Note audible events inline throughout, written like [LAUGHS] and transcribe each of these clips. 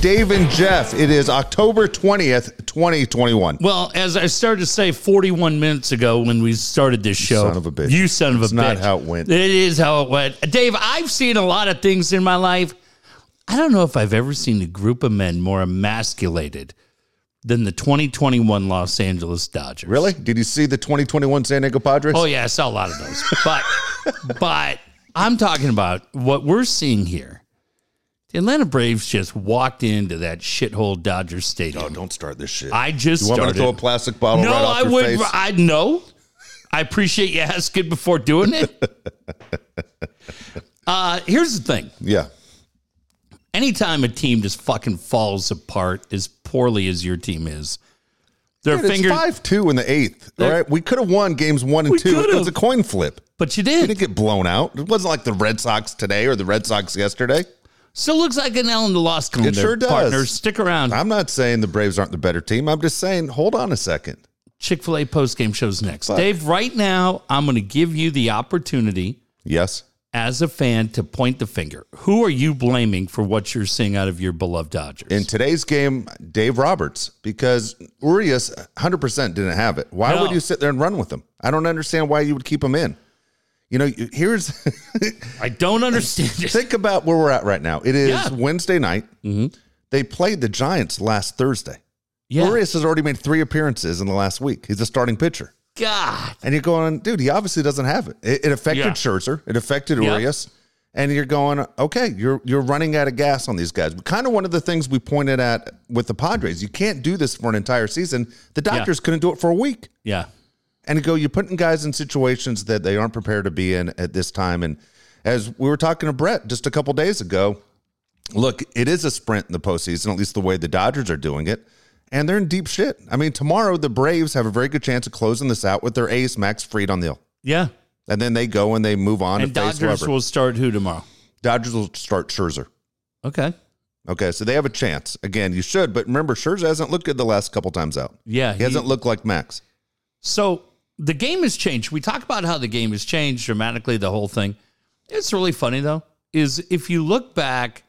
Dave and Jeff. It is October 20th, 2021. Well, as I started to say 41 minutes ago when we started this show, You son of a bitch. you son of It's a not how it went. It is how it went. Dave, I've seen a lot of things in my life. I don't know if I've ever seen a group of men more emasculated than the 2021 Los Angeles Dodgers. Really? Did you see the 2021 San Diego Padres? Oh yeah, I saw a lot of those. But [LAUGHS] but I'm talking about what we're seeing here. The Atlanta Braves just walked into that shithole Dodger Stadium. Oh, don't start this shit. I just you want me to throw a plastic bottle no, right off I your would. face? I know. I appreciate you asking before doing it. [LAUGHS] uh, here's the thing: yeah. anytime a team just fucking falls apart as poorly as your team is, their Dude, fingers. 5 2 in the eighth. All right, We could have won games one and We two. It could've. was a coin flip. But you We did. didn't get blown out. It wasn't like the Red Sox today or the Red Sox yesterday. Still looks like an L in the lost column. It sure does. Partners, stick around. I'm not saying the Braves aren't the better team. I'm just saying, hold on a second. Chick fil A post game shows next. Dave, right now, I'm going to give you the opportunity Yes. as a fan to point the finger. Who are you blaming for what you're seeing out of your beloved Dodgers? In today's game, Dave Roberts, because Urias 100% didn't have it. Why No. would you sit there and run with him? I don't understand why you would keep him in. You know, here's I don't [LAUGHS] understand it. think about where we're at right now. It is Yeah. Mm-hmm. Wednesday night. They played the Giants last Thursday. Yeah. Urias has already made three appearances in the last week. He's a starting pitcher. God. And you're going, dude, he obviously doesn't have it. It, it affected Yeah. Scherzer. It affected Yeah. Urias. And you're going, okay, you're you're running out of gas on these guys. Kind of one of the things we pointed at with the Padres. You can't do this for an entire season. The Dodgers couldn't do it for a week. Yeah. And you go, you're putting guys in situations that they aren't prepared to be in at this time. And as we were talking to Brett just a couple days ago, look, it is a sprint in the postseason, at least the way the Dodgers are doing it. And they're in deep shit. I mean, tomorrow the Braves have a very good chance of closing this out with their ace Max Fried, on the hill. Yeah. And then they go and they move on And Dodgers will start who tomorrow? Dodgers will start Scherzer. Okay. Okay, so they have a chance. Again, you should, but remember, Scherzer hasn't looked good the last couple times out. Yeah. He hasn't looked like Max. So the game has changed. We talk about how the game has changed dramatically, the whole thing. It's really funny though, is if you look back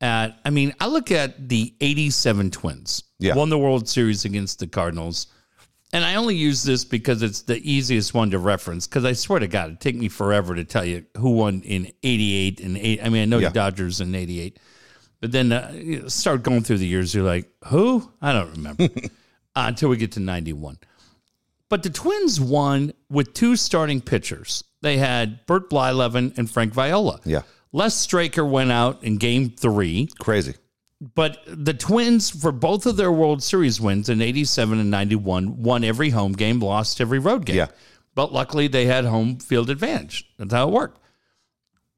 at I mean, I look at the 87 Twins. Yeah. Won the World Series against the Cardinals. And I only use this because it's the easiest one to reference. Because I swear to God, it'd take me forever to tell you who won in '88 and eight. I mean, I know Yeah. the Dodgers in '88, but then uh, start going through the years. You're like, who? I don't remember [LAUGHS] uh, until we get to '91. But the Twins won with two starting pitchers. They had Bert Blyleven and Frank Viola. Yeah. Les Straker went out in game three, Crazy. but the Twins, for both of their World Series wins in 87 and 91, won every home game, lost every road game. Yeah. But luckily, they had home field advantage. That's how it worked.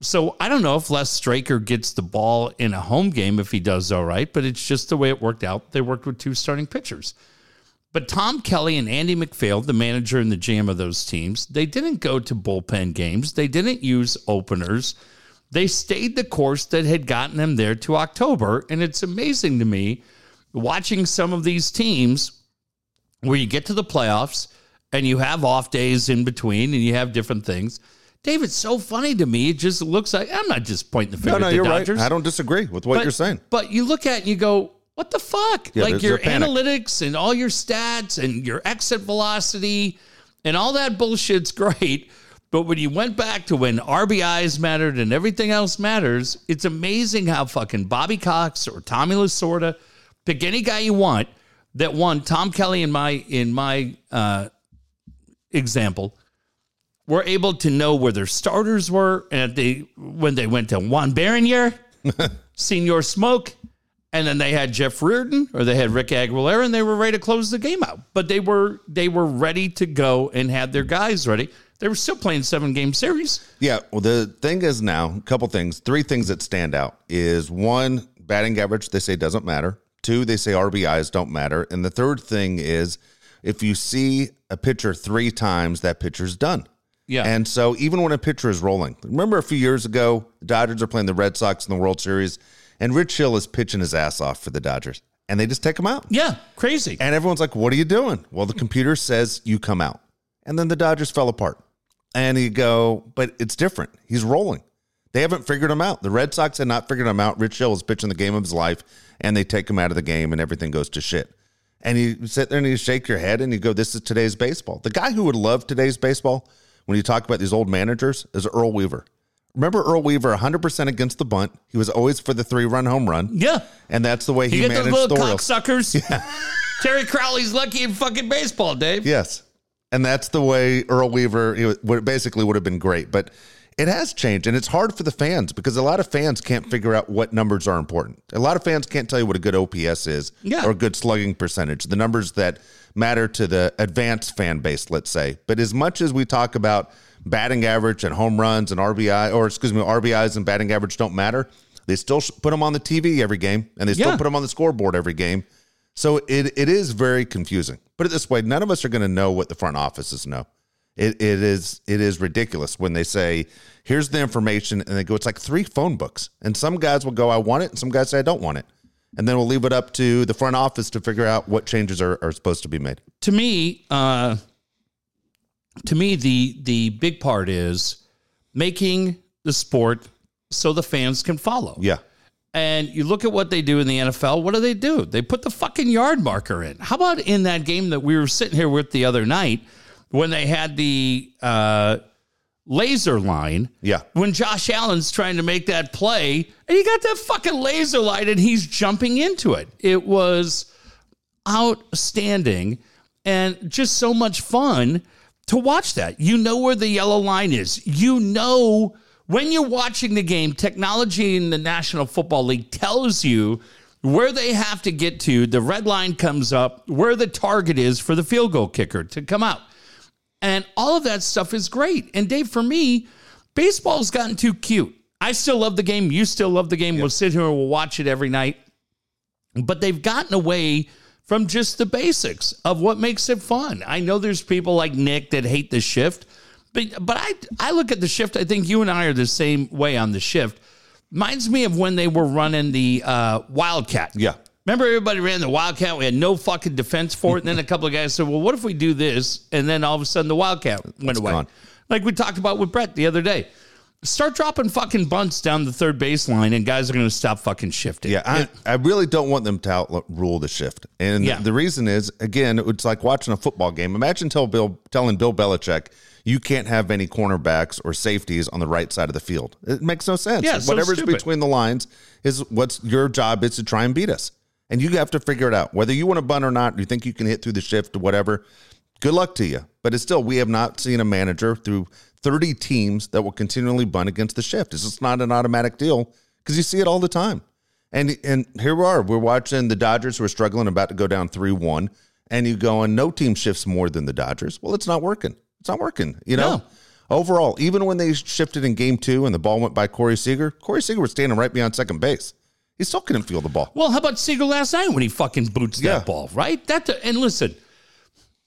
So I don't know if Les Straker gets the ball in a home game if he does all right, but it's just the way it worked out. They worked with two starting pitchers. But Tom Kelly and Andy MacPhail, the manager and the GM of those teams, they didn't go to bullpen games. They didn't use openers. They stayed the course that had gotten them there to October. And it's amazing to me watching some of these teams where you get to the playoffs and you have off days in between and you have different things. Dave, it's so funny to me. It just looks like I'm not just pointing the No, finger no, at the you're Dodgers. right. I don't disagree with what But- you're saying. But you look at it and you go, what the fuck? Yeah, like your analytics and all your stats and your exit velocity and all that bullshit's [LAUGHS] great. But when you went back to when RBIs mattered and everything else matters, it's amazing how fucking Bobby Cox or Tommy Lasorda, pick any guy you want, that won Tom Kelly in my in my uh, example, were able to know where their starters were and they when they went to Juan Berenguer, [LAUGHS] Senior Smoke, and then they had Jeff Reardon or they had Rick Aguilera, and they were ready to close the game out. But they were they were ready to go and had their guys ready. They were still playing seven game series. Yeah. Well, the thing is now, a couple things, three things that stand out is one, batting average, they say doesn't matter. Two, they say RBIs don't matter. And the third thing is if you see a pitcher three times, that pitcher's done. Yeah. And so even when a pitcher is rolling, remember a few years ago, the Dodgers are playing the Red Sox in the World Series, and Rich Hill is pitching his ass off for the Dodgers, and they just take him out. yeah, crazy. And everyone's like, What are you doing? Well, the computer says you come out. And then the Dodgers fell apart. And you go, But it's different. He's rolling. They haven't figured him out. The Red Sox had not figured him out. Rich Hill is pitching the game of his life, and they take him out of the game, and everything goes to shit. And you sit there and you shake your head and you go, "This is today's baseball." The guy who would love today's baseball, when you talk about these old managers, is Earl Weaver. Remember Earl Weaver, 100% against the bunt. He was always for the three-run home run, Yeah. and that's the way he You get those managed little the Orioles. cocksuckers. [LAUGHS] Terry Crowley's lucky in fucking baseball, Dave. Yes. And that's the way Earl Weaver know, would basically would have been great. But it has changed and it's hard for the fans because a lot of fans can't figure out what numbers are important. A lot of fans can't tell you what a good OPS is Yeah. or a good slugging percentage, the numbers that matter to the advanced fan base, let's say. But as much as we talk about batting average and home runs and RBI, or excuse me, RBIs and batting average don't matter, they still put them on the TV every game and they still Yeah. put them on the scoreboard every game. So it it is very confusing. Put it this way: none of us are going to know what the front offices know. It it is it is ridiculous when they say, "Here's the information," and they go, "It's like three phone books." And some guys will go, "I want it," and some guys say, "I don't want it," and then we'll leave it up to the front office to figure out what changes are, are supposed to be made. to me, uh, to me, the the big part is making the sport so the fans can follow. Yeah, And you look at what they do in the NFL. What do they do? They put the fucking yard marker in. How about in that game that we were sitting here with the other night when they had the uh, laser line? yeah, when Josh Allen's trying to make that play and you got that fucking laser light and he's jumping into it. It was outstanding and just so much fun to watch that. You know where the yellow line is. You know when you're watching the game, technology in the National Football League tells you where they have to get to. The red line comes up, where the target is for the field goal kicker to come out. And all of that stuff is great. And Dave, for me, baseball's gotten too cute. I still love the game. You still love the game. We'll sit here and we'll watch it every night. But they've gotten away from just the basics of what makes it fun. I know there's people like Nick that hate the shift, but but I I look at the shift. I think you and I are the same way on the shift. Reminds me of when they were running the uh, Wildcat. yeah, Remember, everybody ran the Wildcat. We had no fucking defense for it. And then a couple of guys said, "Well, what if we do this?" And then all of a sudden, the Wildcat went away, gone. like we talked about with Brett the other day. Start dropping fucking bunts down the third baseline, and guys are going to stop fucking shifting. yeah. I, I really don't want them to out rule the shift, and Yeah. the reason is again, it's like watching a football game. Imagine tell Bill telling Bill Belichick. You can't have any cornerbacks or safeties on the right side of the field. It makes no sense. Yeah, it's so Whatever's between the lines is what's your job is to try and beat us. And you have to figure it out. Whether you want to bunt or not, you think you can hit through the shift or whatever, good luck to you. But it's still, we have not seen a manager through 30 teams that will continually bunt against the shift. It's just not an automatic deal because you see it all the time. And and here we are. We're watching the Dodgers who are struggling, about to go down 3 1. And you go going, no team shifts more than the Dodgers. Well, it's not working. It's not working. You know? No. Overall, even when they shifted in game two and the ball went by Corey Seager, Corey Seager was standing right beyond second base. He still couldn't feel the ball. Well, how about Seager last night when he fucking boots Yeah. that ball, right? That and listen,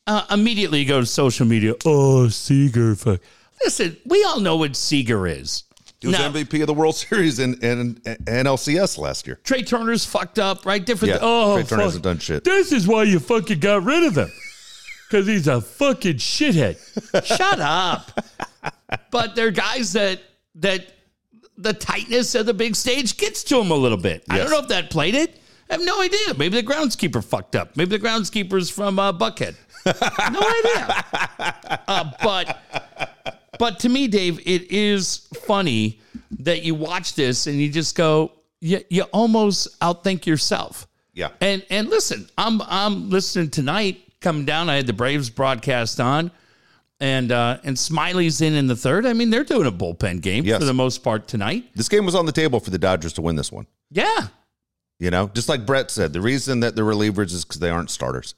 uh, immediately you go to social media. Oh, Seager. Fuck. Listen, we all know what Seager is. He was Now- MVP of the World [LAUGHS] Series and in, in NLCS last year. Trea Turner's fucked up, right? Different. Yeah, oh, Trea Turner fuck. hasn't done shit. This is why you fucking got rid of him. Because he's a fucking shithead. Shut up. [LAUGHS] But they're guys that that the tightness of the big stage gets to him a little bit. I don't know if that played it. I have no idea. Maybe the groundskeeper fucked up. Maybe the groundskeeper's from uh, Buckhead. [LAUGHS] No idea. Uh, but but to me, Dave, it is funny that you watch this and you just go, you, you almost outthink yourself. Yeah. And and listen, I'm I'm listening tonight coming down. I had the Braves broadcast on, and uh, and Smyly's in in the third. I mean, they're doing a bullpen game Yes. for the most part tonight. This game was on the table for the Dodgers to win this one. Yeah, You know, just like Brett said, the reason that they're relievers is because they aren't starters.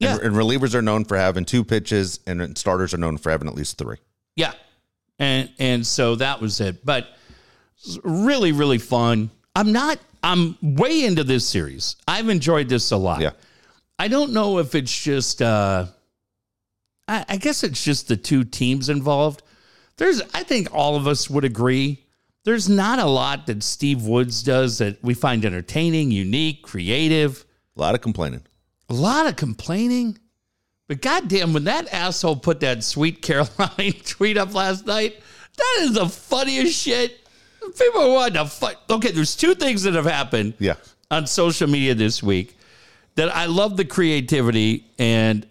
And, Yeah. and relievers are known for having two pitches, and starters are known for having at least three. Yeah, and and so that was it. But really, really fun. I'm not. I'm way into this series. I've enjoyed this a lot. Yeah. I don't know if it's just. uh I, I guess it's just the two teams involved. There's, I think all of us would agree. There's not a lot that Steve Woods does that we find entertaining, unique, creative. A lot of complaining. A lot of complaining. But goddamn, when that asshole put that sweet Caroline [LAUGHS] tweet up last night, that is the funniest shit. People want to fight. Okay, there's two things that have happened Yeah. on social media this week that I love the creativity and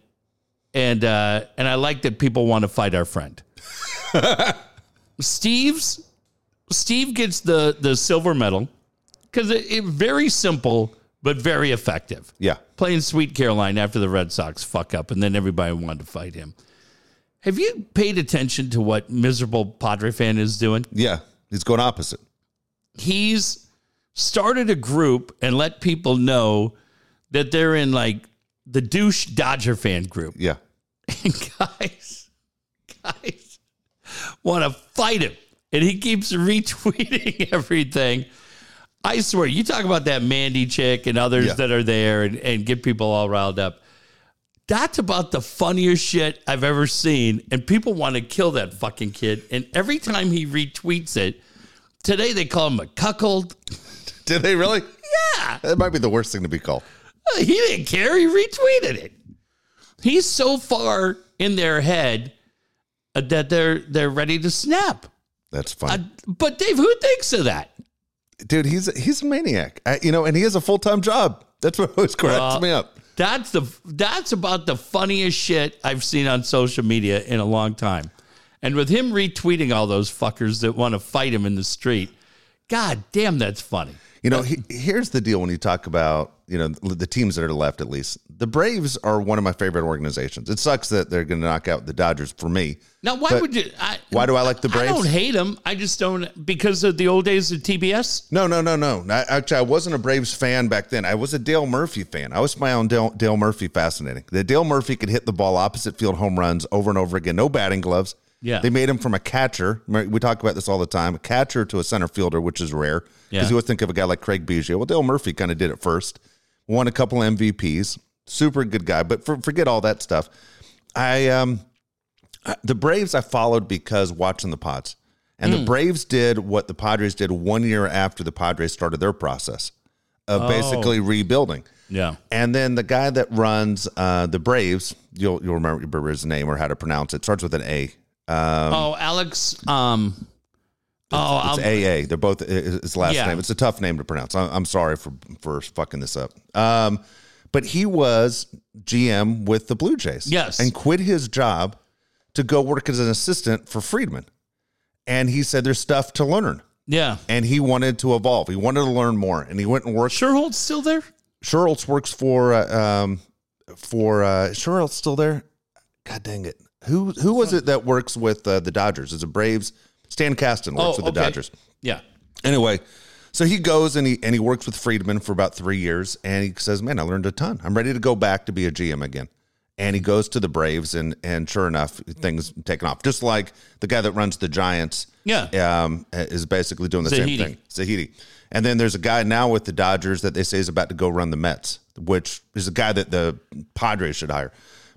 and uh, and I like that people want to fight our friend. [LAUGHS] Steve's Steve gets the the silver medal because it, it very simple but very effective. Yeah. Playing Sweet Caroline after the Red Sox fuck up, and then everybody wanted to fight him. Have you paid attention to what miserable Padre fan is doing? Yeah. He's going opposite. he's started a group and let people know that they're in like the douche Dodger fan group. Yeah. [LAUGHS] And guys, guys want to fight him. And he keeps [LAUGHS] retweeting everything. I swear, you talk about that Mandy chick and others Yeah. that are there and, and get people all riled up. That's about the funniest shit I've ever seen. And people want to kill that fucking kid. And every time he retweets it, today they call him a cuckold. [LAUGHS] Did they really? Yeah. That might be the worst thing to be called. He didn't care. He retweeted it. He's so far in their head uh, that they're they're ready to snap. That's funny. Uh, but Dave, who thinks of that? Dude, he's he's a maniac. I, you know, and he has a full time job. That's what always cracks Well, me up. That's the that's about the funniest shit I've seen on social media in a long time. And with him retweeting all those fuckers that want to fight him in the street, god damn, that's funny. You know, he, here's the deal when you talk about, you know, the teams that are left at least. The Braves are one of my favorite organizations. It sucks that they're going to knock out the Dodgers for me. Now, why would you? I, Why do I like the Braves? I don't hate them. I just don't because of the old days of TBS. No, no, no, no. I, actually, I wasn't a Braves fan back then. I was a Dale Murphy fan. I was my own Dale, Dale Murphy fascinating. That Dale Murphy could hit the ball opposite field home runs over and over again. No batting gloves. Yeah. They made him from a catcher. We talk about this all the time. A catcher to a center fielder, which is rare. Because Yeah. you would think of a guy like Craig Biggio. Well, Dale Murphy kind of did it first. Won a couple MVPs. Super good guy. But for, forget all that stuff. I um the Braves I followed because watching the Pods. And Hmm. the Braves did what the Padres did one year after the Padres started their process of Oh. basically rebuilding. Yeah. And then the guy that runs uh, the Braves, you'll you'll remember his name or how to pronounce it. Starts with an A. oh, Alex. Um. oh, It's AA. They're both his last Yeah. name. It's a tough name to pronounce. I'm, I'm sorry for for fucking this up. Um, but he was GM with the Blue Jays. Yes. and quit his job to go work as an assistant for Friedman. And he said there's stuff to learn, yeah. and he wanted to evolve. He wanted to learn more, and he went and worked. Sherhold's still there. Sherrills works for uh, um, for uh, Sherrills still there. God dang it! Who who was it that works with uh, the Dodgers? Is it Braves? Stan Kasten works with the Oh, okay. Dodgers. Yeah. Anyway, so he goes and he and he works with Friedman for about three years, and he says, "Man, I learned a ton. I'm ready to go back to be a GM again." And he goes to the Braves, and and sure enough, things taken off. Just like the guy that runs the Giants, Yeah. um, is basically doing the Zaidi. same thing. Zaidi. And then there's a guy now with the Dodgers that they say is about to go run the Mets, which is a guy that the Padres should hire.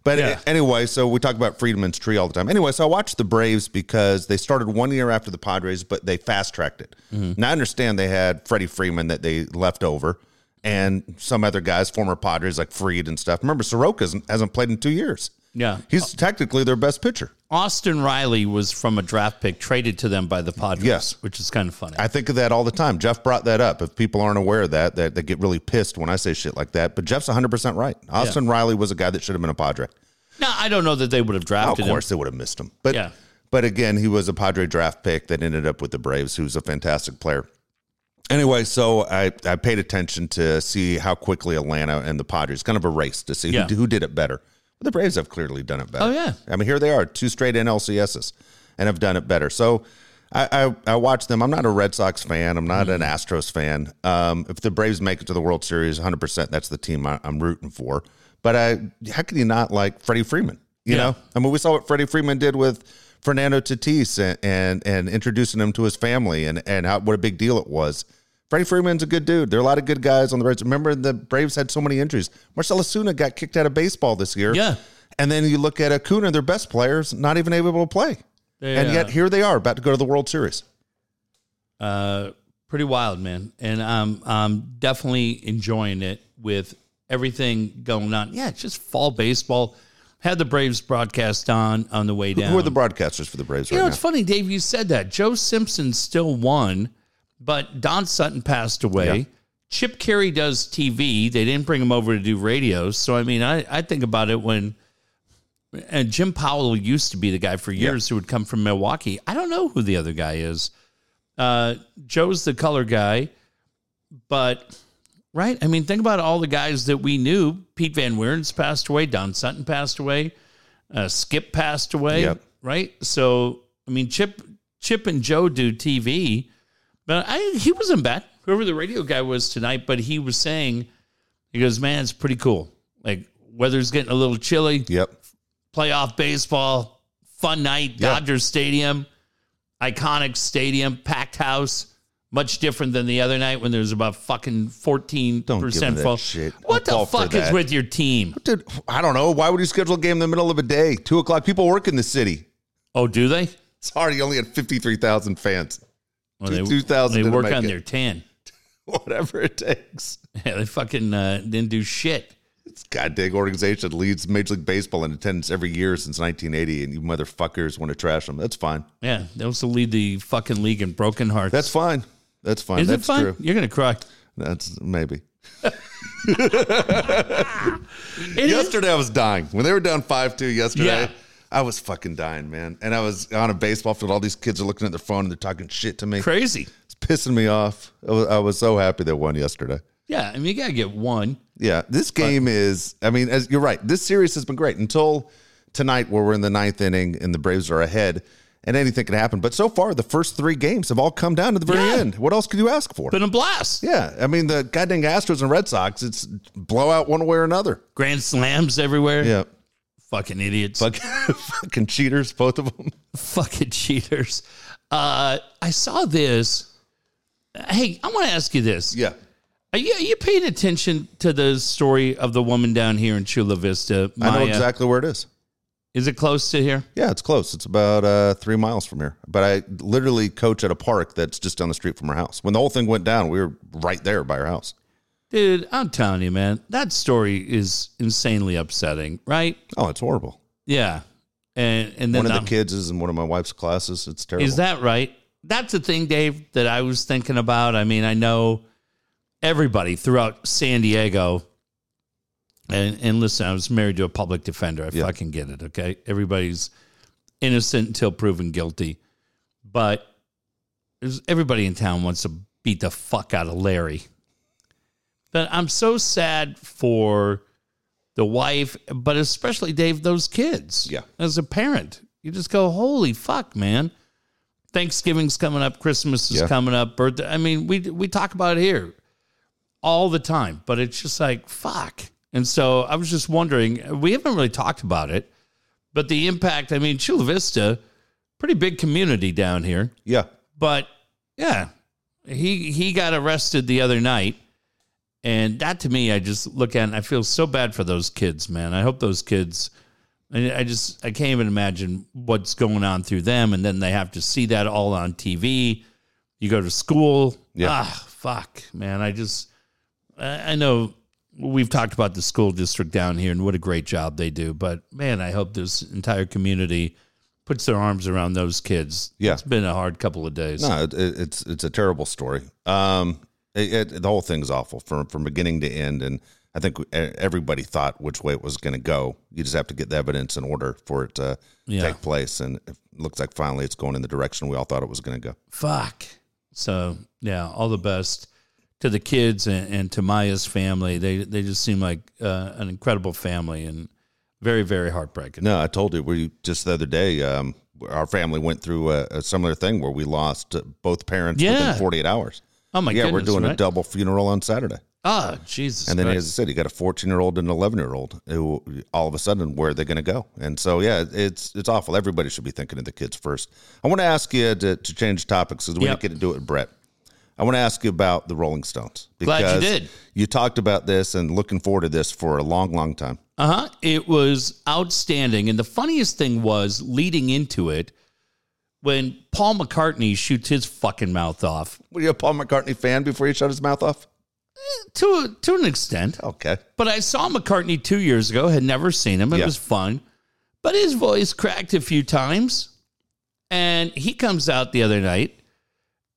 But Yeah. anyway, so we talk about Friedman's tree all the time. Anyway, so I watched the Braves because they started one year after the Padres, but they fast tracked it. Mm-hmm. Now I understand they had Freddie Freeman that they left over and some other guys, former Padres like Fried and stuff. Remember, Soroka hasn't played in two years. Yeah. He's technically their best pitcher. Austin Riley was from a draft pick traded to them by the Padres. Yes. Which is kind of funny. I think of that all the time. Jeff brought that up. If people aren't aware of that, that they get really pissed when I say shit like that. But Jeff's 100% right. Austin Riley was a guy that should have been a Padre. now, I don't know that they would have drafted him. Of course, they would have missed him. But Yeah. but again, he was a Padre draft pick that ended up with the Braves, who's a fantastic player. Anyway, so I, I paid attention to see how quickly Atlanta and the Padres kind of a race to see Yeah. who, who did it better. But the Braves have clearly done it better. Oh, yeah. I mean, here they are, two straight NLCSs, and have done it better. So I, I, I watch them. I'm not a Red Sox fan. I'm not an Astros fan. Um, if the Braves make it to the World Series, 100%, that's the team I, I'm rooting for. But I, how can you not like Freddie Freeman? You Yeah. know, I mean, we saw what Freddie Freeman did with Fernando Tatis and and, and introducing him to his family and and how what a big deal it was. Freddie Freeman's a good dude. There are a lot of good guys on the Braves. Remember, the Braves had so many injuries. Marcell Acuna got kicked out of baseball this year. Yeah. And then you look at Acuna, their best players, not even able to play. And Yeah. yet here they are about to go to the World Series. Uh, pretty wild, man. And I'm I'm definitely enjoying it with everything going on. Yeah, it's just fall baseball. Had the Braves broadcast on on the way down. Who are the broadcasters for the Braves You right know, now? it's funny, Dave. You said that Joe Simpson still won But Don Sutton passed away. Yeah. Chip Caray does TV. They didn't bring him over to do radio. So I mean, I, I think about it when and Jim Powell used to be the guy for years who would come from Milwaukee. I don't know who the other guy is. Uh, Joe's the color guy, but right. I mean, think about all the guys that we knew. Pete Van Wierens passed away. Don Sutton passed away. Uh, Skip passed away. Yep. Right. So I mean, Chip Chip and Joe do TV, but I he wasn't bad. Whoever the radio guy was tonight, but he was saying, he goes, man, it's pretty cool. Like weather's getting a little chilly Yep. playoff baseball, fun night. Dodger Stadium, iconic stadium, packed house. Much different than the other night when there was about fucking fourteen Don't give me percent full. shit. What I'll the fall fuck is that. with your team? Dude, I don't know. Why would you schedule a game in the middle of a day? Two o'clock. People work in the city. Oh, do they? Sorry, you only had 53,000 fans. Well, they, 2,000 They work on it. their tan. [LAUGHS] Whatever it takes. [LAUGHS] Yeah, they fucking uh, didn't do shit. This goddamn organization leads Major League Baseball in attendance every year since 1980, and you motherfuckers want to trash them. That's fine. Yeah, they also lead the fucking league in broken hearts. That's fine. That's fine. is That's it fun? true. You're gonna cry. That's maybe. [LAUGHS] It is- yesterday I was dying when they were down five two. Yesterday, Yeah. I was fucking dying, man. And I was on a baseball field. All these kids are looking at their phone and they're talking shit to me. crazy. It's pissing me off. I was, I was so happy they won yesterday. Yeah, I mean you gotta get one. Yeah, this game is. I mean, as you're right, this series has been great until tonight, where we're in the ninth inning and the Braves are ahead, and anything can happen. But so far, the first three games have all come down to the very Yeah. end. What else could you ask for? Been a blast. yeah, I mean, the goddamn Astros and Red Sox, it's blowout one way or another. Grand slams everywhere. Yeah, Fucking idiots. Fuck, [LAUGHS] fucking cheaters, both of them. fucking cheaters. Uh, I saw this. Hey, I want to ask you this. Yeah, Are you, are you paying attention to the story of the woman down here in Chula Vista? I know exactly where it is. Is it close to here? Yeah, it's close. It's about uh, three miles from here. But I literally coach at a park that's just down the street from our house. When the whole thing went down, we were right there by our house. Dude, I'm telling you, man, that story is insanely upsetting, right? Oh, it's horrible. Yeah. And and then One of the kids is in one of my wife's classes. It's terrible. Is that right? That's the thing, Dave, that I was thinking about. I mean, I know everybody throughout San Diego. And and listen, I was married to a public defender. I Yeah. fucking get it. Okay, everybody's innocent until proven guilty, but everybody in town wants to beat the fuck out of Larry. But I'm so sad for the wife, but especially Dave, those kids. Yeah. as a parent, you just go, "Holy fuck, man!" Thanksgiving's coming up, Christmas is Yeah. coming up, birthday. I mean, we we talk about it here all the time, but it's just like fuck. And so I was just wondering, we haven't really talked about it, but the impact. I mean, Chula Vista, pretty big community down here, Yeah. but yeah, he he got arrested the other night, and that to me, I just look at and I feel so bad for those kids, man. I hope those kids. I I just I can't even imagine what's going on through them, and then they have to see that all on TV. You go to school, Yeah. ah, fuck, man. I just I know we've talked about the school district down here and what a great job they do, but man, I hope this entire community puts their arms around those kids. Yeah. it's been a hard couple of days. No, it- it's it's a terrible story. Um, it, it, the whole thing's awful from from beginning to end, and I think everybody thought which way it was going to go. You just have to get the evidence in order for it to Yeah. take place, and it looks like finally it's going in the direction we all thought it was going to go. Fuck. So yeah, all the best to the kids and, and to Maya's family. They they just seem like uh, an incredible family and very very heartbreaking. No, I told you we just the other day. Um, our family went through a, a similar thing where we lost uh, both parents Yeah. within 48 hours. Oh my god. yeah, goodness! we're doing a double funeral on Saturday. Oh Jesus! And then, Christ. as I said, you got a 14 year old and an 11 year old who all of a sudden, where are they going to go? And so, yeah, it's it's awful. Everybody should be thinking of the kids first. I want to ask you to, to change topics because we Yep. didn't get to do it with Brett. I want to ask you about the Rolling Stones. Glad you did. You talked about this and looking forward to this for a long, long time. Uh huh. It was outstanding. And the funniest thing was leading into it when Paul McCartney shoots his fucking mouth off Were you a Paul McCartney fan before he shut his mouth off? Eh, to to an extent. Okay. But I saw McCartney two years ago, had never seen him. It Yeah. was fun. But his voice cracked a few times. And he comes out the other night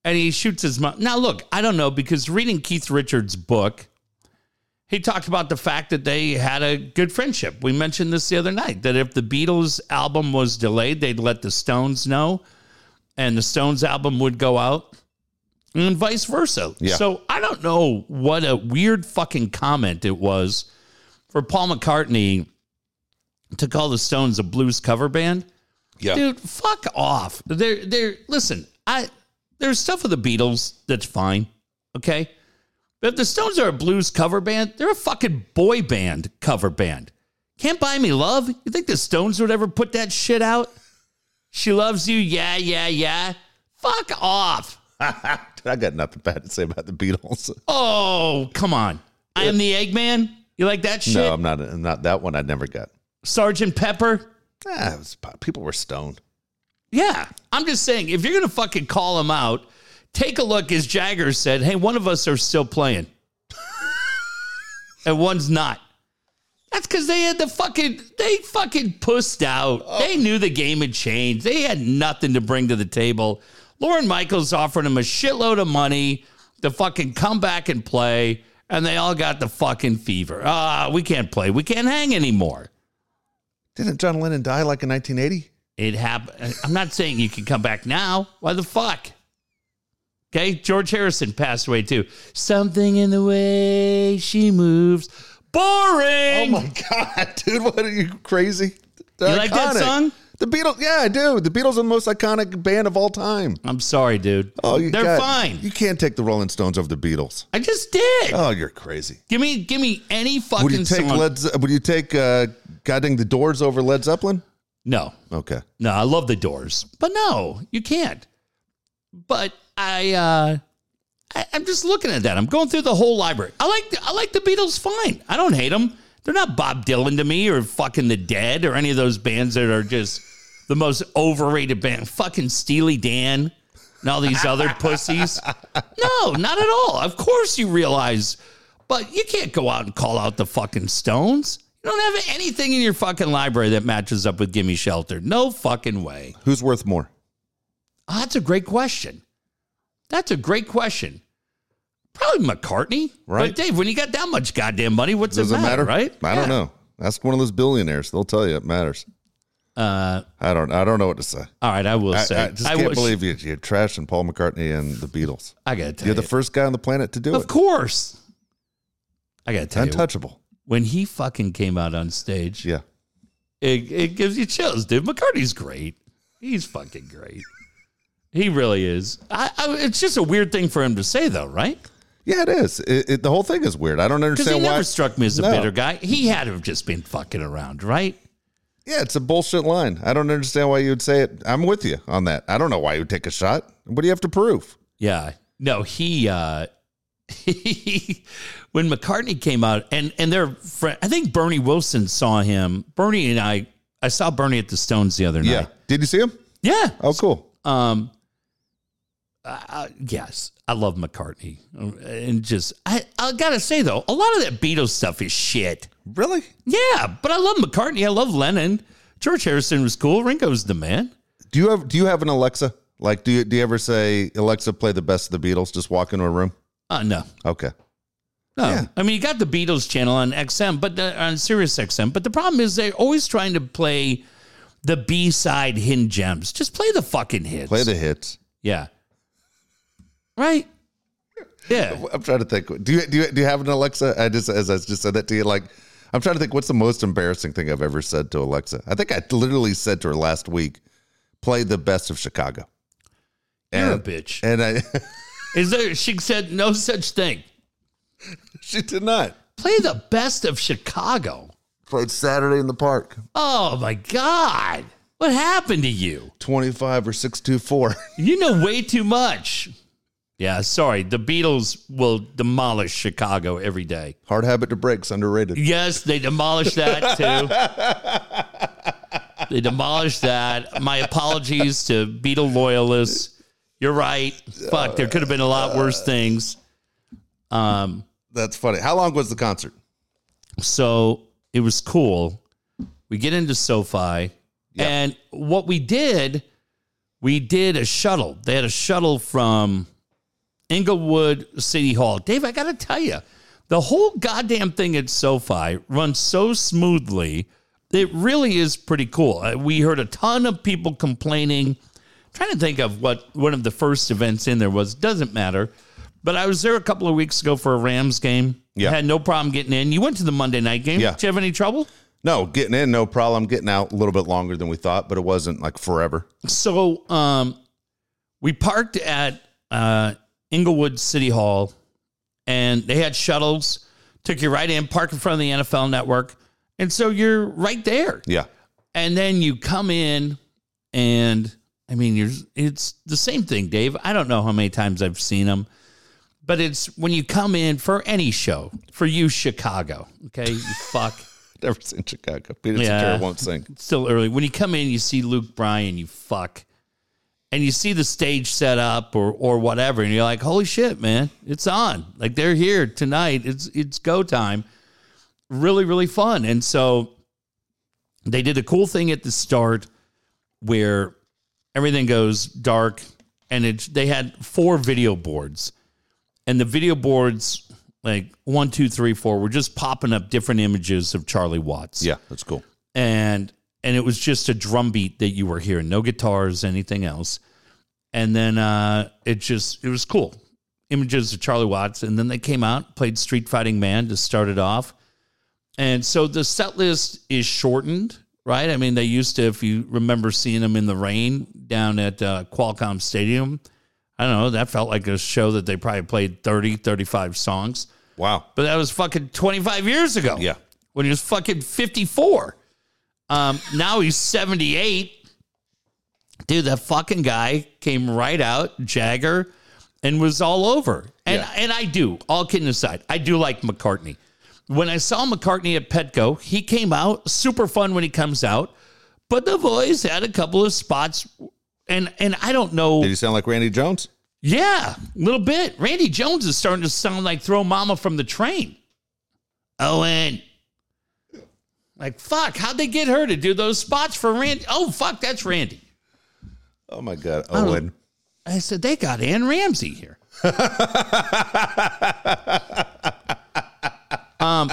and he shoots his mouth. Now, look, I don't know because reading Keith Richards' book, he talked about the fact that they had a good friendship. We mentioned this the other night that if the Beatles album was delayed, they'd let the Stones know, and the Stones album would go out, and vice versa. Yeah. So I don't know what a weird fucking comment it was for Paul McCartney to call the Stones a blues cover band. Yeah. Dude, fuck off. They're they're listen, I there's stuff with the Beatles that's fine. Okay. But if the Stones are a blues cover band, they're a fucking boy band cover band. Can't buy me love. You think the Stones would ever put that shit out? She loves you, yeah, yeah, yeah. Fuck off. [LAUGHS] I got nothing bad to say about the Beatles. Oh, come on. I am the Eggman. You like that shit? No, I'm not. I'm not that one. I never got. Sergeant Pepper. Ah, it was, people were stoned. Yeah. I'm just saying, if you're going to fucking call him out, take a look, as Jagger said, hey, one of us are still playing. and one's not. That's because they had the fucking, they fucking pussed out. They knew the game had changed. They had nothing to bring to the table. Lorne Michaels offered him a shitload of money to fucking come back and play, and they all got the fucking fever. Ah, we can't play. We can't hang anymore. Didn't John Lennon die like in 1980? It happened. I'm not saying you can come back now. Why the fuck? Okay, George Harrison passed away too. Something in the way she moves. Boring. Oh my god, [LAUGHS] dude! What are you crazy? They're You like that song? The Beatles, yeah, I do. The Beatles are the most iconic band of all time. I'm sorry, dude. Oh, you They're got- fine. You can't take the Rolling Stones over the Beatles. I just did. Oh, you're crazy. give me, give me any fucking Would you take song. Led? Would you take uh, "Guiding the Doors" over Led Zeppelin? no, Okay. no. I love the Doors, but no, you can't. But I, uh I, I'm just looking at that. I'm going through the whole library. I like, I like the Beatles. Fine. I don't hate them. They're not Bob Dylan to me, or fucking the Dead, or any of those bands that are just the most overrated band. Fucking Steely Dan and all these other [LAUGHS] pussies. No, not at all. Of course you realize, but you can't go out and call out the fucking Stones. You don't have anything in your fucking library that matches up with Gimme Shelter. No fucking way. Who's worth more? Oh, that's a great question. That's a great question. Probably McCartney. Right. But Dave, when you got that much goddamn money, what's Does it it matter, matter? right? I Yeah. don't know. Ask one of those billionaires; they'll tell you it matters. Uh, I don't. I don't know what to say. all right, I will I, say. I just I can't wish- believe you. You're trashing Paul McCartney and the Beatles. I gotta tell You're you. the first guy on the planet to do of it. Of course. I gotta tell you, Untouchable. when he fucking came out on stage, Yeah. it, it gives you chills, dude. McCartney's great. He's fucking great. He really is. I, I, it's just a weird thing for him to say, though, right? Yeah, it is. It, it, the whole thing is weird. I don't Because he understand why. never struck me as a No. bitter guy. He had to have just been fucking around, right? Yeah, it's a bullshit line. I don't understand why you would say it. I'm with you on that. I don't know why you would take a shot. What do you have to prove? Yeah. No, he uh he, [LAUGHS] when McCartney came out and and their friend I think Bernie Wilson saw him. Bernie and I I saw Bernie at the Stones the other night. Yeah. Did you see him? Yeah. Oh, cool. Um uh, yes, I love McCartney. And just I I got to say though, a lot of that Beatles stuff is shit. Really? Yeah, but I love McCartney. I love Lennon. George Harrison was cool. Ringo's the man. Do you have Do you have an Alexa? Like, do you do you ever say Alexa play the best of the Beatles? Just walk into a room. Uh no. Okay. No, Yeah. I mean you got the Beatles channel on XM, but the, on Sirius XM. But the problem is they're always trying to play the B side hidden gems. Just play the fucking hits. Play the hits. yeah, right. Yeah, [LAUGHS] I'm trying to think. Do you do you, do you have an Alexa? I just as I just said that to you. Like, I'm trying to think. What's the most embarrassing thing I've ever said to Alexa? I think I literally said to her last week, "Play the best of Chicago." you're a And, bitch. and I, [LAUGHS] Is there? She said no such thing. she did not. Play the best of Chicago. Played Saturday in the Park. Oh my God, what happened to you? 25 or 624. [LAUGHS] You know way too much. Yeah, sorry. The Beatles will demolish Chicago every day. Hard habit to break's underrated. Yes, they demolished that too. they demolished that. My apologies to Beatle loyalists. You're right. Fuck, there could have been a lot worse things. Um, That's funny. How long was the concert? so it was cool. We get into SoFi, and what we did, we did a shuttle. They had a shuttle from Inglewood City Hall. Dave, I got to tell you, the whole goddamn thing at SoFi runs so smoothly. It really is pretty cool. Uh, We heard a ton of people complaining. trying to think of what one of the first events in there was. Doesn't matter. But I was there a couple of weeks ago for a Rams game. Yeah. Had no problem getting in. You went to the Monday night game. Yeah. Did you have any trouble? No, getting in, no problem. Getting out a little bit longer than we thought, but it wasn't like forever. So um, we parked at uh, Inglewood City Hall, and they had shuttles. Took you right in, park in front of the NFL Network, and so you're right there. Yeah. And then you come in, and I mean, you're it's the same thing, Dave. I don't know how many times I've seen them, but it's when you come in for any show for you, Chicago. Okay, you [LAUGHS] fuck. Never seen Chicago. Peter Yeah. Cetera won't sing. It's still early. When you come in, you see Luke Bryan, you fuck. And you see the stage set up or or whatever, and you're like, holy shit, man, it's on. Like they're here tonight. It's it's go time. Really, really fun. And so they did a cool thing at the start where everything goes dark and it they had four video boards. And the video boards, like one, two, three, four, were just popping up different images of Charlie Watts Yeah, that's cool. and and it was just a drum beat that you were hearing, no guitars, anything else. And then uh, it just it was cool. Images of Charlie Watts, and then they came out, played Street Fighting Man to start it off. And so the set list is shortened, right? I mean, they used to, if you remember seeing them in the rain down at uh, Qualcomm Stadium, I don't know, that felt like a show that they probably played 30, 35 songs. Wow. But that was fucking 25 years ago. Yeah. When he was fucking 54. Um, now he's 78. Dude, that fucking guy came right out, Jagger, and was all over. And Yeah. and I do, all kidding aside, I do like McCartney. When I saw McCartney at Petco, he came out, super fun when he comes out. But the voice had a couple of spots and and I don't know Did he sound like Randy Jones? yeah, a little bit. Randy Jones is starting to sound like throw mama from the train. Owen. Like, fuck, how'd they get her to do those spots for Randy? Oh, fuck, that's Randy. Oh my God. Owen. I said, they got Anne Ramsey here. [LAUGHS] um,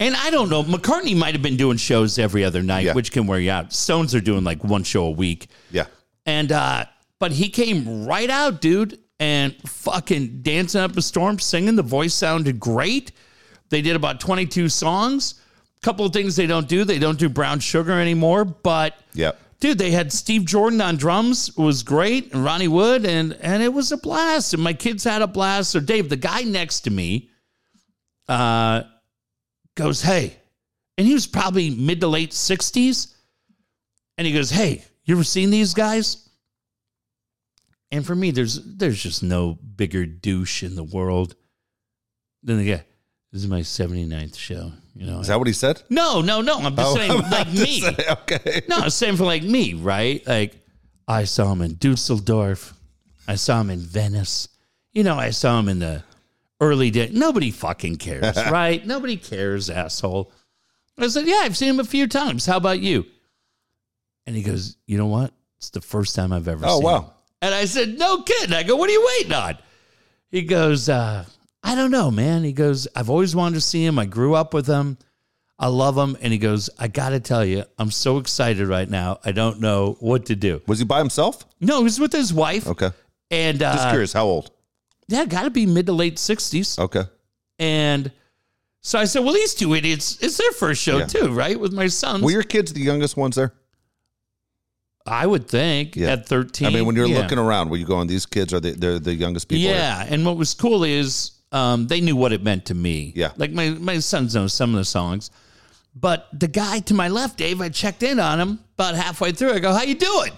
and I don't know. McCartney might have been doing shows every other night, Yeah. which can wear you out. Stones are doing like one show a week. Yeah. And uh but he came right out, dude, and fucking dancing up a storm, singing. The voice sounded great. They did about 22 songs. Couple of things they don't do. They don't do brown sugar anymore, but Yep. dude, they had Steve Jordan on drums, it was great, and Ronnie Wood, and and it was a blast. And my kids had a blast. So Dave, the guy next to me, uh, goes, Hey, and he was probably mid to late 60s. And he goes, Hey, you ever seen these guys? And for me, there's there's just no bigger douche in the world than the guy. This is my 79th show. You know, Is that what he said? no, no, no. I'm just saying, like me. okay. No, I'm saying for like me, right? Like I saw him in Dusseldorf. I saw him in Venice. You know, I saw him in the early day. Nobody fucking cares, [LAUGHS] right? Nobody cares, asshole. I said, Yeah, I've seen him a few times. How about you? And he goes, You know what? It's the first time I've ever Oh, seen wow. him. And I said, No kidding. I go, What are you waiting on? He goes, uh, I don't know, man. He goes, I've always wanted to see him. I grew up with him. I love him. And he goes, I got to tell you, I'm so excited right now. I don't know what to do. Was he by himself? No, he was with his wife. Okay. And Just uh, curious. How old? yeah, got to be mid to late 60s. Okay. And so I said, well, these two idiots, it's their first show Yeah. too, right? With my sons. Were your kids the youngest ones there? I would think Yeah. at 13. I mean, when you're yeah. looking around, were you going, these kids are the, they're the youngest people? Yeah, and what was cool is um, they knew what it meant to me. Yeah. like my my sons know some of the songs, but the guy to my left, Dave, I checked in on him about halfway through. I go, "How you doing?"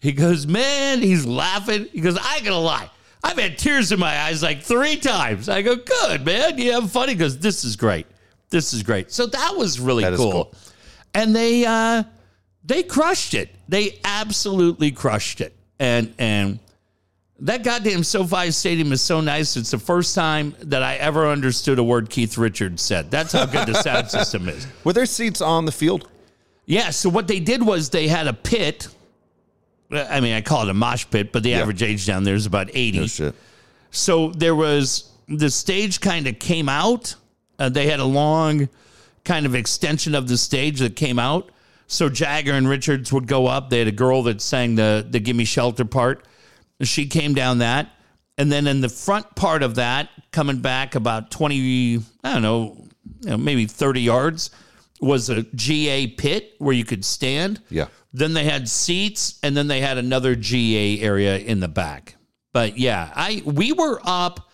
He goes, "Man," he's laughing. He goes, "I ain't gonna lie." I've had tears in my eyes like three times. I go, good, man. You have fun? He goes, this is great. This is great. So that was really That cool. cool. And they uh they crushed it. They absolutely crushed it. And and that goddamn SoFi Stadium is so nice. It's the first time that I ever understood a word Keith Richards said. That's how good the sound [LAUGHS] system is. Were there seats on the field? Yeah, so what they did was they had a pit I mean, I call it a mosh pit, but the average age down there is about 80. No shit. So there was the stage kind of came out. Uh, they had a long kind of extension of the stage that came out. So Jagger and Richards would go up. They had a girl that sang the the "Gimme Shelter" part. She came down that, and then in the front part of that, coming back about twenty, I don't know, you know maybe thirty yards, was a GA pit where you could stand. Yeah. Then they had seats, and then they had another GA area in the back. But yeah, I we were up.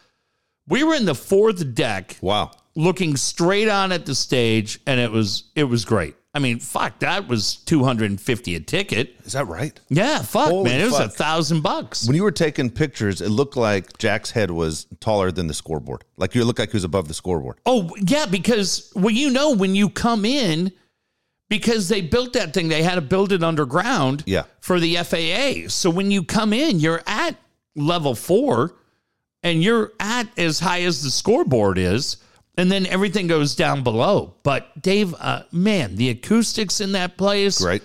We were in the fourth deck, Wow. looking straight on at the stage, and it was it was great. I mean, fuck, that was two hundred and fifty a ticket. Is that right? Yeah, fuck, Holy man, it was a thousand bucks. When you were taking pictures, it looked like Jack's head was taller than the scoreboard. Like you looked like he was above the scoreboard. Oh yeah, because well, you know, when you come in, because they built that thing, they had to build it underground. Yeah. For the FAA, so when you come in, you're at level four, and you're at as high as the scoreboard is, and then everything goes down below. But Dave, uh, man, the acoustics in that place, Right.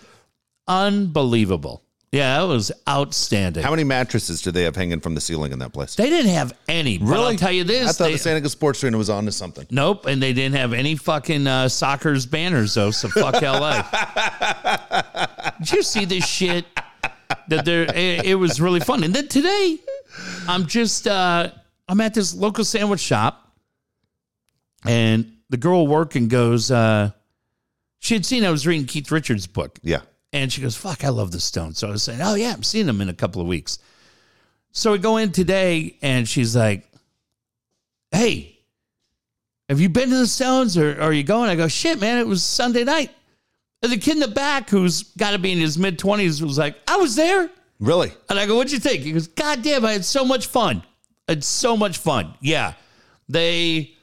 unbelievable. Yeah, it was outstanding. How many mattresses do they have hanging from the ceiling in that place? they didn't have any. But I'll tell you this: I thought they- the Santa Ana Sports Arena was on to something. Nope, and they didn't have any fucking uh, Sockers banners though. So fuck LA. [LAUGHS] Did you see this shit? That there, it, it was really fun. And then today, I'm just uh, I'm at this local sandwich shop, and the girl working goes, uh, she had seen I was reading Keith Richards' book, Yeah. and she goes, "Fuck, I love the Stones." So I was saying, "Oh yeah, I'm seeing them in a couple of weeks." So we go in today, and she's like, "Hey, have you been to the Stones, or, or are you going?" I go, "Shit, man, it was Sunday night." And the kid in the back, who's got to be in his mid twenties, was like, "I was there," Really? and I go, "What'd you think?" He goes, "God damn, I had so much fun. It's so much fun." Yeah, they.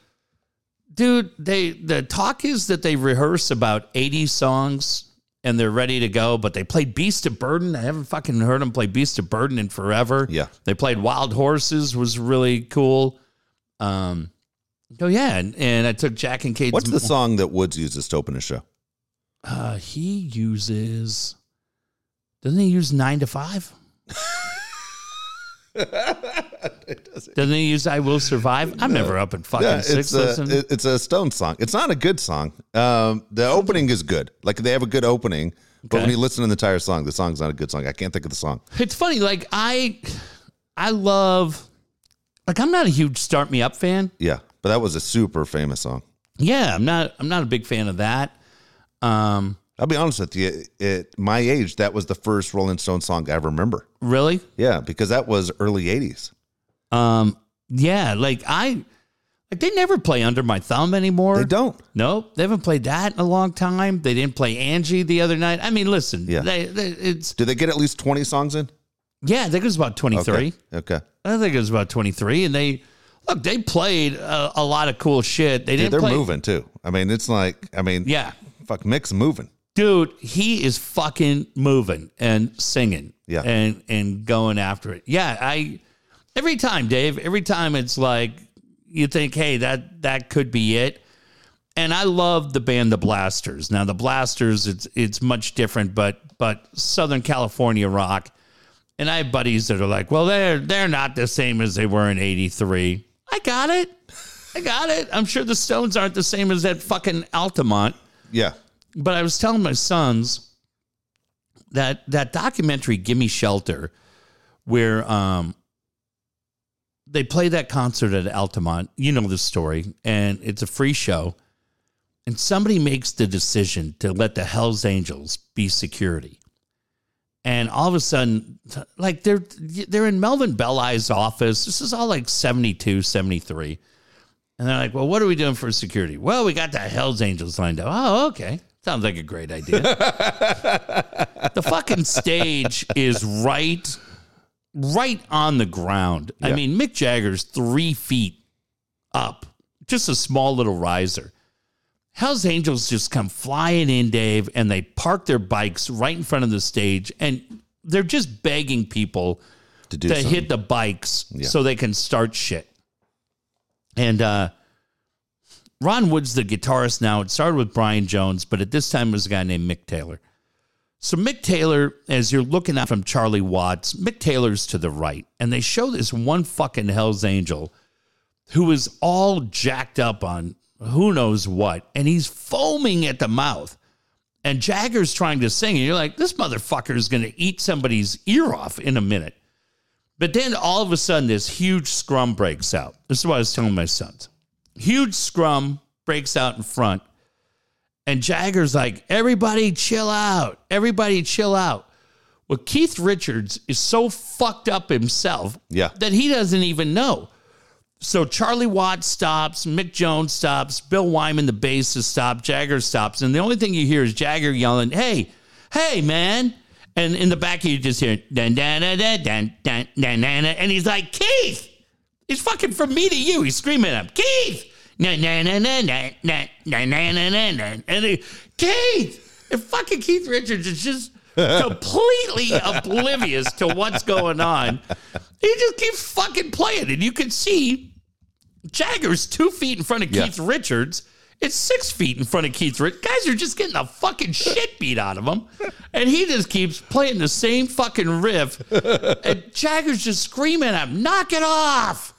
Dude, they the talk is that they rehearse about 80 songs and they're ready to go, but they played Beast of Burden. I haven't fucking heard them play Beast of Burden in forever. Yeah. They played Wild Horses, was really cool. Um oh yeah, and, and I took Jack and Cade What's the song that Woods uses to open a show? uh he uses doesn't he use nine to five? [LAUGHS] [LAUGHS] Doesn't he use I Will Survive? I'm never up in fucking Yeah, six. it's a, it- it's a Stone song. It's not a good song. Um, the opening is good. Like they have a good opening, but when you listen to the entire song, the song's not a good song. I can't think of the song. It's funny, like I I love like I'm not a huge Start Me Up fan. Yeah, but that was a super famous song. Yeah, I'm not I'm not a big fan of that. Um I'll be honest with you. At my age, that was the first Rolling Stone song I remember. really? Yeah, because that was early '80s. Um yeah, like I like they never play Under My Thumb anymore. They don't. Nope, they haven't played that in a long time. They didn't play Angie the other night. I mean, listen, Yeah. they, they, it's Did they get at least 20 songs in? yeah, I think it was about 23. Okay. Okay. I think it was about 23 and they look, they played a, a lot of cool shit. They didn't. They're play moving too. I mean, it's like, I mean, Yeah. fuck, Mick's moving. Dude he is fucking moving and singing Yeah. and and going after it. Yeah i every time dave every time it's like you think hey that that could be it. And i love the band the blasters. Now the blasters it's it's much different but but southern california rock. And i have buddies that are like well they're they're not the same as they were in 83 i got it. I got it. I'm sure the stones aren't the same as that fucking altamont. Yeah. But I was telling my sons that that documentary "Gimme Shelter," where um they play that concert at Altamont. You know the story, and it's a free show. And somebody makes the decision to let the Hell's Angels be security. And all of a sudden, like they're they're in Melvin Belli's office. This is all like 72, 73. And they're like, well, what are we doing for security? Well, we got the Hells Angels lined up. Oh, okay. Sounds like a great idea. the fucking stage is right, right on the ground. I mean, Mick Jagger's three feet up, just a small little riser. Hell's Angels just come flying in, Dave, and they park their bikes right in front of the stage, and they're just begging people To do to hit the bikes Yeah. so they can start shit. And uh, Ron Wood's the guitarist now. It started with Brian Jones, but at this time it was a guy named Mick Taylor. So Mick Taylor, as you're looking at from Charlie Watts, Mick Taylor's to the right, and they show this one fucking Hell's Angel who is all jacked up on who knows what, and he's foaming at the mouth. And Jagger's trying to sing, and you're like, this motherfucker is going to eat somebody's ear off in a minute. But then all of a sudden, this huge scrum breaks out. This is what I was telling my sons. Huge scrum breaks out in front. And Jagger's like, everybody chill out. Everybody chill out. Well, Keith Richards is so fucked up himself Yeah. that he doesn't even know. So Charlie Watts stops, Mick Jones stops, Bill Wyman, the bassist, stops, Jagger stops. And the only thing you hear is Jagger yelling, hey, hey, man. And in the back, you just hear, dun, dun, dun, dun, dun, dun, dun, dun, and he's like, Keith, he's fucking from me to you. He's screaming at him, Keith, na na na na na na na na na na na, and he, Keith, and fucking Keith Richards is just completely oblivious to what's going on. He just keeps fucking playing, and you can see Jagger's two feet in front of Yeah. Keith Richards. It's six feet in front of Keith Richards. Guys are just getting the fucking shit beat out of him. And he just keeps playing the same fucking riff. And Jagger's just screaming at him, knock it off.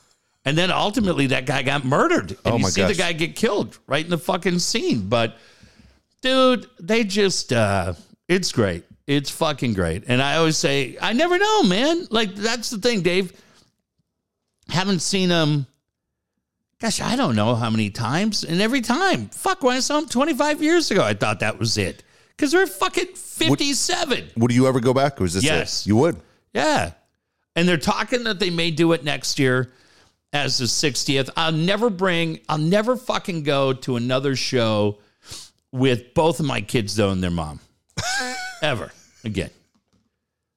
And then ultimately that guy got murdered. And Oh you see the guy get killed right in the fucking scene. But dude, they just uh it's great. It's fucking great. And I always say, I never know, man. Like that's the thing, Dave. Haven't seen them gosh, I don't know how many times. And every time, fuck, when I saw them 25 years ago, I thought that was it. Because they're fucking 57. Would you ever go back? Or is this Yes. it? You would. Yeah. And they're talking that they may do it next year as the 60th. I'll never bring, I'll never fucking go to another show with both of my kids, though, and their mom. [LAUGHS] Ever again.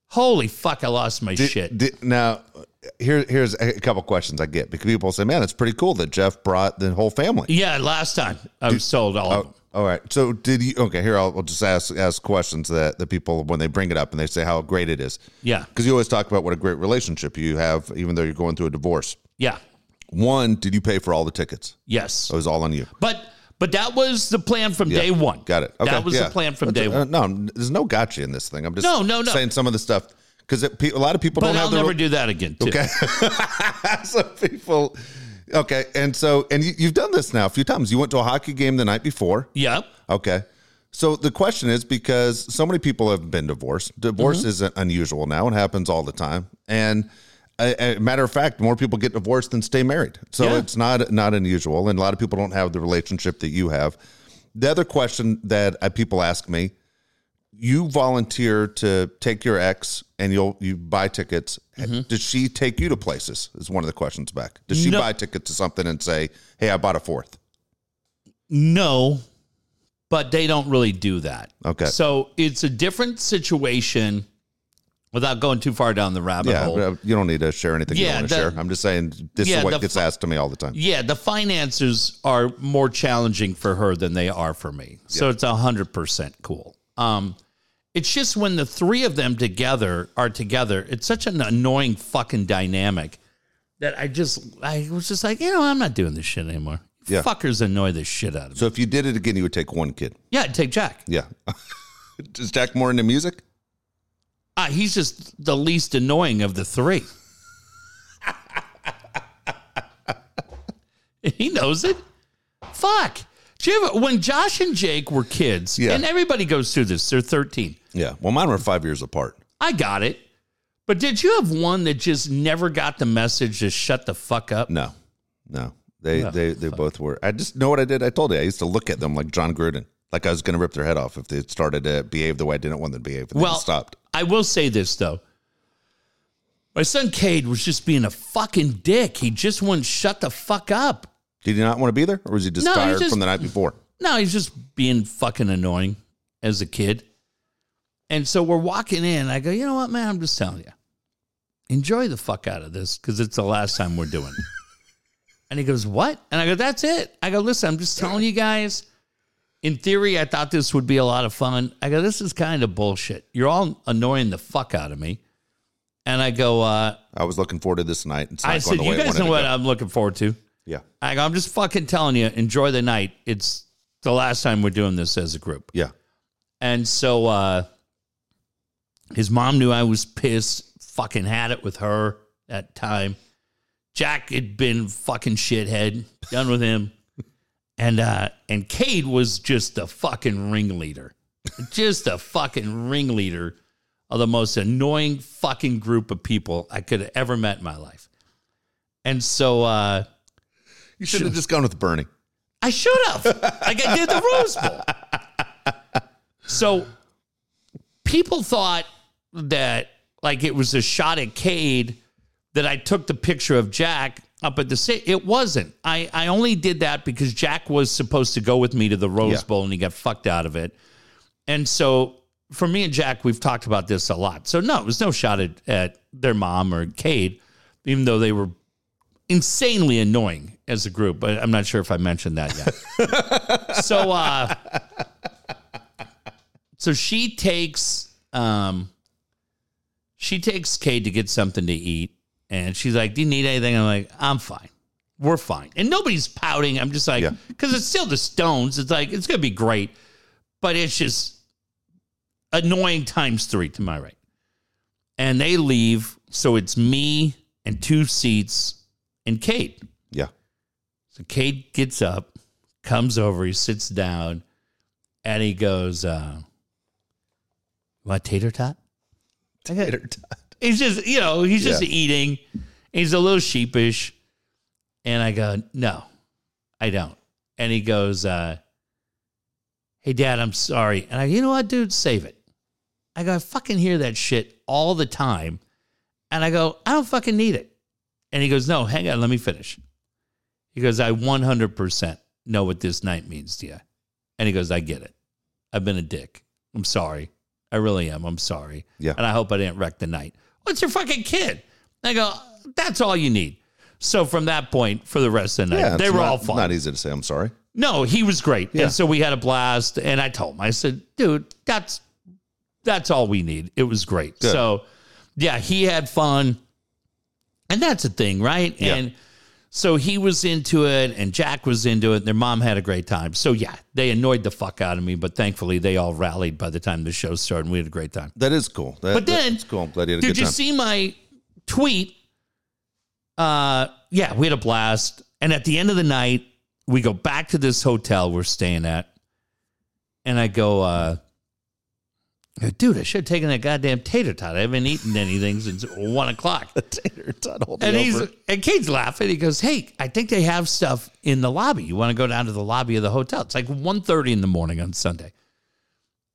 Holy fuck, I lost my shit. Did- now, here, here's a couple questions I get because people say, "Man, it's pretty cool that Jeff brought the whole family." yeah, last time I was sold all of oh, them. All right. So did you? Okay, here I'll, I'll just ask ask questions that the people when they bring it up and they say how great it is. Yeah. Because you always talk about what a great relationship you have, even though you're going through a divorce. Yeah. One, did you pay for all the tickets? Yes. It was all on you. But but that was the plan from day one. Got it. Okay. that was yeah. the plan from But, day uh, one. no, there's no gotcha in this thing. I'm just No, no, no. saying some of the stuff because a lot of people But don't I'll have the never do that again. Too. Okay. [LAUGHS] some people. Okay, and so and you, you've done this now a few times. You went to a hockey game the night before. Yep. Okay. So the question is because so many people have been divorced. Divorce Mm-hmm. isn't unusual now. It happens all the time. And a, a matter of fact, more people get divorced than stay married. So Yeah. it's not not unusual. And a lot of people don't have the relationship that you have. The other question that uh, people ask me, you volunteer to take your ex and you'll you buy tickets. Does she take you to places? Is one of the questions back. Does she No. buy tickets to something and say, "Hey, I bought a fourth? No, but they don't really do that. Okay. So it's a different situation without going too far down the rabbit Yeah, hole. you don't need to share anything you Yeah, don't want to share. I'm just saying this Yeah, is what the gets asked to me all the time. Yeah, the finances are more challenging for her than they are for me. So it's a hundred percent cool. Um, it's just when the three of them together are together, it's such an annoying fucking dynamic that I just I was just like, you know, I'm not doing this shit anymore. Yeah. Fuckers annoy the shit out of me. So if you did it again, you would take one kid. Yeah, I'd take Jack. Yeah. [LAUGHS] Is Jack more into music? Ah, he's just the least annoying of the three. [LAUGHS] he knows it. Fuck. Do you ever, when Josh and Jake were kids, Yeah. and everybody goes through this, they're 13. Yeah. Well, mine were five years apart. I got it. But did you have one that just never got the message to shut the fuck up? No, no. They Oh, they they both were. I just know what I did. I told you I used to look at them like Jon Gruden, like I was going to rip their head off if they started to behave the way I didn't want them to behave. And Well- they stopped. I will say this though. My son Cade was just being a fucking dick. He just wouldn't shut the fuck up. Did he not want to be there, or was he just No, he tired just- from the night before? No, he's just being fucking annoying as a kid. And so we're walking in. I go, you know what, man? I'm just telling you, enjoy the fuck out of this because it's the last time we're doing it. [LAUGHS] and he goes, what? And I go, that's it. I go, listen, I'm just telling you guys. In theory, I thought this would be a lot of fun. I go, this is kind of bullshit. You're all annoying the fuck out of me. And I go, uh, I was looking forward to this night. It's not I said, you guys know what go." I'm looking forward to. Yeah, I go, I'm just fucking telling you, enjoy the night. It's the last time we're doing this as a group. yeah. And so uh His mom knew I was pissed, fucking had it with her that time. Jack had been fucking shithead, done with him. And uh and Cade was just a fucking ringleader. Just a fucking ringleader of the most annoying fucking group of people I could have ever met in my life. And so uh You should have just gone with Bernie. I should have. like I did the Rose Bowl. So people thought that like it was a shot at Cade that I took the picture of Jack up at the state. It wasn't. I, I only did that because Jack was supposed to go with me to the Rose Yeah. Bowl and he got fucked out of it. And so for me and Jack, we've talked about this a lot. So no, it was no shot at, at their mom or Cade, even though they were insanely annoying as a group. But I'm not sure if I mentioned that yet. [LAUGHS] so uh so she takes um she takes Cade to get something to eat and she's like, Do you need anything? I'm like, I'm fine. We're fine. And nobody's pouting. I'm just like, Yeah. because it's still the Stones. It's like, it's gonna be great. But it's just annoying times three to my right. And they leave. So it's me and two seats and Cade. Yeah. So Cade gets up, comes over, he sits down, and he goes, uh, "Want tater tot?" Tater tot. He's just, you know, he's just Yeah. eating. He's a little sheepish, and I go, "No, I don't." And he goes, uh, "Hey, Dad, I'm sorry." And I, you know what, dude, save it. I go, I fucking hear that shit all the time, and I go, I don't fucking need it. And he goes, No, hang on, let me finish. He goes, I 100% know what this night means to you. And he goes, I get it. I've been a dick. I'm sorry. I really am. I'm sorry. Yeah. And I hope I didn't wreck the night. What's your fucking kid? I go, That's all you need. So from that point, for the rest of the night, Yeah. they were not, all fine. Not easy to say. I'm sorry. No, he was great. Yeah. And so we had a blast. And I told him, I said, dude, that's that's all we need. It was great. Good. So yeah, he had fun. And that's a thing, right? Yeah. And so he was into it and Jack was into it and their mom had a great time. So yeah, they annoyed the fuck out of me, but thankfully they all rallied by the time the show started and we had a great time. That is cool. That, But then- that's cool. I'm glad you had a Did you time. see my tweet? Uh, yeah, we had a blast. And at the end of the night, we go back to this hotel we're staying at. And I go, uh, dude, I should have taken that goddamn tater tot. I haven't eaten anything since one o'clock. [LAUGHS] Tater tot holding And he's over. and Cade's laughing. He goes, Hey, I think they have stuff in the lobby. You want to go down to the lobby of the hotel? It's like 1.30 in the morning on Sunday.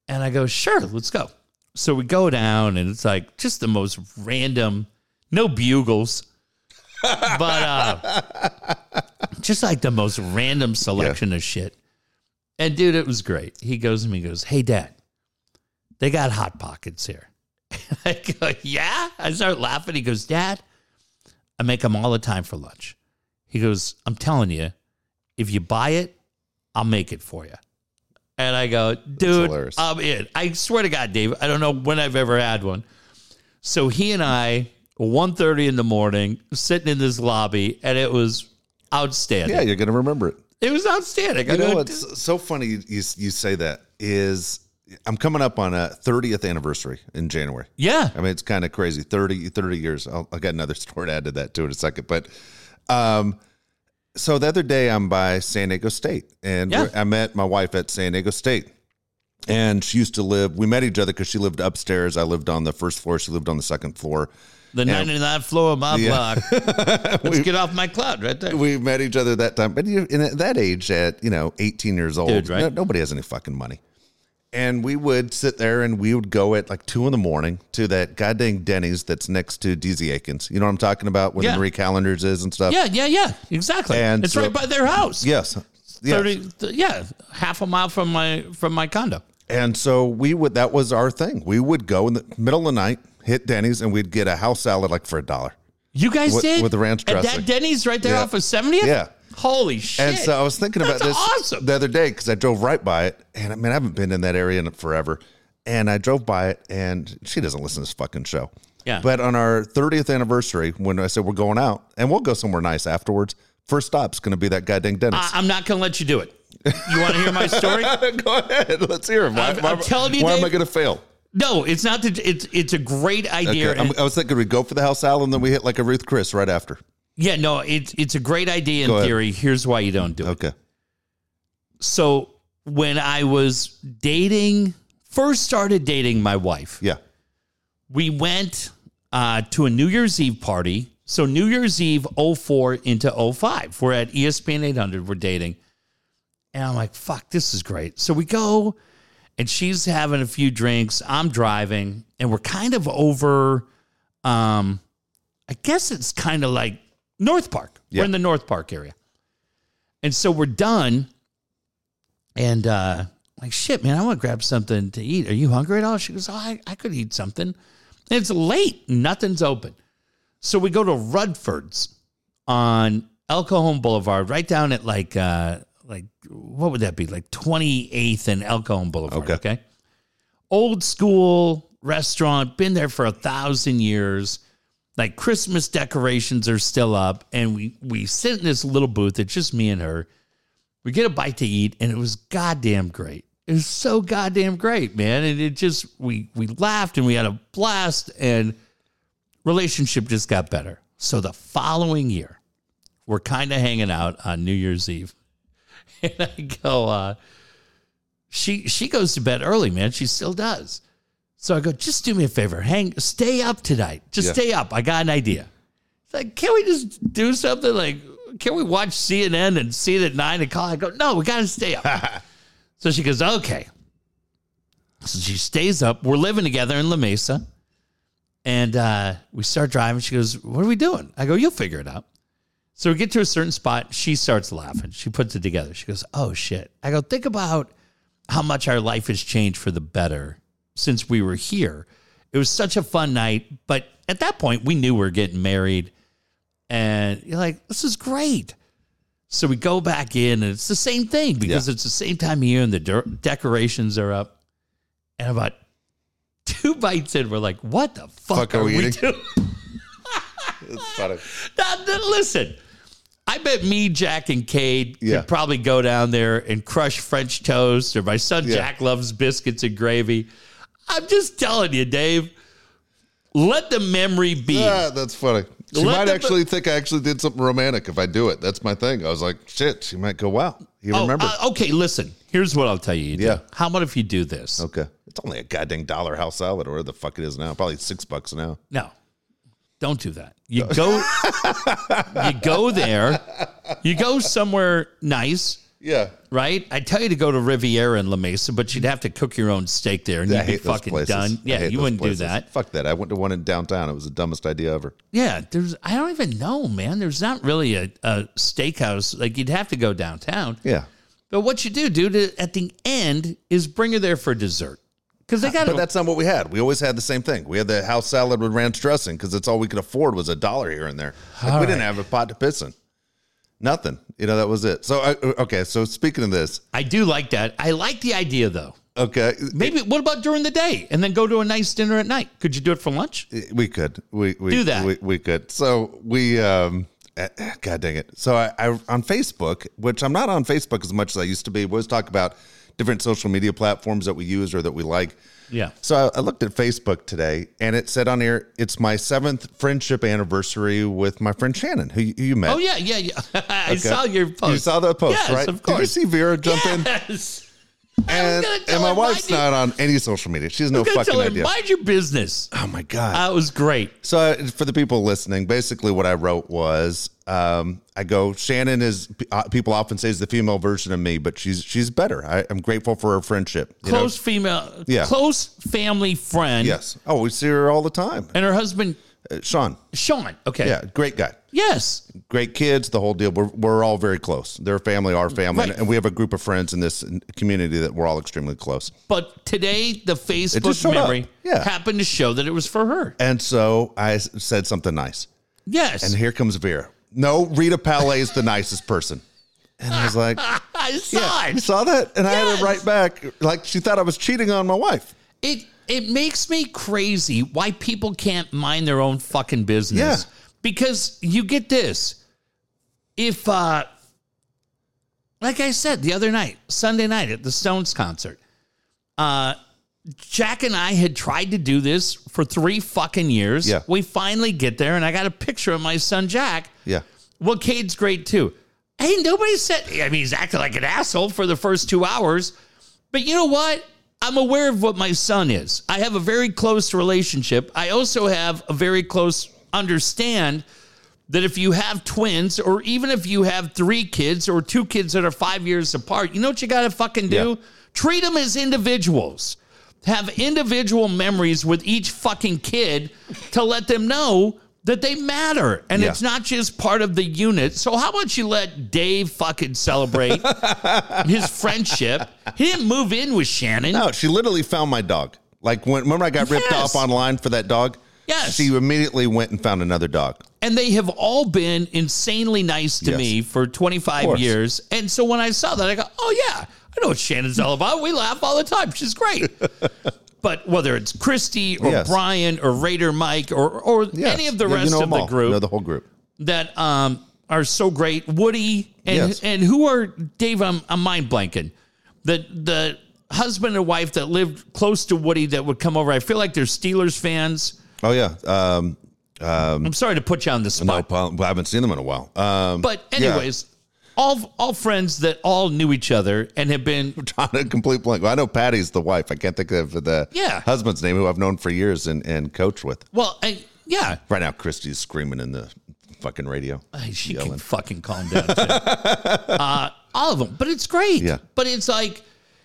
And I go, Sure, let's go. So we go down and it's like just the most random, no bugles, [LAUGHS] but uh just like the most random selection of shit. And dude, it was great. He goes to me, he goes, Hey dad, they got hot pockets here. [LAUGHS] I go, yeah. I start laughing. He goes, Dad, I make them all the time for lunch. He goes, I'm telling you, if you buy it, I'll make it for you. And I go, dude. I'm in. I swear to God, Dave, I don't know when I've ever had one. So he and I, 1.30 in the morning, sitting in this lobby, and it was outstanding. Yeah, you're going to remember it. It was outstanding. I You know go, what's so funny you you say that is I'm coming up on a 30th anniversary in January. yeah. I mean, it's kind of crazy. 30, 30 years. I'll, I got another story to add to that too in a second. But um, so the other day I'm by San Diego State and Yeah. I met my wife at San Diego State. And she used to live, we met each other because she lived upstairs. I lived on the first floor. She lived on the second floor. The 99th floor of my Yeah. block. [LAUGHS] Let's get off my cloud right there. We met each other that time. But you, in that age, at, you know, 18 years old, Dude, right? no- nobody has any fucking money. And we would sit there and we would go at like two in the morning to that goddamn Denny's that's next to DZ Akins. You know what I'm talking about? Where Yeah. the Marie Callender's is and stuff. Yeah, yeah, yeah. Exactly. And it's so- right by their house. Yes. Yes. 30 th- yeah, half a mile from my from my condo. And so we would, that was our thing. We would go in the middle of the night, hit Denny's, and we'd get a house salad like for a dollar. You guys With- did with the ranch At dressing. that Denny's right there Yeah. off of 70th? Yeah. Holy shit. And so I was thinking about That's this awesome. the other day because I drove right by it. And I mean, I haven't been in that area in forever. And I drove by it, and she doesn't listen to this fucking show. Yeah. But on our 30th anniversary, when I said we're going out and we'll go somewhere nice afterwards, first stop's going to be that guy goddamn Denny's. I, I'm not going to let you do it. You want to hear my story? [LAUGHS] go ahead. Let's hear it. Why, I'm- why- I'm telling you, why am I going to fail? No, it's not. The, it's it's a great idea. Okay, I was thinking could we'd go for the house salad and then we hit like a Ruth Chris right after. Yeah, no, it's it's a great idea in theory. Here's why you don't do it. Okay. So when I was dating, first started dating my wife, Yeah. we went uh, to a New Year's Eve party. So New Year's Eve 04 into 05. We're at ESPN 800. We're dating. And I'm like, fuck, this is great. So we go and she's having a few drinks. I'm driving and we're kind of over, um, I guess it's kind of like North Park. Yeah. We're in the North Park area. And so we're done. And uh, like, shit, man, I want to grab something to eat. Are you hungry at all? She goes, oh, I, I could eat something. And it's late, nothing's open. So we go to Rudford's on El Cajon Boulevard, right down at like, uh, like what would that be? Like 28th and El Cajon Boulevard. Okay. Okay. Old school restaurant, been there for a thousand years. Like Christmas decorations are still up. And we, we sit in this little booth. It's just me and her. We get a bite to eat, and it was goddamn great. It was so goddamn great, man. And it just we we laughed and we had a blast, and relationship just got better. So the following year, we're kind of hanging out on New Year's Eve, [LAUGHS] and I go, uh, she she goes to bed early, man. She still does. So I go, just do me a favor, hang, stay up tonight. Just Yeah. stay up. I got an idea. It's like, can't we just do something like? Can we watch CNN and see it at nine o'clock? I go, no, we got to stay up. [LAUGHS] so she goes, okay. So she stays up. We're living together in La Mesa. And uh, we start driving. She goes, What are we doing? I go, You'll figure it out. So we get to a certain spot. She starts laughing. She puts it together. She goes, Oh, shit. I go, Think about how much our life has changed for the better since we were here. It was such a fun night. But at that point, we knew we were getting married. And you're like, This is great. So we go back in, and it's the same thing because it's the same time of year and the de- decorations are up. And about two bites in, we're like, what the fuck, Fuck are, are we we doing? [LAUGHS] It's funny. Now, listen, I bet me, Jack, and Cade Yeah. could probably go down there and crush French toast, or my son Yeah. Jack loves biscuits and gravy. I'm just telling you, Dave, let the memory be. Yeah, that's funny. She Let might the- actually think I actually did something romantic if I do it. That's my thing. I was like, shit, she might go, wow. You Oh, remember? uh, okay, listen, here's what I'll tell you. you do. Yeah. How about if you do this? okay. It's only a goddamn dollar house salad or where the fuck it is now. Probably six bucks now. No, don't do that. You go, you go there, you go somewhere nice, Yeah. right? I tell you to go to Riviera in La Mesa, but you'd have to cook your own steak there, and I you'd be fucking done. Yeah, you wouldn't places. do that. Fuck that. I went to one in downtown. It was the dumbest idea ever. Yeah, there's. I don't even know, man. There's not really a, a steakhouse. Like you'd have to go downtown. Yeah. But what you do, dude, at the end is bring her there for dessert because they uh, got But that's not what we had. We always had the same thing. We had the house salad with ranch dressing because that's all we could afford was a dollar here and there. Like, we didn't have a pot to piss in. Nothing. You know, that was it. So, I, okay. So, speaking of this, I do like that. I like the idea though. okay. Maybe what about during the day and then go to a nice dinner at night? Could you do it for lunch? We could. We, we Do that. We, we could. So we. um eh, God dang it! So I, I on Facebook, which I'm not on Facebook as much as I used to be. We always talk about different social media platforms that we use or that we like. Yeah. So I, I looked at Facebook today, and it said on here, "It's my seventh friendship anniversary with my friend Shannon, who you, who you met." Oh yeah, yeah, yeah. [LAUGHS] I Okay. saw your post. You saw that post, Yes, right? Of course. Did you see Vera jump in? yes. And, and my wife's you- not on any social media. She has no fucking her, idea. mind your business. Oh my god! That was great. So uh, for the people listening, basically what I wrote was, um, I go, Shannon is. Uh, people often say is the female version of me, but she's she's better. I, I'm grateful for her friendship. you know? Close female, Yeah. close family friend. Yes. Oh, we see her all the time. And her husband, Uh, Sean. Sean. Okay. Yeah, great guy. Yes. Great kids, the whole deal. We're, we're all very close. They're family, our family, Right. and we have a group of friends in this community that we're all extremely close. But today, the Facebook just showed up. memory Yeah. happened to show that it was for her. And so I said something nice. Yes. And here comes Vera. No, Rita Palais is the nicest person. And I was like, [LAUGHS] I saw You it. saw that? And I had Yes. to write back like she thought I was cheating on my wife. It it makes me crazy why people can't mind their own fucking business. Yeah. Because you get this. If uh like I said the other night, Sunday night at the Stones concert, uh Jack and I had tried to do this for three fucking years. Yeah. We finally get there, and I got a picture of my son Jack. Yeah. Well, Cade's great too. Hey, nobody said. I mean, he's acting like an asshole for the first two hours, but you know what? I'm aware of what my son is. I have a very close relationship. I also have a very close understand that if you have twins, or even if you have three kids or two kids that are five years apart, you know what you got to fucking do? Yeah. Treat them as individuals. Have individual memories with each fucking kid to let them know that they matter and Yeah. it's not just part of the unit. So how about you let Dave fucking celebrate his friendship? He didn't move in with Shannon. No, she literally found my dog. Like when remember I got ripped Yes. off online for that dog? Yes. She immediately went and found another dog. And they have all been insanely nice to Yes. me for 25 years. And so when I saw that, I go, oh, yeah, I know what Shannon's all about. We laugh all the time. She's great. [LAUGHS] but whether it's Christy or Yes. Brian or Raider Mike or, or Yes. any of the Yeah, you rest know of the group You know the whole group. that um, are so great, Woody and, Yes. and who are, Dave, I'm, I'm mind blanking. The, the husband and wife that lived close to Woody that would come over, I feel like they're Steelers fans. Oh yeah. Um I'm sorry to put you on the spot. no, I haven't seen them in a while. Um But Yeah. All all friends that all knew each other and have been [LAUGHS] on a complete blank. Well, I know Patty's the wife. I can't think of the Yeah. husband's name who I've known for years and, and coached with. well, I, yeah, Right now, Christy's screaming in the fucking radio. she can fucking calm down. Too. [LAUGHS] uh, all of them, but it's great. Yeah. but it's like,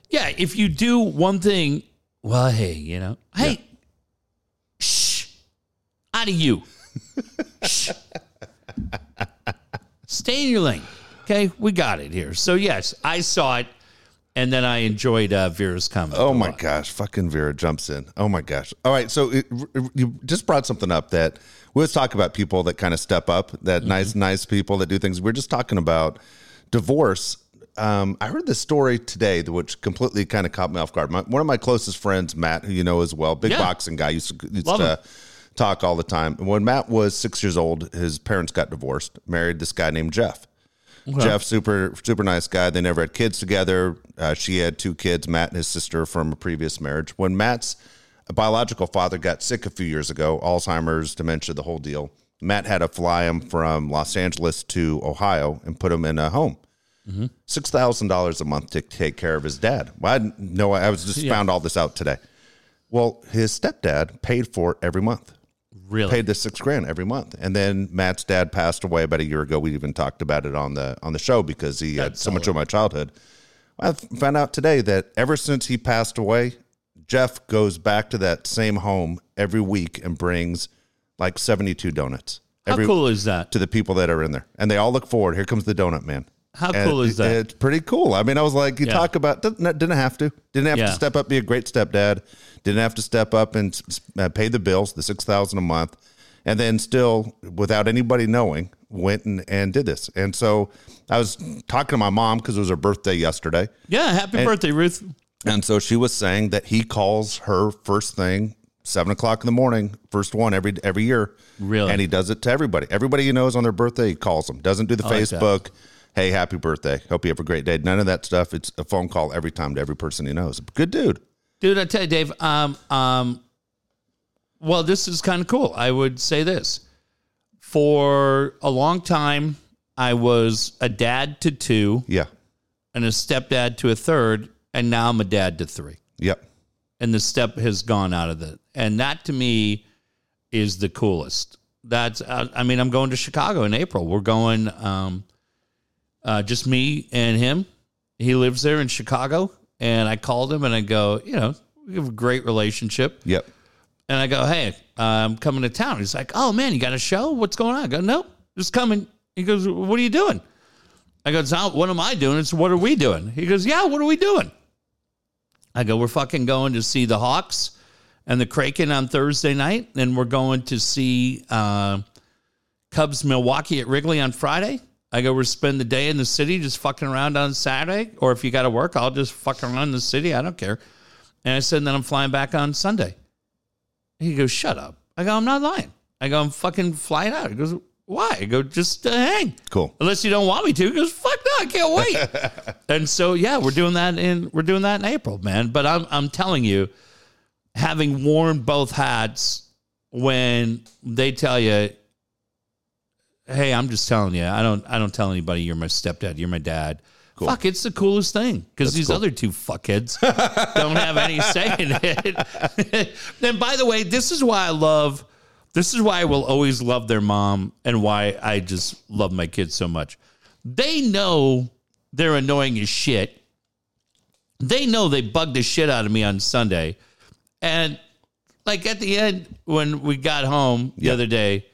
yeah, if you do one thing, well, hey, you know, hey, shh, out of you, [LAUGHS] shh, stay in your lane. Okay, we got it here. So yes, I saw it, and then I enjoyed uh, Vera's comment. Oh my lot. gosh, fucking Vera jumps in. Oh my gosh. All right, so it, you just brought something up that we always talk about people that kind of step up, that Mm-hmm. nice, nice people that do things. We're just talking about divorce. Um, I heard this story today, which completely kind of caught me off guard. My, one of my closest friends, Matt, who you know as well, big Yeah. boxing guy, used to, used to talk all the time. When Matt was six years old, his parents got divorced, married this guy named Jeff. Jeff, super super nice guy. They never had kids together. Uh, she had two kids, Matt and his sister from a previous marriage. When Matt's biological father got sick a few years ago, Alzheimer's, dementia, the whole deal. Matt had to fly him from Los Angeles to Ohio and put him in a home. Six thousand dollars a month to take care of his dad. Well, I didn't know. I was just Yeah. found all this out today. Well, his stepdad paid for it every month really? paid the six grand every month. And then Matt's dad passed away about a year ago. We even talked about it on the on the show because he had so much of my childhood. I found out today that ever since he passed away, Jeff goes back to that same home every week and brings like seventy two donuts How cool is that? to the people that are in there, and they all look forward. Here comes the donut man. How And cool is that? It's pretty cool. I mean, I was like, you Yeah. talk about didn't, didn't have to, didn't have Yeah. to step up, be a great stepdad, didn't have to step up and uh, pay the bills, the six thousand a month, and then still, without anybody knowing, went and, and did this. And so I was talking to my mom because it was her birthday yesterday, Yeah, happy birthday, Ruth. and so she was saying that he calls her first thing. Seven o'clock in the morning, first one every every year. Really? and he does it to everybody. Everybody he knows on their birthday, he calls them. Doesn't do the like that. Facebook. Hey, happy birthday. Hope you have a great day. None of that stuff. It's a phone call every time to every person he knows. Good dude. Dude, I tell you, Dave, um, um, well, this is kind of cool. I would say this. For a long time, I was a dad to two Yeah. and a stepdad to a third, and now I'm a dad to three. Yep. And the step has gone out of it. And that to me is the coolest. That's, I mean, I'm going to Chicago in April. We're going, um, uh, just me and him. He lives there in Chicago. And I called him and I go, you know, we have a great relationship. Yep. And I go, hey, I'm coming to town. He's like, oh man, you got a show? What's going on? I go, no, just coming. He goes, what are you doing? I go, it's not what am I doing? It's what are we doing? He goes, yeah, what are we doing? I go, we're fucking going to see the Hawks and the Kraken on Thursday night. And we're going to see uh, Cubs Milwaukee at Wrigley on Friday. I go, we're spend the day in the city just fucking around on Saturday. Or if you got to work, I'll just fuck around in the city. I don't care. And I said, and then I'm flying back on Sunday. He goes, shut up. I go, I'm not lying. I go, I'm fucking flying out. He goes, why? I go, just to hang. Cool. Unless you don't want me to. He goes, fuck no, I can't wait. [LAUGHS] and so yeah, we're doing that in we're doing that in April, man. But I'm I'm telling you, having worn both hats when they tell you, "Hey, I'm just telling you, I don't, I don't tell anybody you're my stepdad, you're my dad." Fuck, it's the coolest thing because these other two fuckheads don't have any say in it. [LAUGHS] and by the way, this is why I love. This is why I will always love their mom and why I just love my kids so much. They know they're annoying as shit. They know they bugged the shit out of me on Sunday. And like at the end, when we got home the Yeah. other day,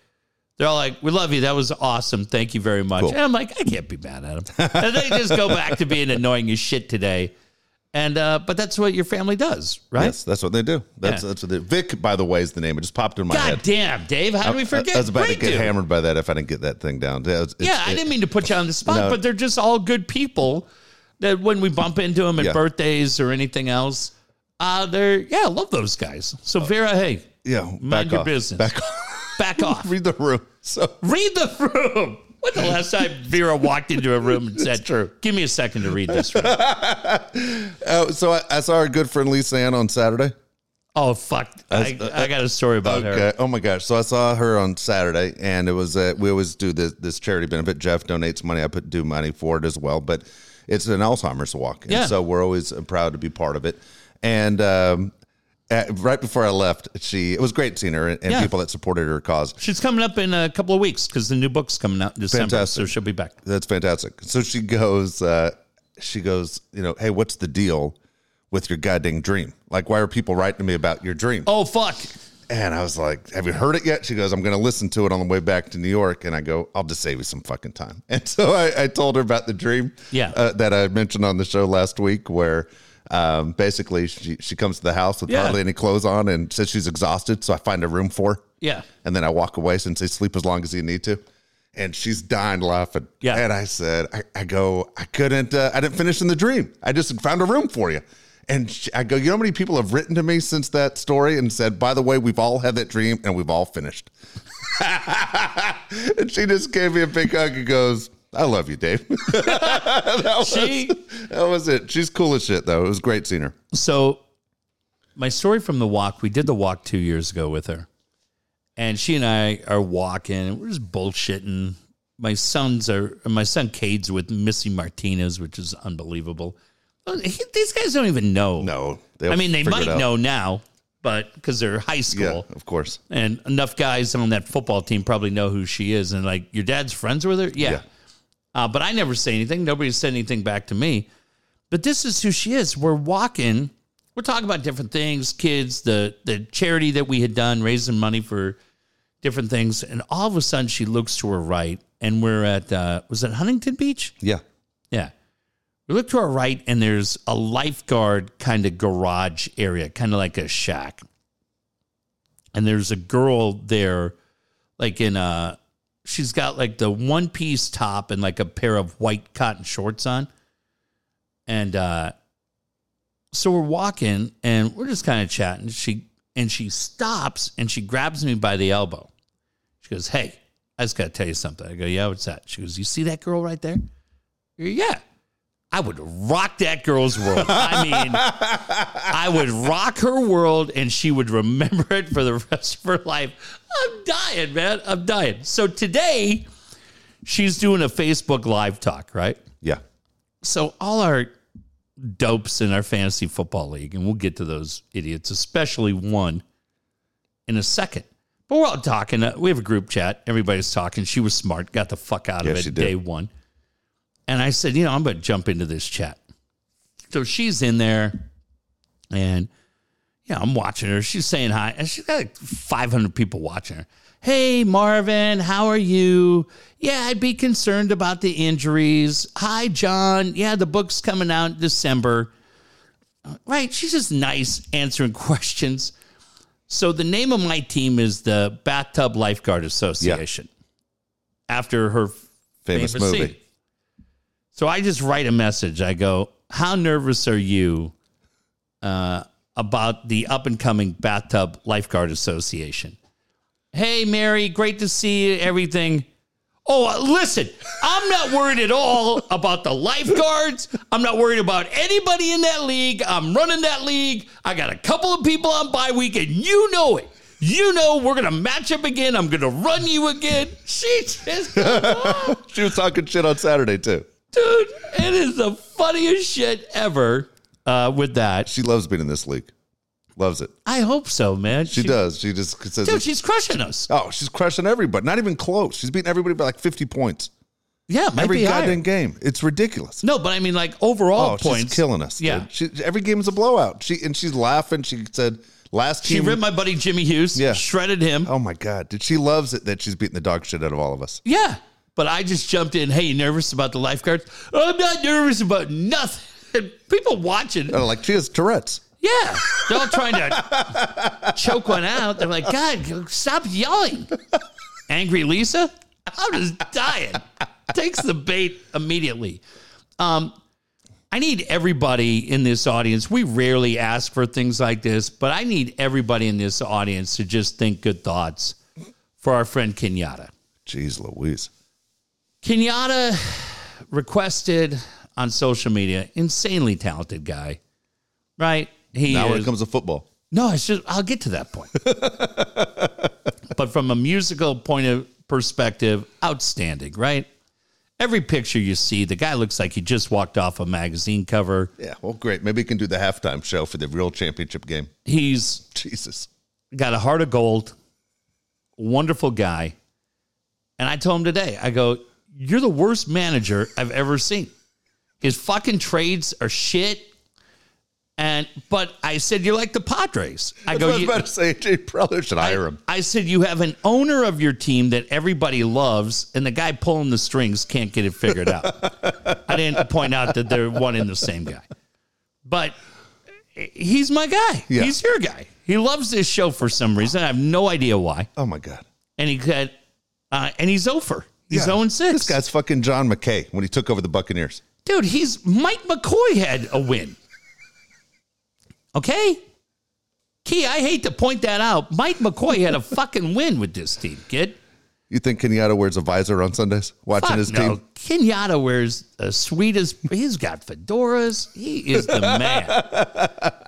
they're all like, "We love you. That was awesome. Thank you very much." Cool. And I'm like, I can't be mad at them. and they just go back to being annoying as shit today. And uh, but that's what your family does, right? Yes, that's what they do. That's Yeah. that's what they, Vic. By the way, is the name. It just popped in my God head. damn, Dave, how do we forget? I, I was about Great to get dude. hammered by that if I didn't get that thing down. Yeah, it's- Yeah, I it- didn't mean to put you on the spot, No. but they're just all good people. That when we bump into them at Yeah. birthdays or anything else, uh, they're yeah, I love those guys. So Vera, hey, Yeah, Mind back your off. business. [LAUGHS] Back [LAUGHS] off. Read the room. So Read the room. When the [LAUGHS] last time Vera walked into a room and said, true. Give me a second to read this room. Uh, [LAUGHS] so I, I saw our good friend Lisa Ann on Saturday. Oh fuck. I, I got a story about her. Oh my gosh. So I saw her on Saturday, and it was uh, we always do this this charity benefit. Jeff donates money. I put do money for it as well, but it's an Alzheimer's walk, and Yeah. so we're always uh, proud to be part of it. And um, right before I left, she it was great seeing her and, and Yeah. people that supported her cause. She's coming up in a couple of weeks because the new book's coming out in December. Fantastic. So she'll be back. That's fantastic. So she goes, uh, she goes, you know, hey, what's the deal with your goddamn dream? Like, why are people writing to me about your dream? Oh fuck. And I was like, Have you heard it yet? She goes, I'm going to listen to it on the way back to New York. And I go, I'll just save you some fucking time. [LAUGHS] And so I, I told her about the dream Yeah. uh, that I mentioned on the show last week, where um, basically she, she comes to the house with Yeah. hardly any clothes on and says she's exhausted. So I find a room for her. Yeah. And then I walk away since they sleep as long as you need to. And she's dying laughing. Yeah. And I said, I, I go, I couldn't, uh, I didn't finish in the dream. I just found a room for you. And she, I go, you know how many people have written to me since that story and said, by the way, we've all had that dream and we've all finished. [LAUGHS] and she just gave me a big hug and goes, I love you, Dave. [LAUGHS] that, was, She- that was it. She's cool as shit, though. It was great seeing her. So, my story from the walk, we did the walk two years ago with her. And she and I are walking, and we're just bullshitting. My sons are, my son Cade's with Missy Martinez, which is unbelievable. Uh, he- These guys don't even know. No. I mean, they might know now, but because they're high school. Yeah, of course. And enough guys on that football team probably know who she is. And like, your dad's friends with her? Yeah. Yeah. Uh, but I never say anything. Nobody said anything back to me. But this is who she is. We're walking. We're talking about different things, kids, the the charity that we had done, raising money for different things. And all of a sudden, she looks to her right, and we're at uh, was it Huntington Beach? Yeah. Yeah. We look to our right, and there's a lifeguard kind of garage area, kind of like a shack. And there's a girl there, like in a, she's got like the one piece top and like a pair of white cotton shorts on. And uh, so we're walking and we're just kind of chatting. She, and she stops and she grabs me by the elbow. She goes, Hey, I just got to tell you something. I go, Yeah, what's that? She goes, You see that girl right there? Go, Yeah. I would rock that girl's world. I mean, I would rock her world and she would remember it for the rest of her life. I'm dying, man. I'm dying. So today, she's doing a Facebook live talk, right? Yeah. So all our dopes in our fantasy football league, and we'll get to those idiots, especially one in a second. But we're all talking. Uh, we have a group chat. Everybody's talking. She was smart, got the fuck out of it day one. And I said, you know, I'm going to jump into this chat. So she's in there, and yeah, I'm watching her. She's saying hi, and she's got like 500 people watching her. Hey, Marvin, how are you? Yeah, I'd be concerned about the injuries. Hi, John. Yeah, the book's coming out in December. Right? She's just nice answering [LAUGHS] questions. So the name of my team is the Bathtub Lifeguard Association. After her Famous, famous movie. scene. So I just write a message. I go, "How nervous are you uh, about the up and coming Bathtub Lifeguard Association?" Hey, Mary, great to see you. Everything. Oh, uh, listen, I'm not worried at all about the lifeguards. I'm not worried about anybody in that league. I'm running that league. I got a couple of people on bye week, and you know it. You know we're gonna match up again. I'm gonna run you again. [LAUGHS] She just, She was talking shit on Saturday too. It is the funniest shit ever. Uh, with that, She loves being in this league. Loves it. I hope so, man. She, does. She just says, Dude, she's crushing us. "Oh, she's crushing everybody. Not even close. She's beating everybody by like fifty points Yeah, might every be higher. goddamn game. It's ridiculous. No, but I mean, like overall Oh, points. she's killing us. Yeah. dude. She, every game is a blowout. She and she's laughing. She said last She team. ripped my buddy Jimmy Hughes. Yeah. shredded him. oh my god, did she loves it that she's beating the dog shit out of all of us? Yeah, but I just jumped in. Hey, you nervous about the lifeguards? I'm not nervous about nothing. And people watching, Oh, like she has Tourette's. yeah, they're all trying to choke one out. They're like, God, stop yelling. Angry Lisa, I'm just dying. Takes the bait immediately. Um, I need everybody in this audience. We rarely ask for things like this, but I need everybody in this audience to just think good thoughts for our friend Kenyatta. Jeez, Louise. Kenyatta requested on social media, insanely talented guy, right? He Now when is, it comes to football, no, it's just I'll get to that point. [LAUGHS] but from a musical point of perspective, outstanding, right? Every picture you see, the guy looks like he just walked off a magazine cover. yeah. Well, great. Maybe he can do the halftime show for the real championship game. He's [LAUGHS] Jesus. got a heart of gold, wonderful guy. And I told him today, I go, You're the worst manager I've ever seen. His fucking trades are shit. And but I said, You're like the Padres. I I go, was "You- about to say, Jay Preller should I, hire him. I said, You have an owner of your team that everybody loves, and the guy pulling the strings can't get it figured out. [LAUGHS] I didn't point out that they're one and the same guy. But he's my guy. Yeah. He's your guy. He loves this show for some reason. I have no idea why. Oh my god. And he had, uh, and he's over. He's Yeah. 0 6. This guy's fucking John McKay when he took over the Buccaneers. Dude, he's Mike McCoy had a win. Okay? Key, I hate to point that out. Mike McCoy had a [LAUGHS] fucking win with this team, kid. You think Kenyatta wears a visor on Sundays watching Fuck his no. team? Kenyatta wears the sweetest. He's got fedoras. He is the man.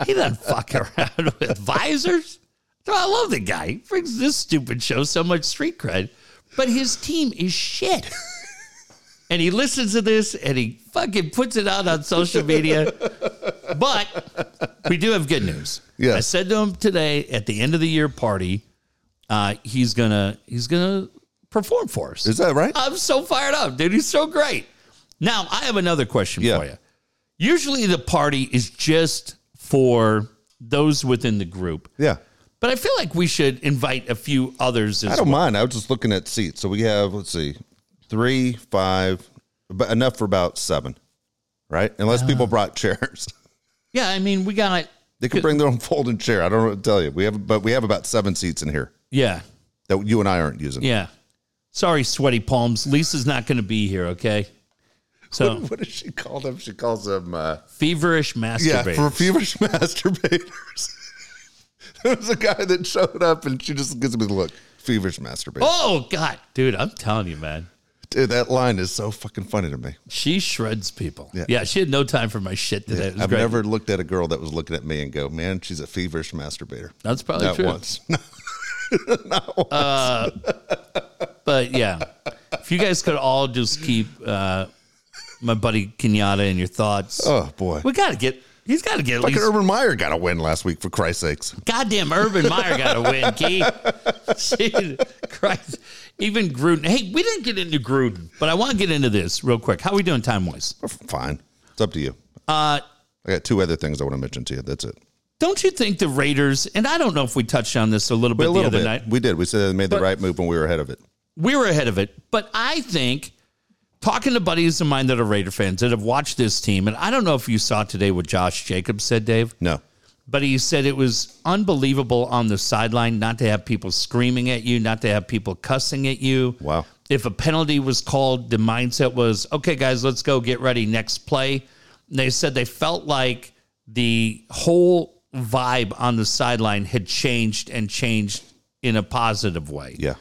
he doesn't [LAUGHS] fuck around with visors. So I love the guy. He brings this stupid show so much street cred, but his team is shit. and he listens to this and he fucking puts it out on social media. but we do have good news. Yes. I said to him today at the end of the year party, uh, he's gonna he's gonna perform for us. Is that right? I'm so fired up, dude. He's so great. Now, I have another question Yeah. for you. Usually the party is just for those within the group, yeah. But I feel like we should invite a few others as I don't well. mind. I was just looking at seats. So we have, let's see, three, five, but enough for about seven, right? Unless Uh. people brought chairs. [LAUGHS] Yeah, I mean, we got, They can bring their own folding chair. I don't know what to tell you. We have, but we have about seven seats in here yeah, that you and I aren't using. yeah. Sorry, sweaty palms. Lisa's not going to be here, okay? [LAUGHS] So, What does she call them? She calls them, uh, feverish yeah, masturbators. for feverish [LAUGHS] masturbators. [LAUGHS] there was a guy that showed up and she just gives me the look. Feverish masturbator. oh, God. Dude, I'm telling you, man. Dude, that line is so fucking funny to me. She shreds people. Yeah, Yeah. she had no time for my shit today. Was I've great. never looked at a girl that was looking at me and go, man, she's a feverish masturbator. That's probably true. Not true. once. [LAUGHS] But yeah, if you guys could all just keep uh, my buddy Kenyatta in your thoughts, oh, boy. we got to get. He's got to get at Fucking least. Urban Meyer got a win last week, for Christ's sakes. Goddamn, Urban Meyer got a win. [LAUGHS] Jesus Christ. Even Gruden. Hey, we didn't get into Gruden, but I want to get into this real quick. How are we doing time wise? We're fine. It's up to you. Uh, I got two other things I want to mention to you. That's it. don't you think the Raiders, and I don't know if we touched on this a little bit a the other bit. night. We did. We said they made the But- right move when we were ahead of it. we were ahead of it. But I think talking to buddies of mine that are Raider fans that have watched this team, and I don't know if you saw today what Josh Jacobs said, Dave, No. but he said it was unbelievable on the sideline not to have people screaming at you, not to have people cussing at you. Wow. If a penalty was called, the mindset was, okay, guys, let's go get ready, next play. And they said they felt like the whole vibe on the sideline had changed and changed in a positive way Yeah.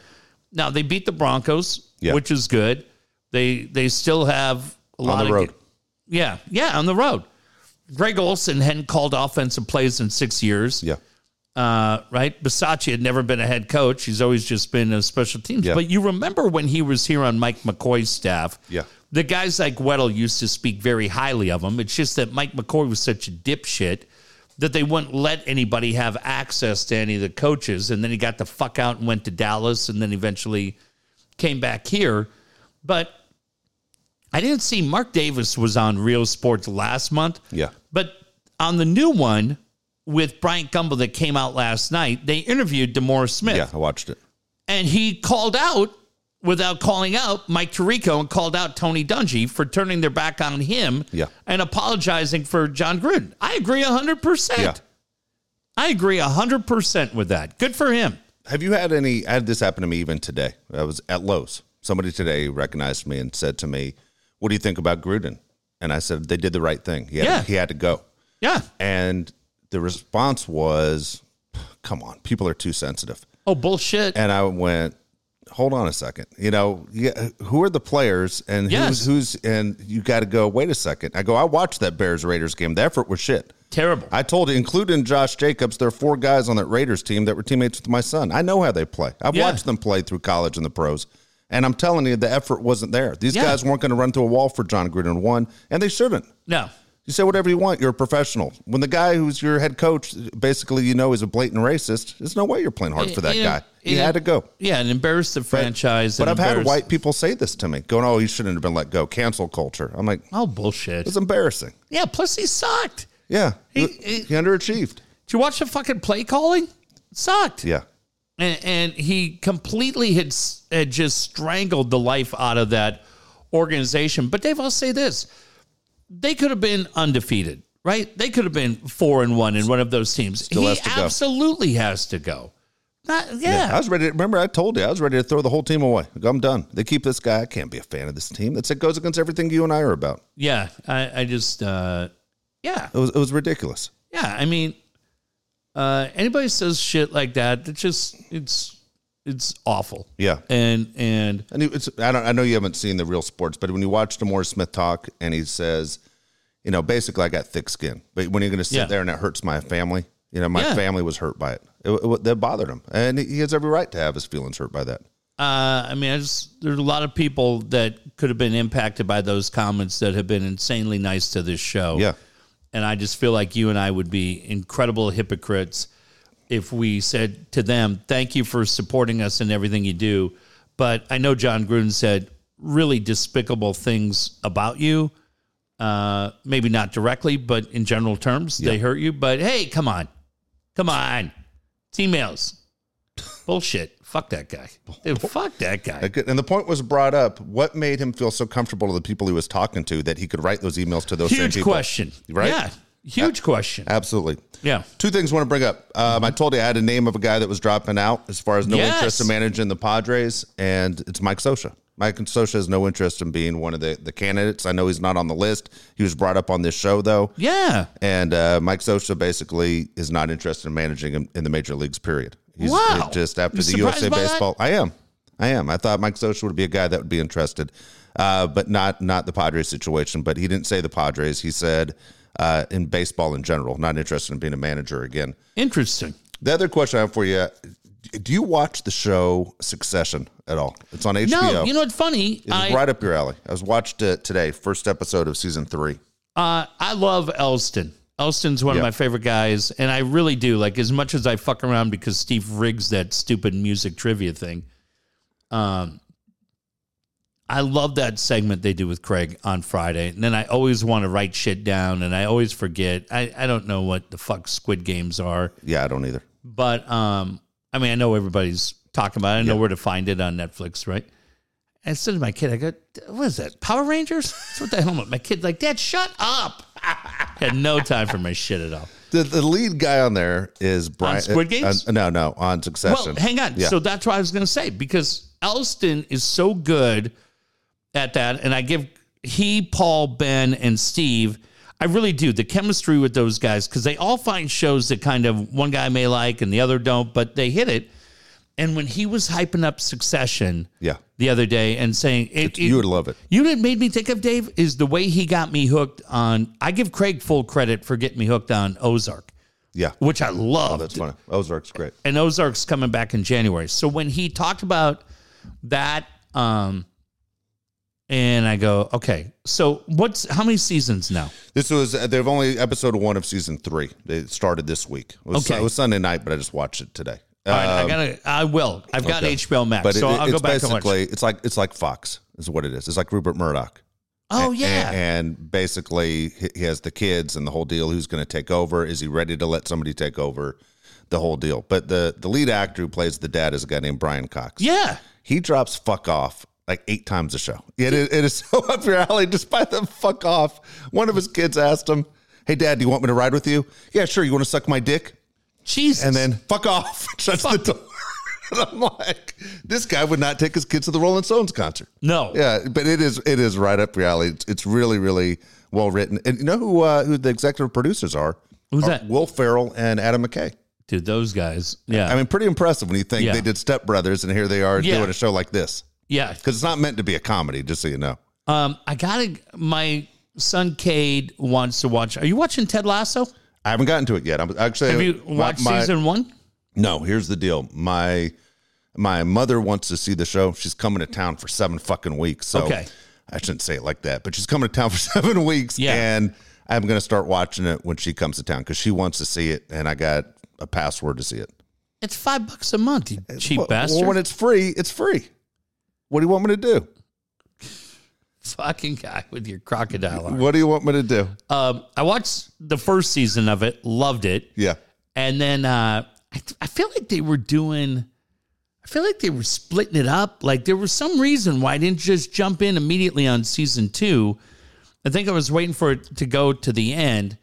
Now they beat the Broncos, Yeah. which is good. They they still have a lot the of road. yeah, yeah, on the road. Greg Olson hadn't called offensive plays in six years. Yeah. Uh, right? Bisaccia had never been a head coach. He's always just been a special teams. Yeah. But you remember when he was here on Mike McCoy's staff? Yeah. The guys like Weddle used to speak very highly of him. It's just that Mike McCoy was such a dipshit that they wouldn't let anybody have access to any of the coaches. And then he got the fuck out and went to Dallas and then eventually came back here. But I didn't see Mark Davis was on Real Sports last month. Yeah. But on the new one with Bryant Gumbel that came out last night, they interviewed DeMaurice Smith. Yeah. I watched it. And he called out, without calling out, Mike Tirico and called out Tony Dungy for turning their back on him Yeah. and apologizing for Jon Gruden. I agree 100%. Yeah. I agree 100% with that. Good for him. Have you had any? I had this happen to me even today. I was at Lowe's. Somebody today recognized me and said to me, "What do you think about Gruden?" And I said, "They did the right thing. He had, Yeah. he had to go." Yeah. And the response was, "Come on, people are too sensitive." Oh, bullshit. And I went, "Hold on a second. You know, yeah, who are the players and Yes. who's who's and you got to go. Wait a second. I go. I watched that Bears Raiders game. The effort was shit. Terrible. I told you, including Josh Jacobs, there are four guys on that Raiders team that were teammates with my son. I know how they play. I've Yeah. watched them play through college and the pros. And I'm telling you, the effort wasn't there. These Yeah. guys weren't going to run to a wall for Jon Gruden one, and they shouldn't. no. You say whatever you want. You're a professional. When the guy who's your head coach, basically, you know, is a blatant racist, there's no way you're playing hard for that guy. He had to go. Yeah, and embarrass the franchise. But and I've had white people say this to me, going, "Oh, he shouldn't have been let go." Cancel culture. I'm like, Oh, bullshit. it's embarrassing. Yeah, plus he sucked. Yeah, He- he, he- he underachieved. Did you watch the fucking play calling? It sucked. Yeah, and, and he completely had, had just strangled the life out of that organization. But Dave, I'll say this: they could have been undefeated, right? They could have been four and one in one of those teams. he has to go. absolutely has to go. Not, I yeah, was ready. To, remember, I told you I was ready to throw the whole team away. I'm done. They keep this guy. I can't be a fan of this team. That's it goes against everything you and I are about. yeah. I, I just, uh, yeah, It was it was ridiculous. yeah. I mean, uh, anybody says shit like that, it's just, it's, it's awful. Yeah. And and And it's I don't I know you haven't seen the real sports, but when you watch DeMaurice Smith talk and he says, you know, basically I got thick skin, but when you're going to sit Yeah. there and it hurts my family, you know, my Yeah. family was hurt by it. It, it. That bothered him, and he has every right to have his feelings hurt by that. Uh, I mean, I just there's a lot of people that could have been impacted by those comments that have been insanely nice to this show. Yeah. And I just feel like you and I would be incredible hypocrites if we said to them, "Thank you for supporting us and everything you do," but I know Jon Gruden said really despicable things about you. Uh, maybe not directly, but in general terms, they hurt you. But hey, come on, come on, it's emails. Bullshit. Fuck that guy. Dude, [LAUGHS] fuck that guy. And the point was brought up: what made him feel so comfortable to the people he was talking to that he could write those emails to those same Huge people? question. Right? Yeah. Huge question. Absolutely. Yeah. Two things I want to bring up. Um, I told you I had a name of a guy that was dropping out as far as no Yes. interest in managing the Padres, and it's Mike Scioscia. Mike Scioscia has no interest in being one of the, the candidates. I know he's not on the list. He was brought up on this show, though. Yeah. And uh, Mike Scioscia basically is not interested in managing him in the major leagues, period. He's Wow. just after You the USA that? Baseball. I am. I am. I thought Mike Scioscia would be a guy that would be interested, uh, but not not the Padres situation. But he didn't say the Padres. He said uh, in baseball in general, not interested in being a manager again. Interesting. The other question I have for you: Do you watch the show Succession at all? It's on HBO. No, you know what's funny? it's I, right up your alley. I was watched it today, first episode of season three. uh, I love Elsten. Elsten's one Yeah. of my favorite guys, and I really do. Like as much as I fuck around because Steve rigs that stupid music trivia thing. Um, I love that segment they do with Craig on Friday, and then I always want to write shit down, and I always forget. I, I don't know what the fuck Squid Games are. Yeah, I don't either. But um, I mean, I know everybody's talking about it. I know where to find it on Netflix, right? I said to my kid, I go, what is that? Power Rangers? That's what the hell? My kid's like, Dad, shut up. [LAUGHS] Had no time for my shit at all. The, the lead guy on there is Brian. Squid Games? uh, no, no, on Succession. Well, hang on. Yeah. So that's what I was going to say because Elsten is so good at that, and I give he, Paul, Ben, and Steve. I really do the chemistry with those guys because they all find shows that kind of one guy may like and the other don't, but they hit it. And when he was hyping up Succession Yeah. the other day and saying it, You would love it. you know what made me think of Dave is the way he got me hooked on. I give Craig full credit for getting me hooked on Ozark, Yeah. which I love. That's funny. Ozark's great. and Ozark's coming back in January. So when he talked about that, um, and I go, okay, so what's how many seasons now? This was they've only episode one of season three. They started this week. It was, Okay. it was Sunday night, but I just watched it today. All right, I Um, gotta, I will. I've got okay. HBO Max, but so I'll it's go back and watch. basically it's like it's like Fox is what it is. It's like Rupert Murdoch. Oh A- yeah, and, basically he- he has the kids and the whole deal. Who's going to take over? Is he ready to let somebody take over? The whole deal. But the the lead actor who plays the dad is a guy named Brian Cox. yeah. He drops fuck off like eight times a show. It is, it is [LAUGHS] so up your alley. Despite the fuck off, one of his kids asked him, "Hey, Dad, do you want me to ride with you?" Yeah, sure. You want to suck my dick? Jesus. And then fuck off. [LAUGHS] Shuts the door. and [LAUGHS] I'm like, this guy would not take his kids to the Rolling Stones concert. no, Yeah, but it is it is right up your alley. It's, it's really really well written. And you know who uh, who the executive producers are? Who's Are that? Will Ferrell and Adam McKay. dude, those guys. Yeah, I mean, pretty impressive when you think Yeah. they did Step Brothers and here they are Yeah. doing a show like this. yeah. Because it's not meant to be a comedy, just so you know. Um, I gotta. My son Cade wants to watch. Are you watching Ted Lasso? I haven't gotten to it yet. I'm actually Have you watched my- season one? No, here's the deal. My my mother wants to see the show. She's coming to town for seven fucking weeks. So Okay. I shouldn't say it like that, but she's coming to town [LAUGHS] for seven weeks. Yeah. And I'm going to start watching it when she comes to town because she wants to see it, and I got a password to see it. It's five bucks a month, you cheap well, bastard. Well, when it's free, it's free. What do you want me to do? Fucking guy with your crocodile arm. What do you want me to do? Um, I watched the first season of it, loved it, Yeah. and then uh, I, I feel like they were doing. I feel like they were splitting it up. Like there was some reason why I didn't just jump in immediately on season two. I think I was waiting for it to go to the end,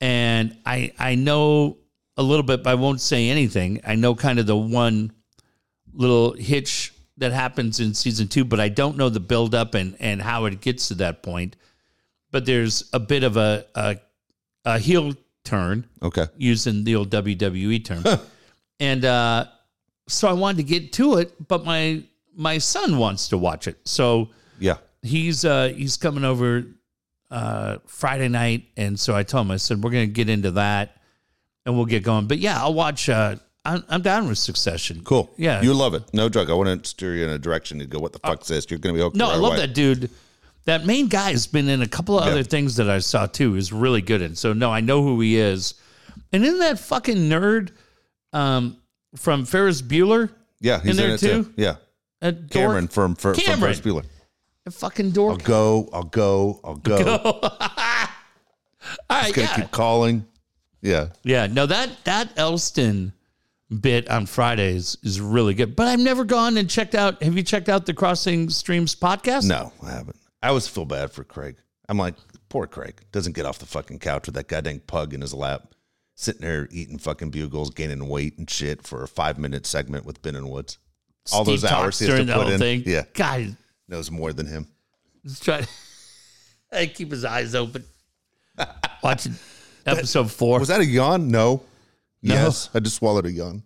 and I I know a little bit, but I won't say anything. I know kind of the one little hitch that happens in season two, but I don't know the build up and and how it gets to that point. But there's a bit of a a, a heel turn Okay. using the old WWE term. and uh, so I wanted to get to it, but my my son wants to watch it. So Yeah. he's uh, he's coming over uh, Friday night, and so I told him I said we're gonna get into that, and we'll get going. But yeah, I'll watch. Uh, I'm, I'm down with Succession. Cool. Yeah. You love it. No joke. I want to steer you in a direction to go, what the fuck's this? You're going to be okay. No, I love away. that dude. That main guy has been in a couple of Yeah. other things that I saw too. He's really good in. So no, I know who he is. And isn't that fucking nerd um, from Ferris Bueller? Yeah. He's in there it too? Yeah. A? Cameron from, from, from Cameron. Ferris Bueller. A fucking dork. I'll go. I'll go. I'll go. [LAUGHS] All right, Gonna yeah. keep calling. Yeah. yeah. No, that that Elsten bit on Fridays is really good. But I've never gone and checked out. Have you checked out the Crossing Streams podcast? No, I haven't. I always feel bad for Craig. I'm like, poor Craig doesn't get off the fucking couch with that goddamn pug in his lap, sitting there eating fucking bugles, gaining weight and shit for a five minute segment with Ben and Woods. All those hours he has to put in. thing. Yeah, God, knows more than him. Let's try [LAUGHS] to keep his eyes open. Watching episode four. Was that a yawn? No. Yes, I just swallowed a yawn.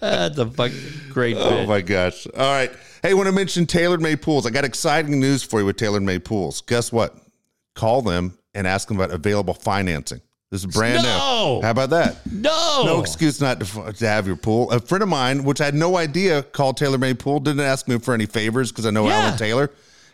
That's a fucking great Oh bit. my gosh. All right. Hey, I want to mention Taylor Made Pools. I got exciting news for you with Taylor Made Pools. Guess what? Call them and ask them about available financing. This is brand No. new. How about that? no. No excuse not to, to have your pool. A friend of mine, which I had no idea, called Taylor Made Pool, didn't ask me for any favors because I know Yeah. Alan Taylor.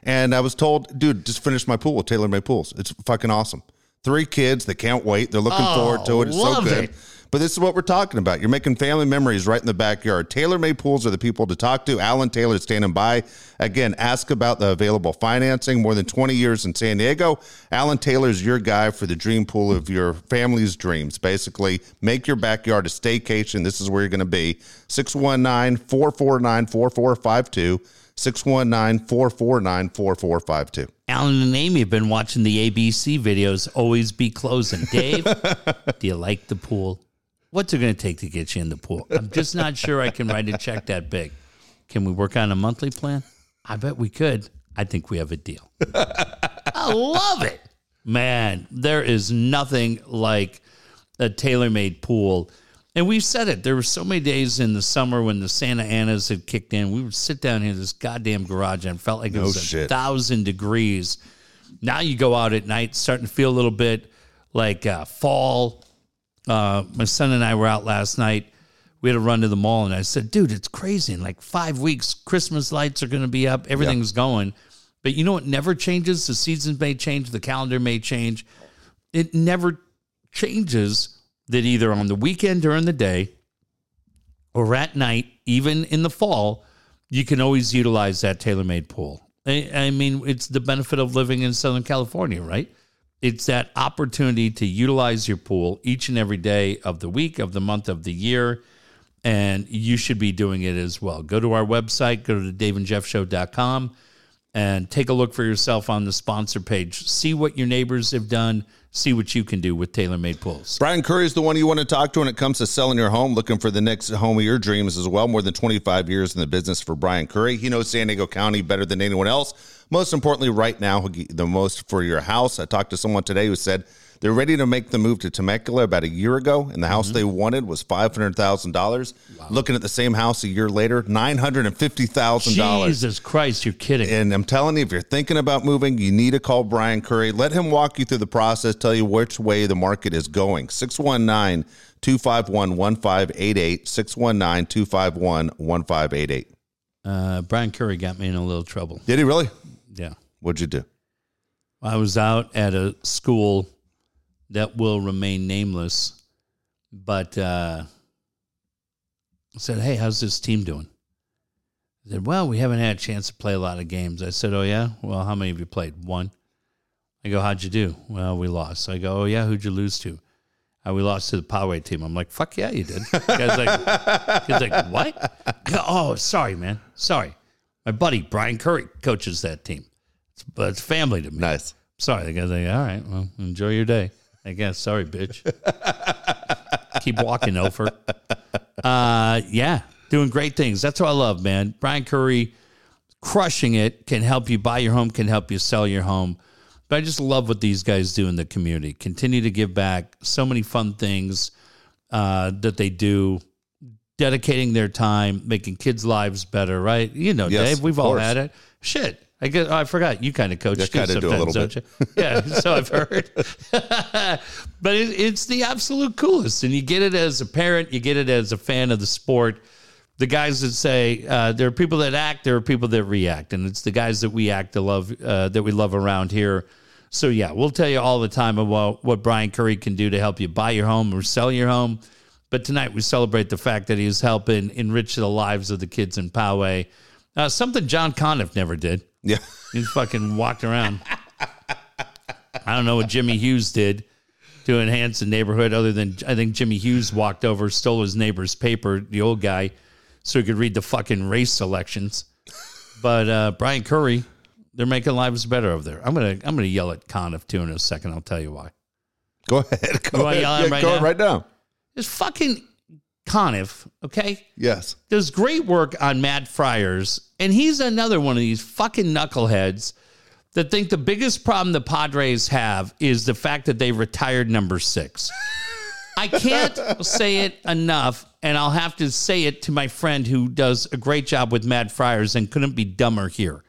And I was told, dude, just finish my pool with Taylor Made Pools. It's fucking awesome. Three kids, they can't wait. They're looking Oh, forward to it. It's so oh, good. it. But this is what we're talking about. You're making family memories right in the backyard. Taylor Made Pools are the people to talk to. Alan Taylor is standing by. Again, ask about the available financing. More than 20 years in San Diego. Alan Taylor is your guy for the dream pool of your family's dreams. Basically, make your backyard a staycation. This is where you're going to be. 619 449 4452. 619 449 4452. Alan and Amy have been watching the ABC videos. Always be closing. Dave, [LAUGHS] do you like the pool? What's it going to take to get you in the pool? I'm just not sure I can write a check that big. Can we work on a monthly plan? I bet we could. I think we have a deal. [LAUGHS] I love it. Man, there is nothing like a tailor-made pool. And we've said it. There were so many days in the summer when the Santa Anas had kicked in. We would sit down here in this goddamn garage and it felt like it No was a thousand degrees. Now you go out at night, starting to feel a little bit like uh, fall. Uh, my son and I were out last night. We had to run to the mall, and I said, "Dude, it's crazy. In like five weeks, Christmas lights are going to be up. Everything's going." But you know what never changes? The seasons may change, the calendar may change. It never changes that either on the weekend during the day or at night, even in the fall, you can always utilize that tailor-made pool. I, I mean, it's the benefit of living in Southern California, right? It's that opportunity to utilize your pool each and every day of the week, of the month, of the year. And you should be doing it as well. Go to our website, go to daveandjeffshow.com and take a look for yourself on the sponsor page. See what your neighbors have done. See what you can do with tailor-made pools. Brian Curry is the one you want to talk to when it comes to selling your home, looking for the next home of your dreams as well. More than 25 years in the business for Brian Curry. He knows San Diego County better than anyone else. Most importantly, right now, the most for your house. I talked to someone today who said they're ready to make the move to Temecula about a year ago, and the house they wanted was $500,000. Looking at the same house a year later, $950,000. Jesus Christ, you're kidding. And I'm telling you, if you're thinking about moving, you need to call Brian Curry. Let him walk you through the process, tell you which way the market is going. 619 251 1588. 619 251 1588. Uh, Brian Curry got me in a little trouble. Did he really? Yeah. What'd you do? I was out at a school that will remain nameless, but uh, said, Hey, how's this team doing? I said, Well, we haven't had a chance to play a lot of games. I said, Oh, yeah? Well, how many have you played? One. I go, How'd you do? Well, we lost. I go, Oh, yeah? Who'd you lose to? Uh, we lost to the Poway team. I'm like, Fuck yeah, you did. The guy's like, he's like, What? I go, oh, sorry, man. Sorry. My buddy, Brian Curry, coaches that team. It's, but it's family to me. Nice. Sorry. The guy's like, all right, well, enjoy your day. I guess. Sorry, bitch. [LAUGHS] Keep walking, Ofer. Uh, yeah, doing great things. That's what I love, man. Brian Curry, crushing it, can help you buy your home, can help you sell your home. But I just love what these guys do in the community. Continue to give back. So many fun things uh, that they do, dedicating their time, making kids' lives better. Right? You know, Yes, Dave. We've all course. had it. Shit. I guess I forgot you kind of coach too kinda do a little don't you? [LAUGHS] Yeah, so I've heard. [LAUGHS] but it, it's the absolute coolest, and you get it as a parent, you get it as a fan of the sport. The guys that say uh, there are people that act, there are people that react, and it's the guys that we act to love uh, that we love around here. So yeah, we'll tell you all the time about what Brian Curry can do to help you buy your home or sell your home. But tonight we celebrate the fact that he is helping enrich the lives of the kids in Poway. Uh, something John Conniff never did. Yeah. [LAUGHS] He fucking walked around. I don't know what Jimmy Hughes did to enhance the neighborhood, other than I think Jimmy Hughes walked over, stole his neighbor's paper, the old guy, so he could read the fucking race selections. But uh, Brian Curry, they're making lives better over there. I'm gonna I'm gonna yell at Conniff too in a second. I'll tell you why. Go ahead. [LAUGHS] Go ahead. Yeah, right go now? right now. This fucking Conniff, okay? Yes. does great work on Mad Friars, and he's another one of these fucking knuckleheads that think the biggest problem the Padres have is the fact that they retired number six. I can't [LAUGHS] say it enough, and I'll have to say it to my friend who does a great job with Mad Friars and couldn't be dumber here.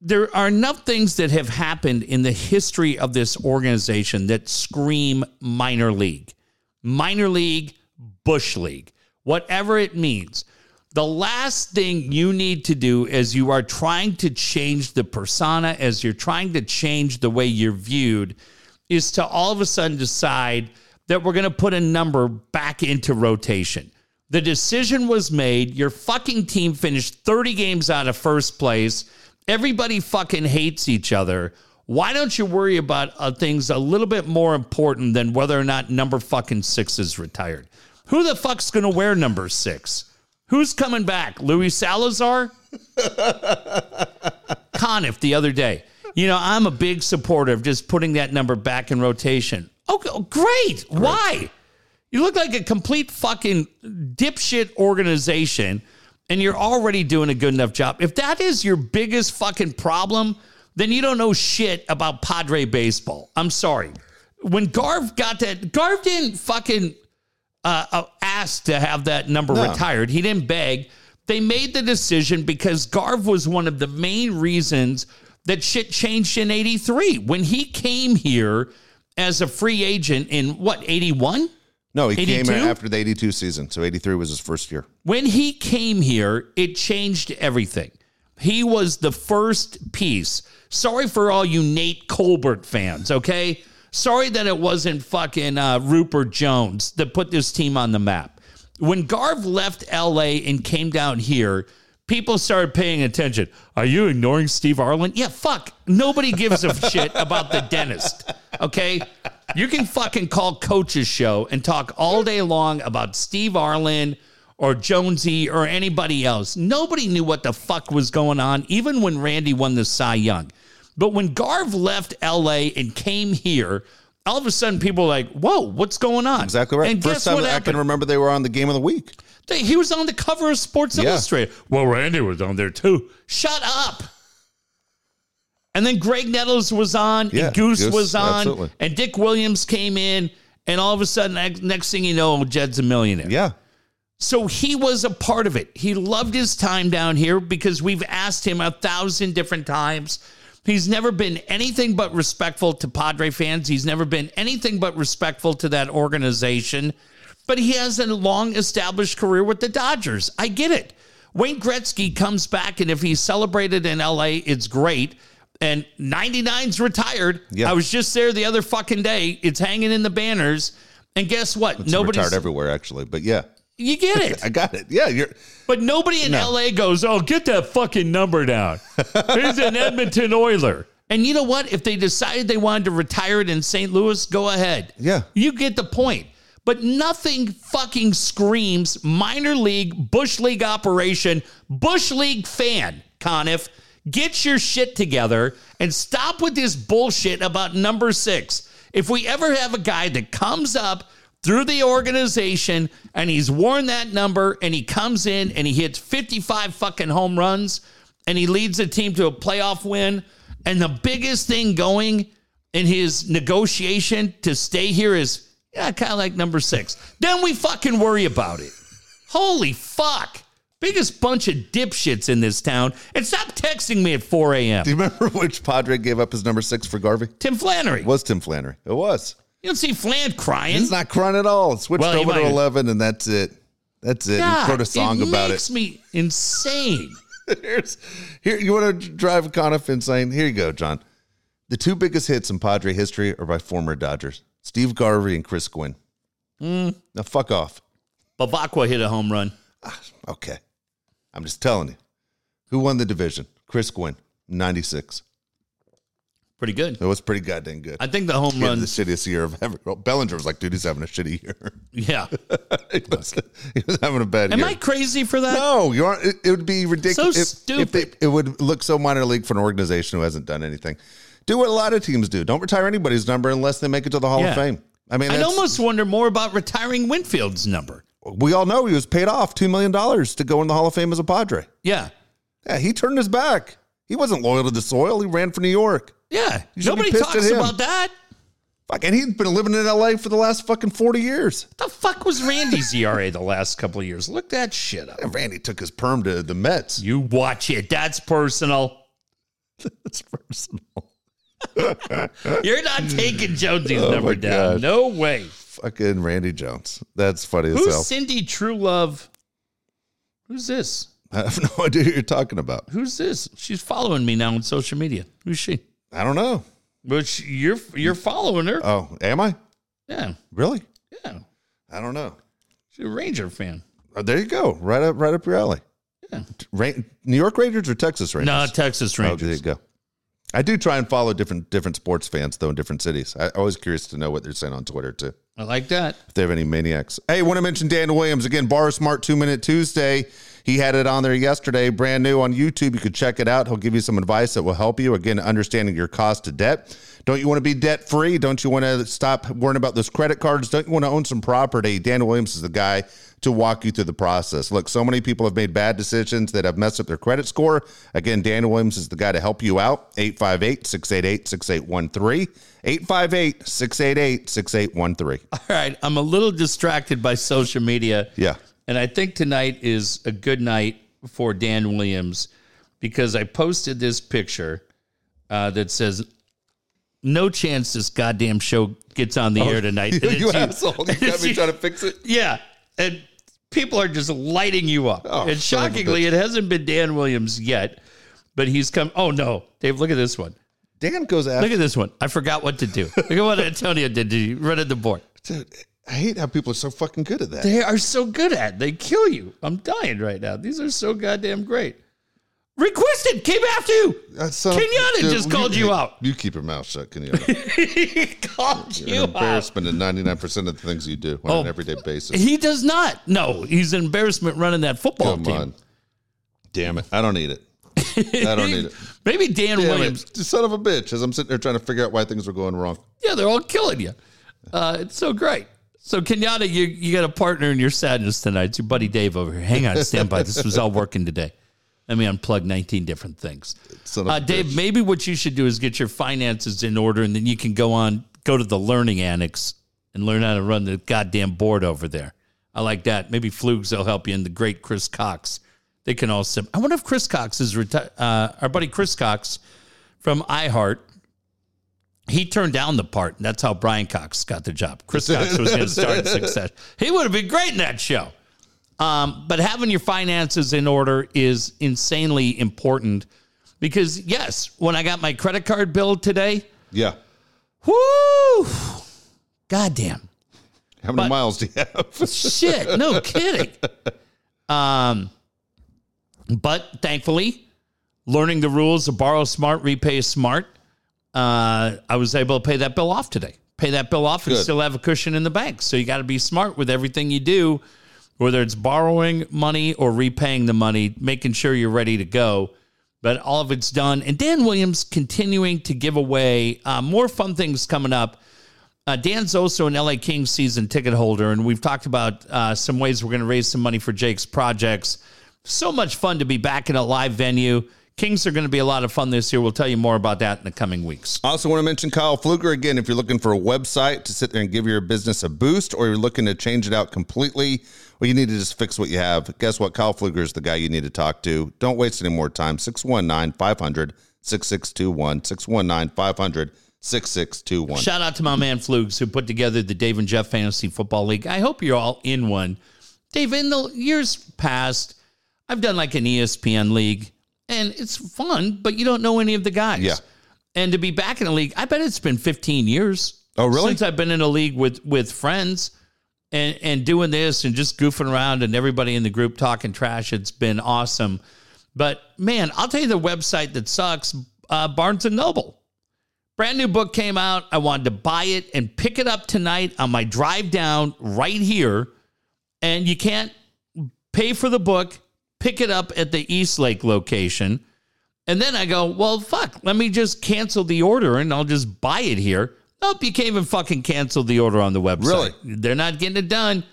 There are enough things that have happened in the history of this organization that scream minor league minor league, bush league, whatever it means. The last thing you need to do as you are trying to change the persona, as you're trying to change the way you're viewed, is to all of a sudden decide that we're going to put a number back into rotation. The decision was made. Your fucking team finished 30 games out of first place. Everybody fucking hates each other. Why don't you worry about uh, things a little bit more important than whether or not number fucking six is retired? Who the fuck's going to wear number six? Who's coming back? Louis Salazar? [LAUGHS] Conniff the other day. You know, I'm a big supporter of just putting that number back in rotation. Okay, oh, great. Why? You look like a complete fucking dipshit organization and you're already doing a good enough job. If that is your biggest fucking problem, then you don't know shit about Padre baseball. I'm sorry. when Garv got that, Garv didn't fucking uh, uh, ask to have that number No. retired. He didn't beg. They made the decision because Garv was one of the main reasons that shit changed in 83. When he came here as a free agent in what, 81? No, he came after the 82 season. So 83 was his first year. When he came here, it changed everything. He was the first piece. Sorry for all you Nate Colbert fans, okay? Sorry that it wasn't fucking uh, Rupert Jones that put this team on the map. When Garv left LA and came down here, people started paying attention. Are you ignoring Steve Arlin? Yeah, fuck. Nobody gives a [LAUGHS] shit about the dentist, okay? You can fucking call Coach's Show and talk all day long about Steve Arlin or Jonesy or anybody else. Nobody knew what the fuck was going on, even when Randy won the Cy Young. But when Garv left LA and came here, all of a sudden people were like, whoa, what's going on? Exactly right. And First guess time I can remember they were on the game of the week. He was on the cover of Sports Yeah. Illustrated. Well, Randy was on there too. Shut up. And then Graig Nettles was on, Yeah, and Goose, Goose, was on, absolutely. and Dick Williams came in, and all of a sudden, next, next thing you know, Jed's a millionaire. Yeah. So he was a part of it. He loved his time down here because we've asked him a thousand different times. He's never been anything but respectful to Padre fans. He's never been anything but respectful to that organization. But he has a long established career with the Dodgers. I get it. Wayne Gretzky comes back, and if he's celebrated in LA, it's great. And 99's retired. Yeah. I was just there the other fucking day. It's hanging in the banners. And guess what? It's Nobody's retired everywhere, actually. But yeah, you get it. [LAUGHS] I got it. Yeah, you're. But nobody in No. LA goes, oh, get that fucking number down. He's an [LAUGHS] Edmonton Oiler. And you know what? If they decided they wanted to retire it in St. Louis, go ahead. Yeah. You get the point. But nothing fucking screams minor league, Bush League operation, Bush League fan, Conniff. Get your shit together and stop with this bullshit about number six. If we ever have a guy that comes up through the organization and he's worn that number and he comes in and he hits 55 fucking home runs and he leads the team to a playoff win, and the biggest thing going in his negotiation to stay here is yeah, kind of like number six. Then we fucking worry about it. Holy fuck. Biggest bunch of dipshits in this town. And stop texting me at 4 a.m. Do you remember [LAUGHS] which Padre gave up his number six for Garvey? Tim Flannery. It was Tim Flannery. It was. You don't see Flan crying. He's not crying at all. It switched Well, over to 11, and that's it. That's it. God, he wrote a song about it. makes me insane. [LAUGHS] Here's, here, you want to drive Conniff insane? Here you go, John. The two biggest hits in Padre history are by former Dodgers Steve Garvey and Chris Gwynn. Hmm. Now, fuck off. Bevacqua hit a home run. Okay. I'm just telling you. Who won the division? Chris Gwynn, 96. Pretty good. It was pretty goddamn good. I think the home run. the shittiest year of ever. Well, Bellinger was like, dude, he's having a shitty year. [LAUGHS] Yeah. [LAUGHS] he, was, he was having a bad year. Am year. I crazy for that? No, you aren't. It, it would be ridiculous. So if, if they, stupid. it would look so minor league for an organization who hasn't done anything. Do what a lot of teams do. Don't retire anybody's number unless they make it to the Hall Yeah. of Fame. I mean, I'd almost wonder more about retiring Winfield's number. we all know he was paid off $2 million to go in the Hall of Fame as a Padre. Yeah. Yeah, he turned his back. He wasn't loyal to the soil. He ran for New York. Yeah. Nobody talks about that. Fuck, and he's been living in LA for the last fucking 40 years. The fuck was Randy's ERA the last couple of years? Look that shit up. And Randy took his perm to the Mets. You watch it. That's personal. [LAUGHS] That's personal. [LAUGHS] You're not taking Jonesy's Oh, number down. God. No way. Fucking Randy Jones. That's funny as Who's hell. Cindy Truelove? Who's this? I have [LAUGHS] no idea who you're talking about. Who's this? She's following me now on social media. Who's she? I don't know. Which you're you're following her? Oh, am I? Yeah, Really? yeah. I don't know. She's a Ranger fan. Oh, there you go. Right up, right up your alley. Yeah. Ra- New York Rangers or Texas Rangers? No, Texas Oh, Rangers. there you go. I do try and follow different different sports fans though in different cities. I always curious to know what they're saying on Twitter too. I like that. If they have any maniacs. Hey, want to mention Dan Williams again. Borrow Smart Two Minute Tuesday. He had it on there yesterday, brand new on YouTube. You could check it out. He'll give you some advice that will help you. Again, understanding your cost of debt. Don't you want to be debt free? Don't you want to stop worrying about those credit cards? Don't you want to own some property? Dan Williams is the guy to walk you through the process. Look, so many people have made bad decisions that have messed up their credit score. Again, Dan Williams is the guy to help you out. 858 688 6813. 858 688 6813. All right. I'm a little distracted by social media. Yeah. And I think tonight is a good night for Dan Williams because I posted this picture uh, that says, no chance this goddamn show gets on the air tonight. [LAUGHS] Oh, you you. asshole. You got me [LAUGHS] trying to fix it. Yeah. And people are just lighting you up. Oh, and son of a shockingly, it hasn't been Dan Williams yet, but he's come. Oh, no. Dave, look at this one. Dan goes after. Look at this one. I forgot what to do. Look at what [LAUGHS] Antonio did to you. Run at the board. Dude, I hate how people are so fucking good at that. They are so good at it. They kill you. I'm dying right now. These are so goddamn great. Requested came after you. That's so- Kenyatta Dude, just called you out. You keep your mouth shut, Kenyatta. [LAUGHS] he called You're you an out. embarrassment in 99% of the things you do on Oh. an everyday basis. He does not. No, he's an embarrassment running that football Come team. on. Damn it. I don't need it. I don't need it. [LAUGHS] Maybe Dan Damn Williams. it. Son of a bitch. As I'm sitting there trying to figure out why things were going wrong. Yeah, they're all killing you. Uh, it's so great. So Kenyatta, you you got a partner in your sadness tonight. It's your buddy Dave over here. Hang on, stand by. This was all working today. Let me unplug 19 different things. Uh, Dave, bitch. maybe what you should do is get your finances in order, and then you can go on, go to the learning annex and learn how to run the goddamn board over there. I like that. Maybe Flugs will help you, and the great Chris Cox. They can all. Sim- I wonder if Chris Cox is reti- uh, our buddy Chris Cox from iHeart. He turned down the part, and that's how Brian Cox got the job. Chris [LAUGHS] Cox was going to start in Success. He would have been great in that show. Um, but having your finances in order is insanely important because, yes, when I got my credit card bill today, Yeah. whoo, goddamn, How many But- miles do you have? [LAUGHS] shit, no kidding. Um, but thankfully, learning the rules of borrow smart, repay smart, uh, I was able to pay that bill off today. Pay that bill off and Good. still have a cushion in the bank. So you got to be smart with everything you do, whether it's borrowing money or repaying the money, making sure you're ready to go. But all of it's done. And Dan Williams continuing to give away uh, more fun things coming up. Uh, Dan's also an LA Kings season ticket holder, and we've talked about uh, some ways we're going to raise some money for Jake's projects. So much fun to be back in a live venue. Kings are going to be a lot of fun this year. We'll tell you more about that in the coming weeks. I also want to mention Kyle Fluger again. If you're looking for a website to sit there and give your business a boost, or you're looking to change it out completely, well, you need to just fix what you have. Guess what? Kyle Fluger is the guy you need to talk to. Don't waste any more time. 619 500 6621. 619 500 6621. Shout out to my man Flugs who put together the Dave and Jeff Fantasy Football League. I hope you're all in one. Dave, in the years past, I've done like an ESPN league, and it's fun, but you don't know any of the guys. Yeah. And to be back in a league, I bet it's been 15 years. Oh, really? Since I've been in a league with with friends and and doing this and just goofing around and everybody in the group talking trash. It's been awesome. But man, I'll tell you the website that sucks. Uh, Barnes and Noble. Brand new book came out. I wanted to buy it and pick it up tonight on my drive down right here. And you can't pay for the book, pick it up at the East Lake location. And then I go, well, fuck, let me just cancel the order and I'll just buy it here. Nope, you can't even fucking cancel the order on the website. Really? They're not getting it done.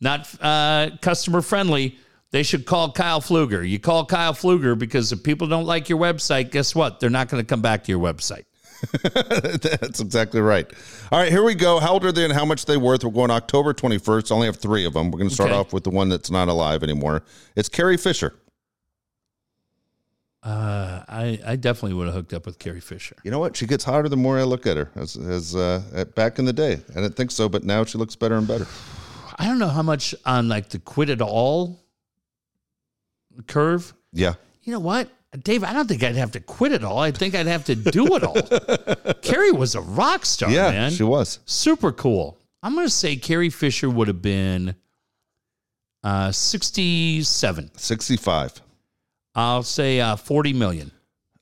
Not uh, customer friendly. They should call Kyle Fluger. You call Kyle Fluger because if people don't like your website, guess what? They're not going to come back to your website. [LAUGHS] That's exactly right. All right, here we go. How old are they and how much they worth? We're going October 21st. I only have three of them. We're going to start Okay. off with the one that's not alive anymore. It's Carrie Fisher. Uh, I, I definitely would have hooked up with Carrie Fisher. You know what? She gets hotter the more I look at her. As, as uh, at, back in the day, I didn't think so, but now she looks better and better. I don't know how much on like the quit it all curve. Yeah, You know what? Dave, I don't think I'd have to quit it all. I think I'd have to do it all. [LAUGHS] Carrie was a rock star, yeah, man. she was. Super cool. I'm going to say Carrie Fisher would have been uh, 67. 65. I'll say uh, 40 million.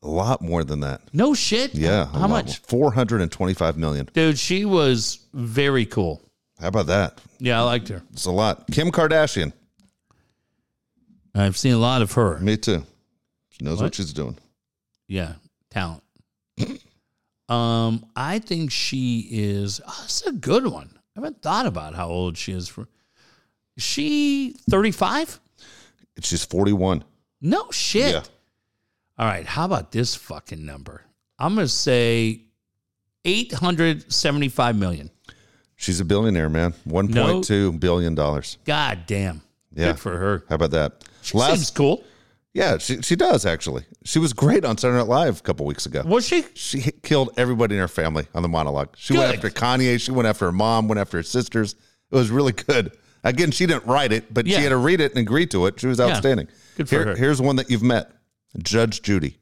A lot more than that. No shit. Yeah. How much? more. 425 million. Dude, she was very cool. How about that? Yeah, I liked her. It's a lot. Kim Kardashian. I've seen a lot of her. Me too. She knows what, What? she's doing. Yeah, talent. [CLEARS THROAT] um, I think she is. Oh, that's a good one. I haven't thought about how old she is. For is she thirty five? She's 41. No shit. Yeah. All right, how about this fucking number? I'm gonna say eight hundred seventy five million. She's a billionaire, man. $1.2 billion. God damn. Yeah. Good for her. How about that? She seems cool. Yeah, she, she does actually. She was great on Saturday Night Live a couple weeks ago. Was she? She hit- killed everybody in her family on the monologue. She went Good. after Kanye. She went after her mom. Went after her sisters. It was really good. Again, she didn't write it, but Yeah. she had to read it and agree to it. She was outstanding. Good for her. Here's one that you've met, Judge Judy.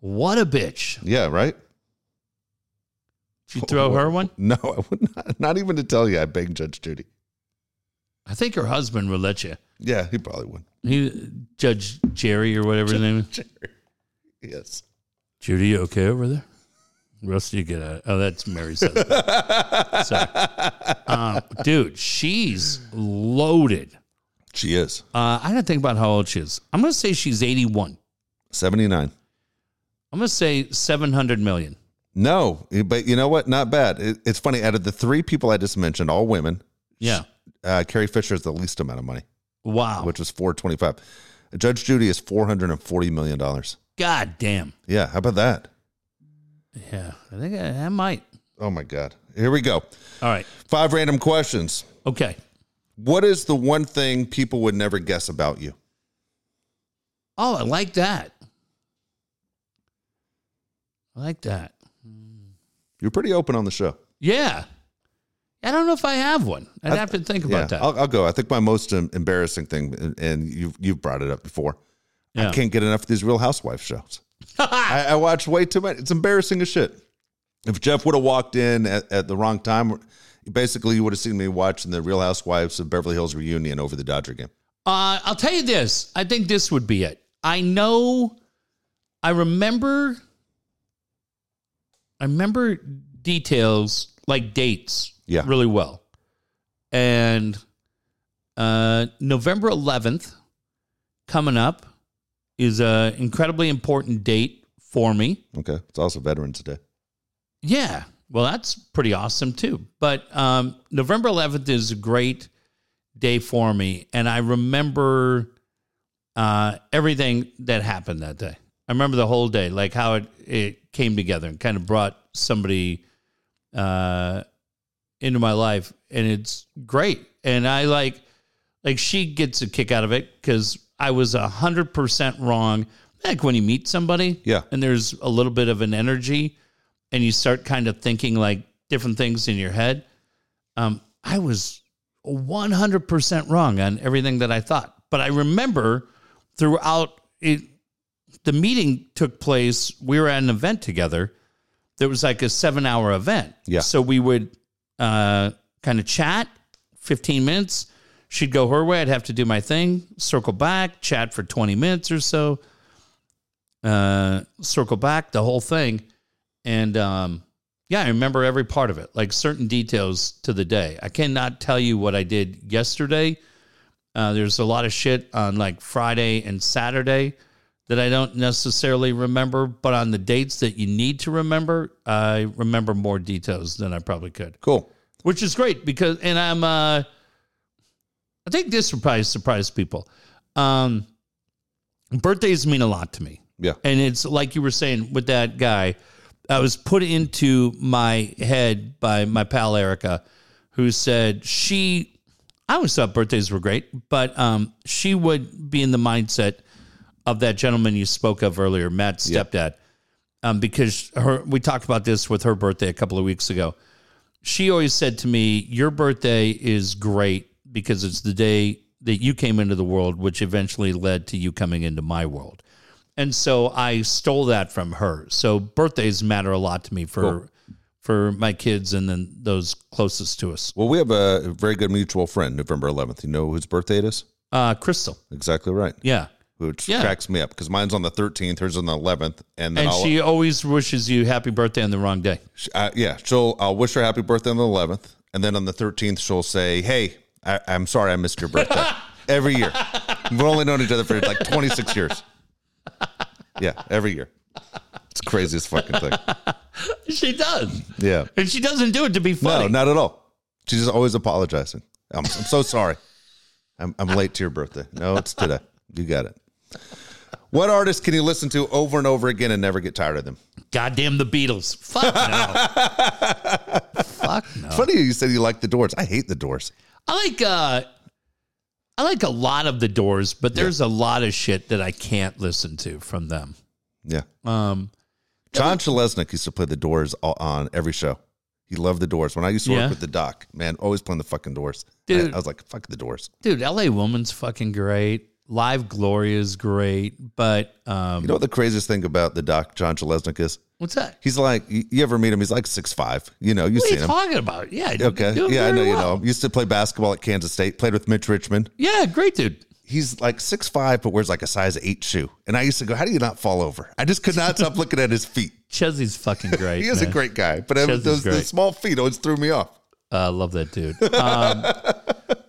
What a bitch. Yeah, right. Did you throw her one? [LAUGHS] No, I would not. Not even to tell you, I banged Judge Judy. I think her husband would let you. Yeah, he probably would. He Judge Jerry or whatever his name is. Jerry, Yes. Judy, you okay over there? Rusty, you get out. Oh, that's Mary's [LAUGHS] husband. Sorry. Um, dude, she's loaded. She is Uh, I gotta think about how old she is. I'm gonna say she's 81. 79. I'm gonna say 700 million. No, but you know what? Not bad. It, it's funny. Out of the three people I just mentioned, all women, Yeah. Uh, Carrie Fisher is the least amount of money, Wow. which was 425. Judge Judy is $440 million. God damn. Yeah, how about that? Yeah. I think I, I might. Oh my God. Here we go. All right. Five random questions. Okay. What is the one thing people would never guess about you? Oh, I like that. I like that. You're pretty open on the show. Yeah. I don't know if I have one. I'd have to think about yeah, that. I'll, I'll go. I think my most um, embarrassing thing, and- and you've you've brought it up before. Yeah. I can't get enough of these Real Housewives shows. [LAUGHS] I, I watch way too much. It's embarrassing as shit. If Jeff would have walked in at, at the wrong time, basically you would have seen me watching the Real Housewives of Beverly Hills reunion over the Dodger game. Uh, I'll tell you this. I think this would be it. I know. I remember. I remember details like dates. Yeah. Really well. And uh, November 11th coming up is an incredibly important date for me. Okay, it's also Veterans Day. Yeah. Well, that's pretty awesome too. But um, November 11th is a great day for me. And I remember uh, everything that happened that day. I remember the whole day, like how it, it came together and kind of brought somebody uh, into my life. And it's great. And I like, like she gets a kick out of it because I was a hundred percent wrong. Like when you meet somebody, Yeah. and there's a little bit of an energy, and you start kind of thinking like different things in your head. Um, I was one hundred percent wrong on everything that I thought, but I remember throughout it, the meeting took place. We were at an event together. There was like a seven-hour event. Yeah. So we would uh, kind of chat, fifteen minutes. She'd go her way. I'd have to do my thing, circle back, chat for 20 minutes or so, uh, circle back, the whole thing. And um, yeah, I remember every part of it, like certain details to the day. I cannot tell you what I did yesterday. Uh, there's a lot of shit on like Friday and Saturday that I don't necessarily remember, but on the dates that you need to remember, I remember more details than I probably could Cool. which is great because and I'm uh I think this would probably surprise people. Um birthdays mean a lot to me. Yeah. And it's like you were saying with that guy, I was put into my head by my pal Erica, who said she I always thought birthdays were great, but um she would be in the mindset of that gentleman you spoke of earlier, Matt's Yeah. stepdad. Um, because her we talked about this with her birthday a couple of weeks ago she always said to me, Your birthday is great because it's the day that you came into the world, which eventually led to you coming into my world. And so I stole that from her. So birthdays matter a lot to me for Cool. for my kids and then those closest to us. Well, we have a very good mutual friend, November 11th. You know whose birthday it is? Uh Crystal. Exactly right. Yeah. Which Yeah. cracks me up because mine's on the 13th, hers on the 11th, and then And I'll, she always wishes you happy birthday on the wrong day. uh, yeah, she'll I'll wish her happy birthday on the 11th, and then on the 13th she'll say, "Hey, I, I'm sorry I missed your birthday." [LAUGHS] every year. We've only known each other for like 26 years. Yeah, every year. It's the craziest fucking thing. [LAUGHS] She does. Yeah. And she doesn't do it to be funny. No, not at all. She's just always apologizing. I'm, I'm so sorry. I'm, I'm late to your birthday. No, it's today. You got it. What artist can you listen to over and over again and never get tired of them? Goddamn the Beatles. Fuck no. [LAUGHS] Fuck no. Funny you said you like the Doors. I hate the Doors. I like uh I like a lot of the doors, but there's a lot of shit that I can't listen to from them. Yeah. Um John Chalesnik used to play the Doors on every show. He loved the Doors. When I used to work Yeah. with the Doc, man, always playing the fucking Doors. Dude. I, I was like, fuck the Doors. dude, LA Woman's fucking great. Live Glory is great, but um You know what the craziest thing about the Doc, John Chalesnik, is? what's that? He's like, you, you ever meet him? He's like six five. You know, are seen him. talking about? Yeah. Okay. Yeah, I know very you know. Used to play basketball at Kansas State. Played with Mitch Richmond. Yeah, great dude. He's like six five, but wears like a size eight shoe. And I used to go, how do you not fall over? I just could not stop [LAUGHS] looking at his feet. Chesy's fucking [LAUGHS] great. He is a great guy, but Chesney's those the great. small feet always threw me off. I love that dude. Um,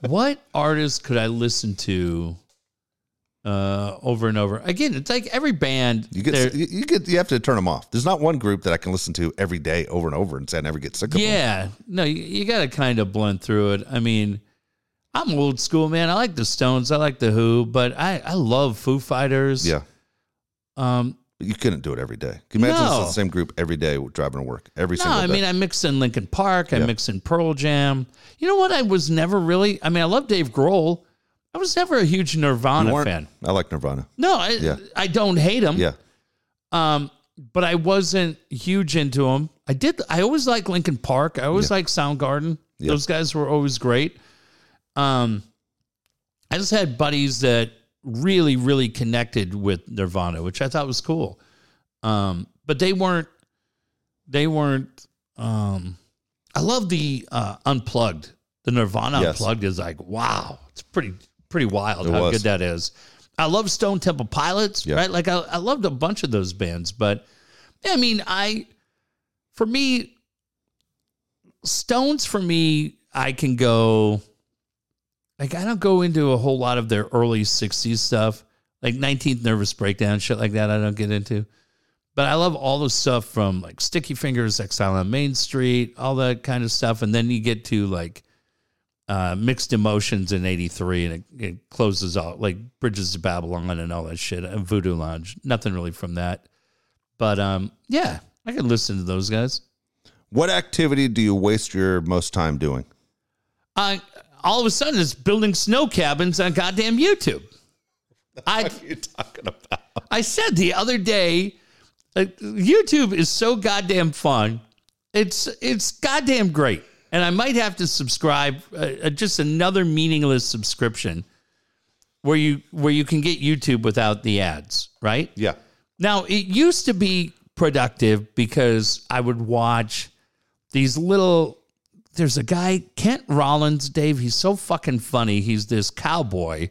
[LAUGHS] what artist could I listen to uh, over and over? Again, it's like every band. You get you, get you have to turn them off. There's not one group that I can listen to every day over and over and say I never get sick of them. yeah, no, you, you got to kind of blend through it. I mean, I'm old school, man. I like the Stones, I like the Who, but I I love Foo Fighters. Yeah. Um, You couldn't do it every day. Can you imagine No. it's the same group every day driving to work every no, single day? I mean, I mix in Linkin Park. I mix in Pearl Jam. You know what? I was never really. I mean, I love Dave Grohl. I was never a huge Nirvana fan. I like Nirvana. No, I, Yeah. I don't hate him. Yeah. Um, but I wasn't huge into them. I did. I always liked Linkin Park. I always liked Soundgarden. Yeah. Those guys were always great. Um, I just had buddies that really, really connected with Nirvana, which I thought was cool. Um, but they weren't. They weren't. Um, I love the uh, unplugged. The Nirvana Yes. unplugged is like wow. It's pretty pretty wild It how was. good that is. I love Stone Temple Pilots, Yeah. right? Like I, I loved a bunch of those bands, but yeah, I mean, I for me, Stones for me, I can go like I don't go into a whole lot of their early '60s stuff, like 19th Nervous Breakdown, shit like that. I don't get into, but I love all the stuff from like Sticky Fingers, Exile on Main Street, all that kind of stuff, and then you get to like uh, Mixed Emotions in '83, and it, it closes out like Bridges to Babylon and all that shit, and Voodoo Lounge. Nothing really from that, but um, yeah, I can listen to those guys. What activity do you waste your most time doing? I all of a sudden it's building snow cabins on goddamn YouTube. [LAUGHS] I What are you talking about? I said the other day, uh, YouTube is so goddamn fun. It's it's goddamn great, and I might have to subscribe. Uh, uh, just another meaningless subscription where you where you can get YouTube without the ads, right? Yeah. Now, it used to be productive because I would watch these little. There's a guy, Kent Rollins, Dave. He's so fucking funny. He's this cowboy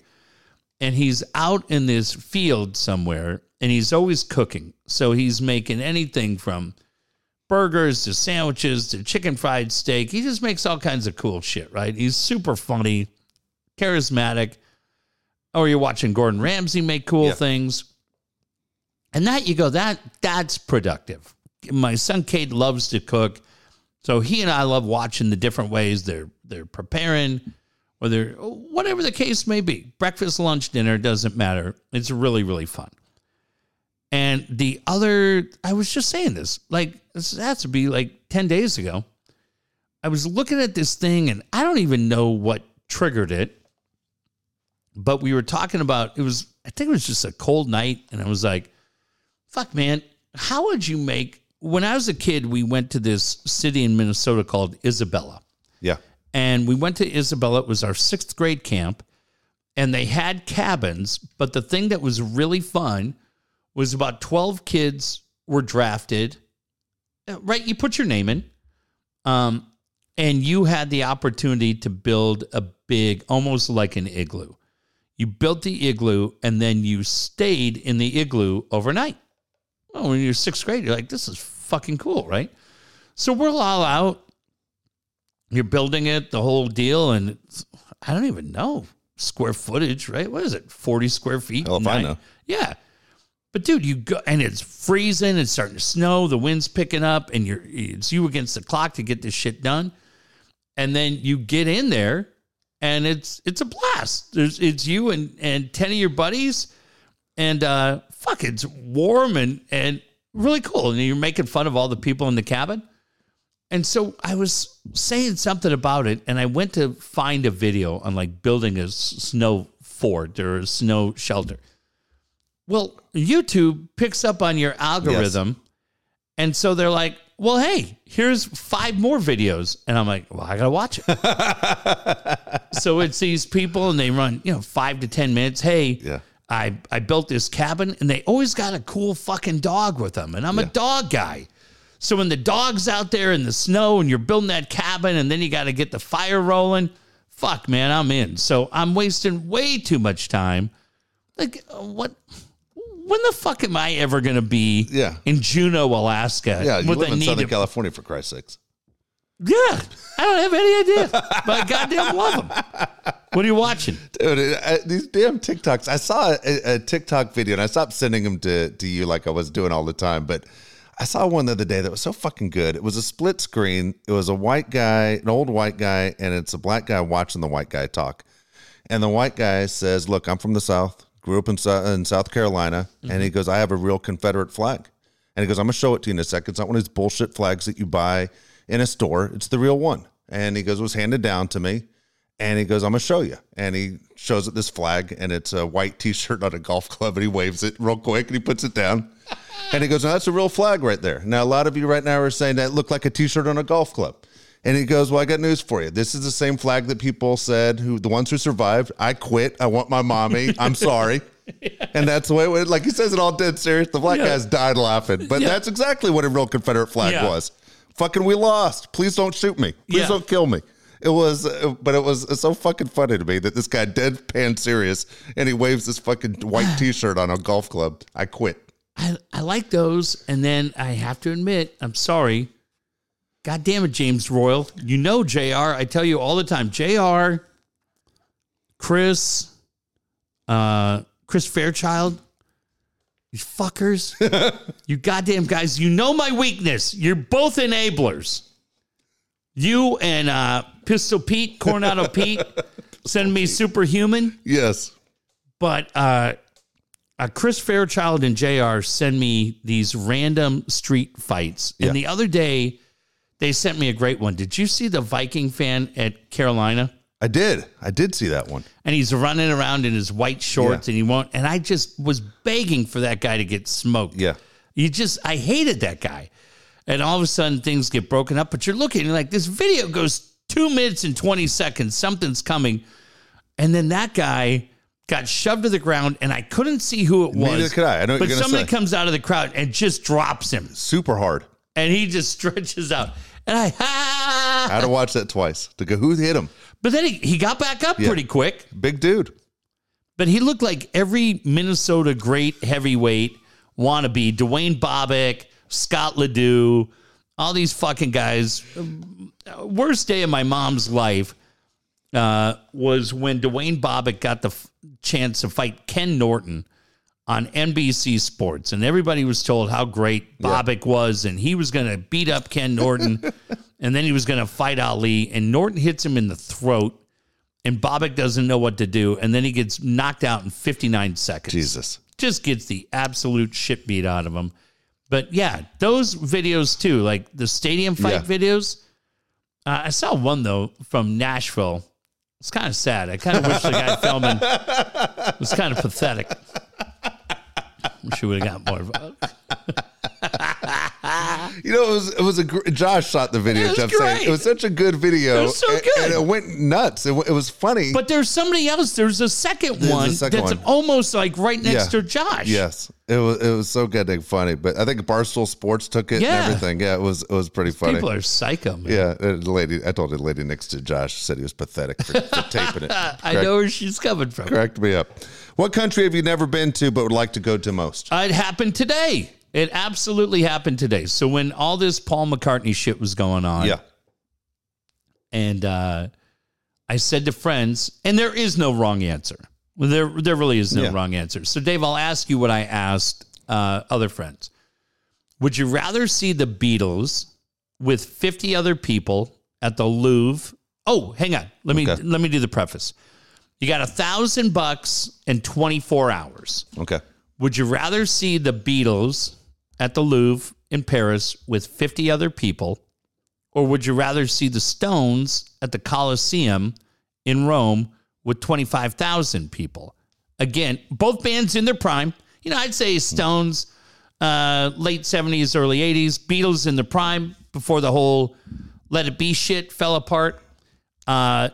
and he's out in this field somewhere and he's always cooking. So he's making anything from burgers to sandwiches to chicken fried steak. He just makes all kinds of cool shit, right? He's super funny, charismatic. Or you're watching Gordon Ramsay make cool things. And that you go, that that's productive. My son Cade loves to cook. So he and I love watching the different ways they're they're preparing, or they're whatever the case may be. Breakfast, lunch, dinner doesn't matter. It's really really fun. And the other, I was just saying this, like this has to be like ten days ago. I was looking at this thing, and I don't even know what triggered it. But we were talking about it was, I think it was just a cold night, and I was like, "Fuck, man, how would you make?" When I was a kid, we went to this city in Minnesota called Isabella Yeah. and we went to Isabella. It was our sixth grade camp, and they had cabins. But the thing that was really fun was about 12 kids were drafted. Uh, Right? You put your name in, um, and you had the opportunity to build a big, almost like an igloo. You built the igloo, and then you stayed in the igloo overnight. Well, when you're sixth grade, you're like, this is fucking cool, right? So we're all out you're building it, the whole deal, and it's, I don't even know. square footage, right? What is it? 40 square feet? Hell if I know. Yeah. But dude, you go and it's freezing, it's starting to snow, the wind's picking up, and you're it's you against the clock to get this shit done. And then you get in there and it's it's a blast. There's it's you and and 10 of your buddies, and uh fuck, it's warm and and really cool. And you're making fun of all the people in the cabin. And so I was saying something about it, and I went to find a video on like building a snow fort or a snow shelter. Well, YouTube picks up on your algorithm, and so they're like, "Well, hey, here's five more videos," and I'm like, "Well, I gotta watch it." [LAUGHS] so it's these people, and they run, you know, five to ten minutes. Hey, Yeah. I I built this cabin, and they always got a cool fucking dog with them, and I'm a dog guy. So when the dog's out there in the snow and you're building that cabin and then you got to get the fire rolling, fuck man, I'm in. So I'm wasting way too much time. Like uh, what when the fuck am I ever going to be Yeah. in Juneau, Alaska Yeah, you live in Southern California for Christ's sakes. Yeah. I don't have any idea. but I goddamn love them. What are you watching? Dude, it- uh, these damn TikToks. I saw a, a TikTok video and I stopped sending them to, to you like I was doing all the time. But I saw one the other day that was so fucking good. It was a split screen. It was a white guy, an old white guy, and it's a black guy watching the white guy talk. And the white guy says, Look, I'm from the South, grew up in, in South Carolina. And he mm-hmm. goes, I have a real Confederate flag. And he goes, I'm going to show it to you in a second. It's not one of these bullshit flags that you buy in a store, it's the real one. And he goes, It was handed down to me. And he goes, I'm going to show you. And he shows it this flag, and it's a white t shirt on a golf club, and he waves it real quick and he puts it down. And he goes, now that's a real flag right there. Now, a lot of you right now are saying that looked like a t shirt on a golf club. And he goes, Well, I got news for you. This is the same flag that people said, who the ones who survived, I quit. I want my mommy. [LAUGHS] I'm sorry. And that's the way it went. Like he says it all dead serious. The black Yeah. guys died laughing. But Yeah. that's exactly what a real Confederate flag Yeah. was. Fucking, we lost. Please don't shoot me. Please Yeah. don't kill me. It was, uh, but it was so fucking funny to me that this guy deadpan serious and he waves this fucking white [SIGHS] T-shirt on a golf club. I quit. I, I like those. And then I have to admit, I'm sorry. God damn it, James Royal. You know JR. I tell you all the time. JR, Chris, uh, Chris Fairchild, you fuckers. [LAUGHS] you goddamn guys. You know my weakness. You're both enablers. You and uh, Pistol Pete, Coronado [LAUGHS] Pete, send me superhuman. Yes. But uh, uh, Chris Fairchild and JR send me these random street fights. Yeah. And the other day, they sent me a great one. Did you see the Viking fan at Carolina? I did. I did see that one. And he's running around in his white shorts Yeah. and he won't. And I just was begging for that guy to get smoked. Yeah. You just, I hated that guy. And all of a sudden things get broken up, but you're looking you're like, this video goes two minutes and 20 seconds. Something's coming. And then that guy got shoved to the ground and I couldn't see who it was. Neither could I. I know But somebody say. comes out of the crowd and just drops him. Super hard. And he just [LAUGHS] stretches out. And I, [LAUGHS] I had to watch that twice to go, who hit him? but then he, he got back up Yeah. pretty quick. Big dude. But he looked like every Minnesota great heavyweight wannabe. Duane Bobick, Scott LeDoux, all these fucking guys. Worst day of my mom's life uh, was when Duane Bobick got the f- chance to fight Ken Norton on NBC Sports, and everybody was told how great Bobick was, and he was going to beat up Ken Norton, [LAUGHS] and then he was going to fight Ali, and Norton hits him in the throat, and Bobick doesn't know what to do, and then he gets knocked out in 59 seconds. Jesus. Just gets the absolute shit beat out of him. But yeah, those videos too, like the stadium fight Yeah. videos. Uh, I saw one though from Nashville. It's kind of sad. I kind of wish the guy filming [LAUGHS] was kind of pathetic. Wish he would have got more. of- [LAUGHS] [LAUGHS] You know, it was it was a gr- Josh shot the video. It was Jeff saying great. it was such a good video. It was so and- good. and it went nuts. It, wa- it was funny. But there's somebody else. There's a second There's a one second that's one. almost like right next Yeah. to Josh. yes, it was it was so goddamn funny. But I think Barstool Sports took it Yeah. and everything. Yeah, it was it was pretty funny. People are psycho, man. yeah, uh, the lady. I told the lady next to Josh said he was pathetic for, for [LAUGHS] taping it. I know where she's coming from. Correct me up. What country have you never been to but would like to go to most? It happened today. It absolutely happened today. So when all this Paul McCartney shit was going on, Yeah. and uh, I said to friends, and there is no wrong answer. There, there really is no Yeah. wrong answer. So, Dave, I'll ask you what I asked uh, other friends. Would you rather see the Beatles with 50 other people at the Louvre? Oh, hang on. Let me Okay. let me do the preface. You got a thousand bucks and 24 hours. Okay. Would you rather see the Beatles at the Louvre in Paris with 50 other people, or would you rather see the Stones at the Colosseum in Rome with 25,000 people? Again, both bands in their prime. You know, I'd say Stones, uh, late 70s, early 80s, Beatles in the prime before the whole Let It Be shit fell apart. Uh,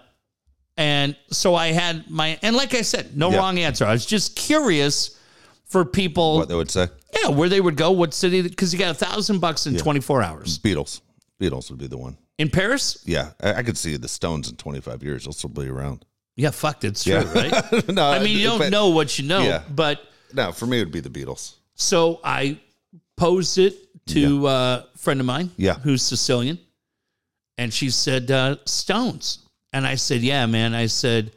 and so I had my, and like I said, no wrong answer. I was just curious for people, What they would say? Yeah, where they would go, what city, because you got a thousand bucks in 24 hours. Beatles. Beatles would be the one. In Paris? Yeah, I, I could see the Stones in 25 years. They'll still be around. Yeah, fucked. It's true, Yeah. right? [LAUGHS] no, I mean, you don't but- know what you know, Yeah. but No, for me, it would be the Beatles. so I posed it to a friend of mine, Yeah. who's Sicilian, and she said uh, Stones, and I said, yeah, man. I said,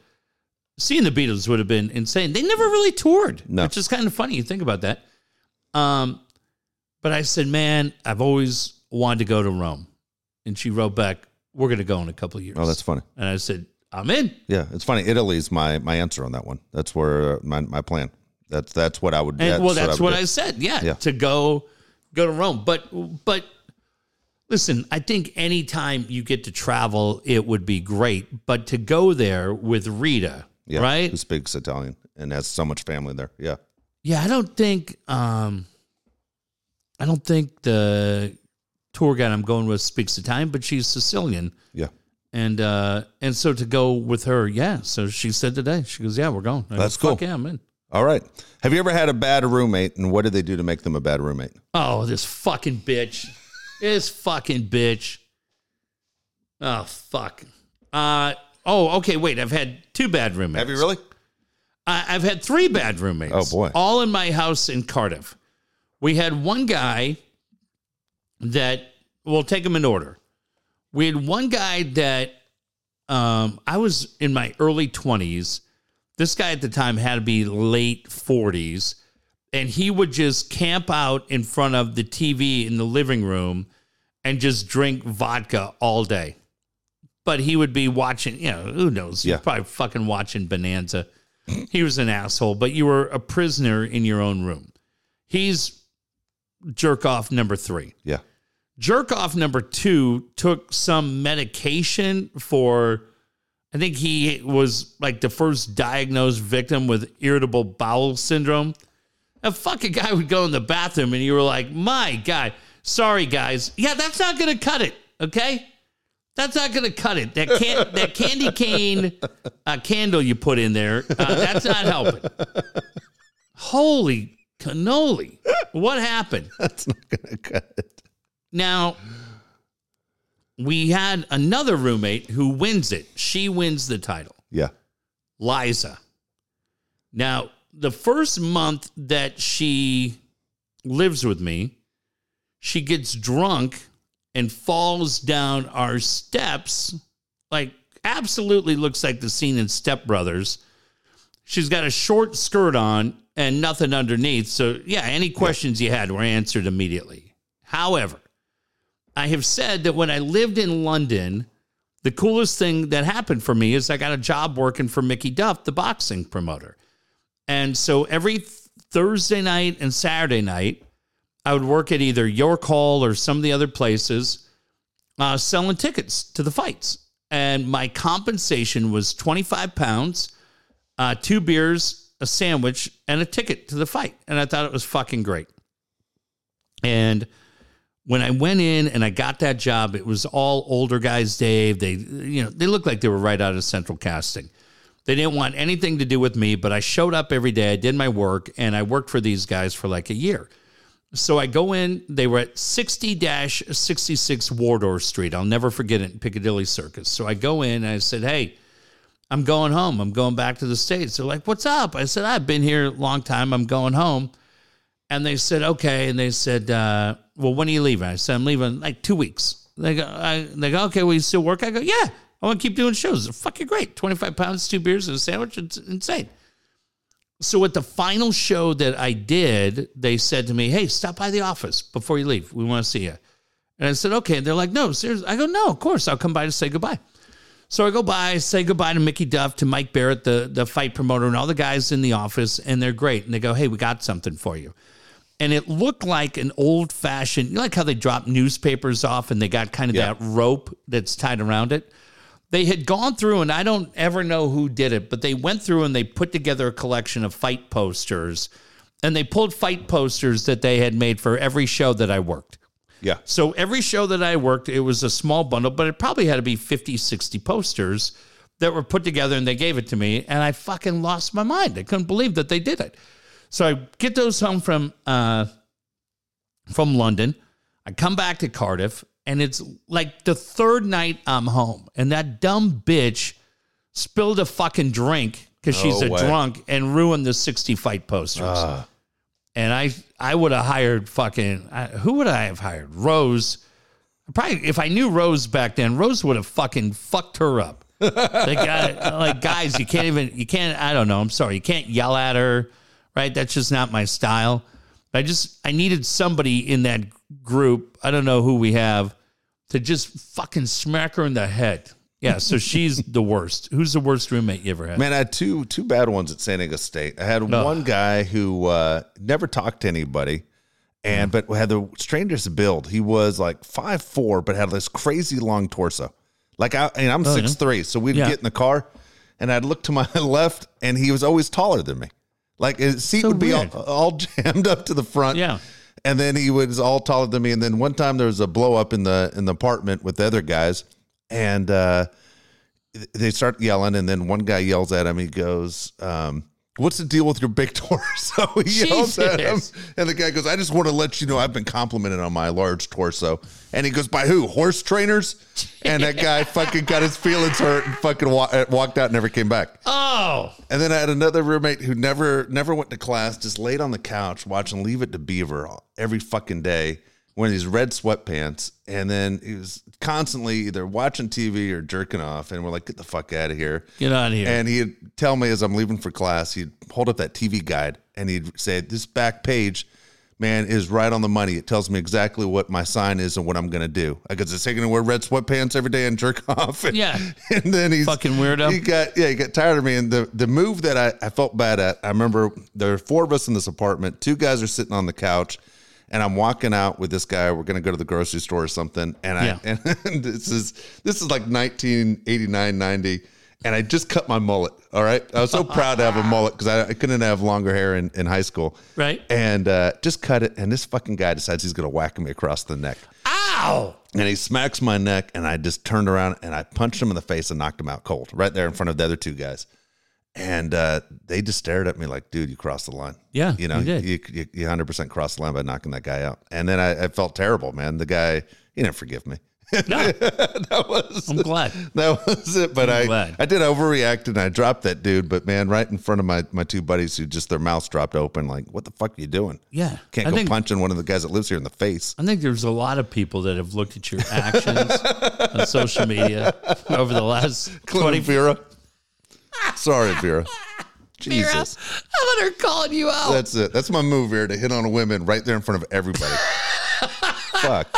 seeing the Beatles would have been insane. They never really toured, No. which is kind of funny. You think about that. Um, but I said, man, I've always wanted to go to Rome, and she wrote back, we're going to go in a couple of years. Oh, that's funny. and I said, I'm in. Yeah, it's funny. Italy's my my answer on that one. That's where uh, my my plan. That's that's what I would. And well, that's what would I said. Yeah, Yeah. to go go to Rome. But but listen, I think anytime you get to travel, it would be great. But to go there with Rita, Yeah, right? Who speaks Italian and has so much family there. Yeah, Yeah, I don't think um I don't think the tour guide I'm going with speaks Italian, but she's Sicilian. yeah. And uh and so to go with her, yeah. So she said today, she goes, Yeah, we're going. I go, That's "Fuck cool. Yeah, I'm in. All right. Have you ever had a bad roommate, and what did they do to make them a bad roommate? Oh, this fucking bitch. This fucking bitch. Oh, fuck. Uh, oh, okay, wait. I've had two bad roommates. Have you really? I, I've had three bad roommates. Oh, boy. All in my house in Cardiff. We had one guy that, we'll take them in order. We had one guy that um, I was in my early 20s. This guy at the time had to be late 40s. And he would just camp out in front of the TV in the living room and just drink vodka all day. But he would be watching, you know, who knows? Yeah. probably fucking watching Bonanza. He was an asshole, but you were a prisoner in your own room. He's jerk off number three. Yeah. Jerk off number two took some medication for, I think he was like the first diagnosed victim with irritable bowel syndrome. A fucking guy would go in the bathroom and you were like, my God, sorry guys. Yeah, that's not going to cut it. Okay. That's not going to cut it. That can that candy cane uh, candle you put in there, uh, that's not helping. Holy cannoli. What happened? That's not gonna cut it. Now, we had another roommate who wins it. She wins the title, Yeah. Liza. Now, the first month that she lives with me, she gets drunk and falls down our steps, like absolutely looks like the scene in Step Brothers. She's got a short skirt on and nothing underneath. So, yeah, any questions you had were answered immediately. However, I have said that when I lived in London, the coolest thing that happened for me is I got a job working for Mickey Duff, the boxing promoter. And so every th- Thursday night and Saturday night, I would work at either York Hall or some of the other places uh, selling tickets to the fights. And my compensation was 25 pounds, uh, two beers, a sandwich, and a ticket to the fight. And I thought it was fucking great. And when I went in and I got that job, it was all older guys, Dave. They, you know, they looked like they were right out of central casting. They didn't want anything to do with me, but I showed up every day. I did my work and I worked for these guys for like a year. So I go in, they were at 60 66 Wardour Street. I'll never forget it in Piccadilly Circus. So I go in and I said, Hey, I'm going home. I'm going back to the States. They're like, What's up? I said, I've been here a long time. I'm going home. And they said, Okay. And they said, uh, Well, when are you leaving? I said, I'm leaving like two weeks. They go, I, they go, Okay, will you still work? I go, Yeah, I want to keep doing shows. They're fucking great. 25 pounds, two beers, and a sandwich. It's insane. So at the final show that I did, they said to me, Hey, stop by the office before you leave. We want to see you. And I said, Okay. And they're like, No, seriously. I go, No, of course. I'll come by to say goodbye. So I go by, say goodbye to Mickey Duff, to Mike Barrett, the, the fight promoter, and all the guys in the office, and they're great. And they go, Hey, we got something for you. And it looked like an old fashioned, you know, like how they drop newspapers off and they got kind of Yeah. that rope that's tied around it. They had gone through, and I don't ever know who did it, but they went through and they put together a collection of fight posters. And they pulled fight posters that they had made for every show that I worked. Yeah. So every show that I worked, it was a small bundle, but it probably had to be 50, 60 posters that were put together and they gave it to me. And I fucking lost my mind. I couldn't believe that they did it. So I get those home from uh, from London. I come back to Cardiff, and it's like the third night I'm home, and that dumb bitch spilled a fucking drink because she's No a way. drunk and ruined the 60 fight posters. Ah. and I I would have hired fucking I, who would I have hired? Rose. Probably if I knew Rose back then, Rose would have fucking fucked her up. [LAUGHS] They got like guys, you can't even you can't. I don't know. I'm sorry, you can't yell at her, right? That's just not my style. But I just I needed somebody in that group. I don't know who we have to just fucking smack her in the head. Yeah, so [LAUGHS] she's the worst. Who's the worst roommate you ever had? Man, I had two two bad ones at San Diego State. I had one guy who uh, never talked to anybody, and but had the strangest build. He was like five four, but had this crazy long torso. Like I, and I'm six three, so we'd Oh, Yeah. get in the car, and I'd look to my [LAUGHS] left, and he was always taller than me. Like his seat So would be all, all [LAUGHS] jammed up to the front. Yeah. And then he was all taller than me. And then one time there was a blow up in the in the apartment with the other guys, and uh, they start yelling. And then one guy yells at him. He goes, um, "What's the deal with your big [LAUGHS] torso?" he yells at him, and the guy goes, "I just want to let you know I've been complimented on my large torso." And he goes, "By who? Horse trainers?" And that guy [LAUGHS] fucking got his feelings hurt and fucking wa- uh, walked out and never came back. Oh, And then I had another roommate who never never went to class, just laid on the couch watching Leave It to Beaver every fucking day, wearing these red sweatpants. And then he was constantly either watching TV or jerking off. And we're like, get the fuck out of here. get out of here. And he'd tell me as I'm leaving for class, he'd hold up that TV guide and he'd say, This back page, man, is right on the money. It tells me exactly what my sign is and what I'm going to do. I guess it's taking to wear red sweatpants every day and jerk [LAUGHS] off. And, Yeah. [LAUGHS] And then he's Fucking weirdo. He got, yeah, he got tired of me. And the, the move that I, I felt bad at, I remember there are four of us in this apartment. Two guys are sitting on the couch. And I'm walking out with this guy. We're gonna go to the grocery store or something. And I Yeah. [LAUGHS] and this is this is like 1989, 90. And I just cut my mullet. All right. I was so proud to have a [LAUGHS] mullet because I, I couldn't have longer hair in, in high school. Right. And uh, just cut it. And this fucking guy decides he's going to whack me across the neck. Ow! And he smacks my neck. And I just turned around and I punched him in the face and knocked him out cold right there in front of the other two guys. And uh, they just stared at me like, dude, you crossed the line. Yeah, You know, you did. you, you 100% crossed the line by knocking that guy out. And then I, I felt terrible, man. The guy, he didn't forgive me. No, [LAUGHS] that was I'm glad. that was it. But I, glad. I did overreact and I dropped that dude. But man, right in front of my, my two buddies who just their mouths dropped open, like, what the fuck are you doing? Yeah, Can't I go think punching one of the guys that lives here in the face. I think there's a lot of people that have looked at your actions on social media over the last [LAUGHS] Including 20 Vera. Sorry, Vera. [LAUGHS] Jesus. I'm about her calling you out? That's it. That's my move here to hit on a woman right there in front of everybody. [LAUGHS] Fuck.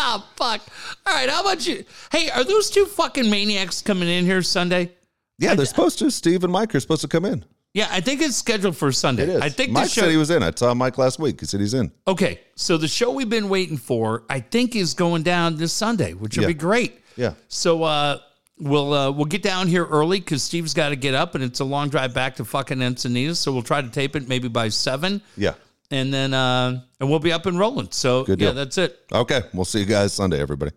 Oh fuck! All right, how about you? Hey, are those two fucking maniacs coming in here Sunday? Yeah, they're supposed to. Steve and Mike are supposed to come in. Yeah, I think it's scheduled for Sunday. It is. I think Mike the show. said he was in. I saw Mike last week. He said he's in. okay, so the show we've been waiting for, I think, is going down this Sunday, which will Yeah. be great. Yeah. So uh, we'll uh, we'll get down here early because Steve's got to get up, and it's a long drive back to fucking Encinitas. So we'll try to tape it maybe by seven, Yeah. and then uh, and we'll be up and rolling. So Good yeah, deal. that's it. Okay. We'll see you guys Sunday, everybody.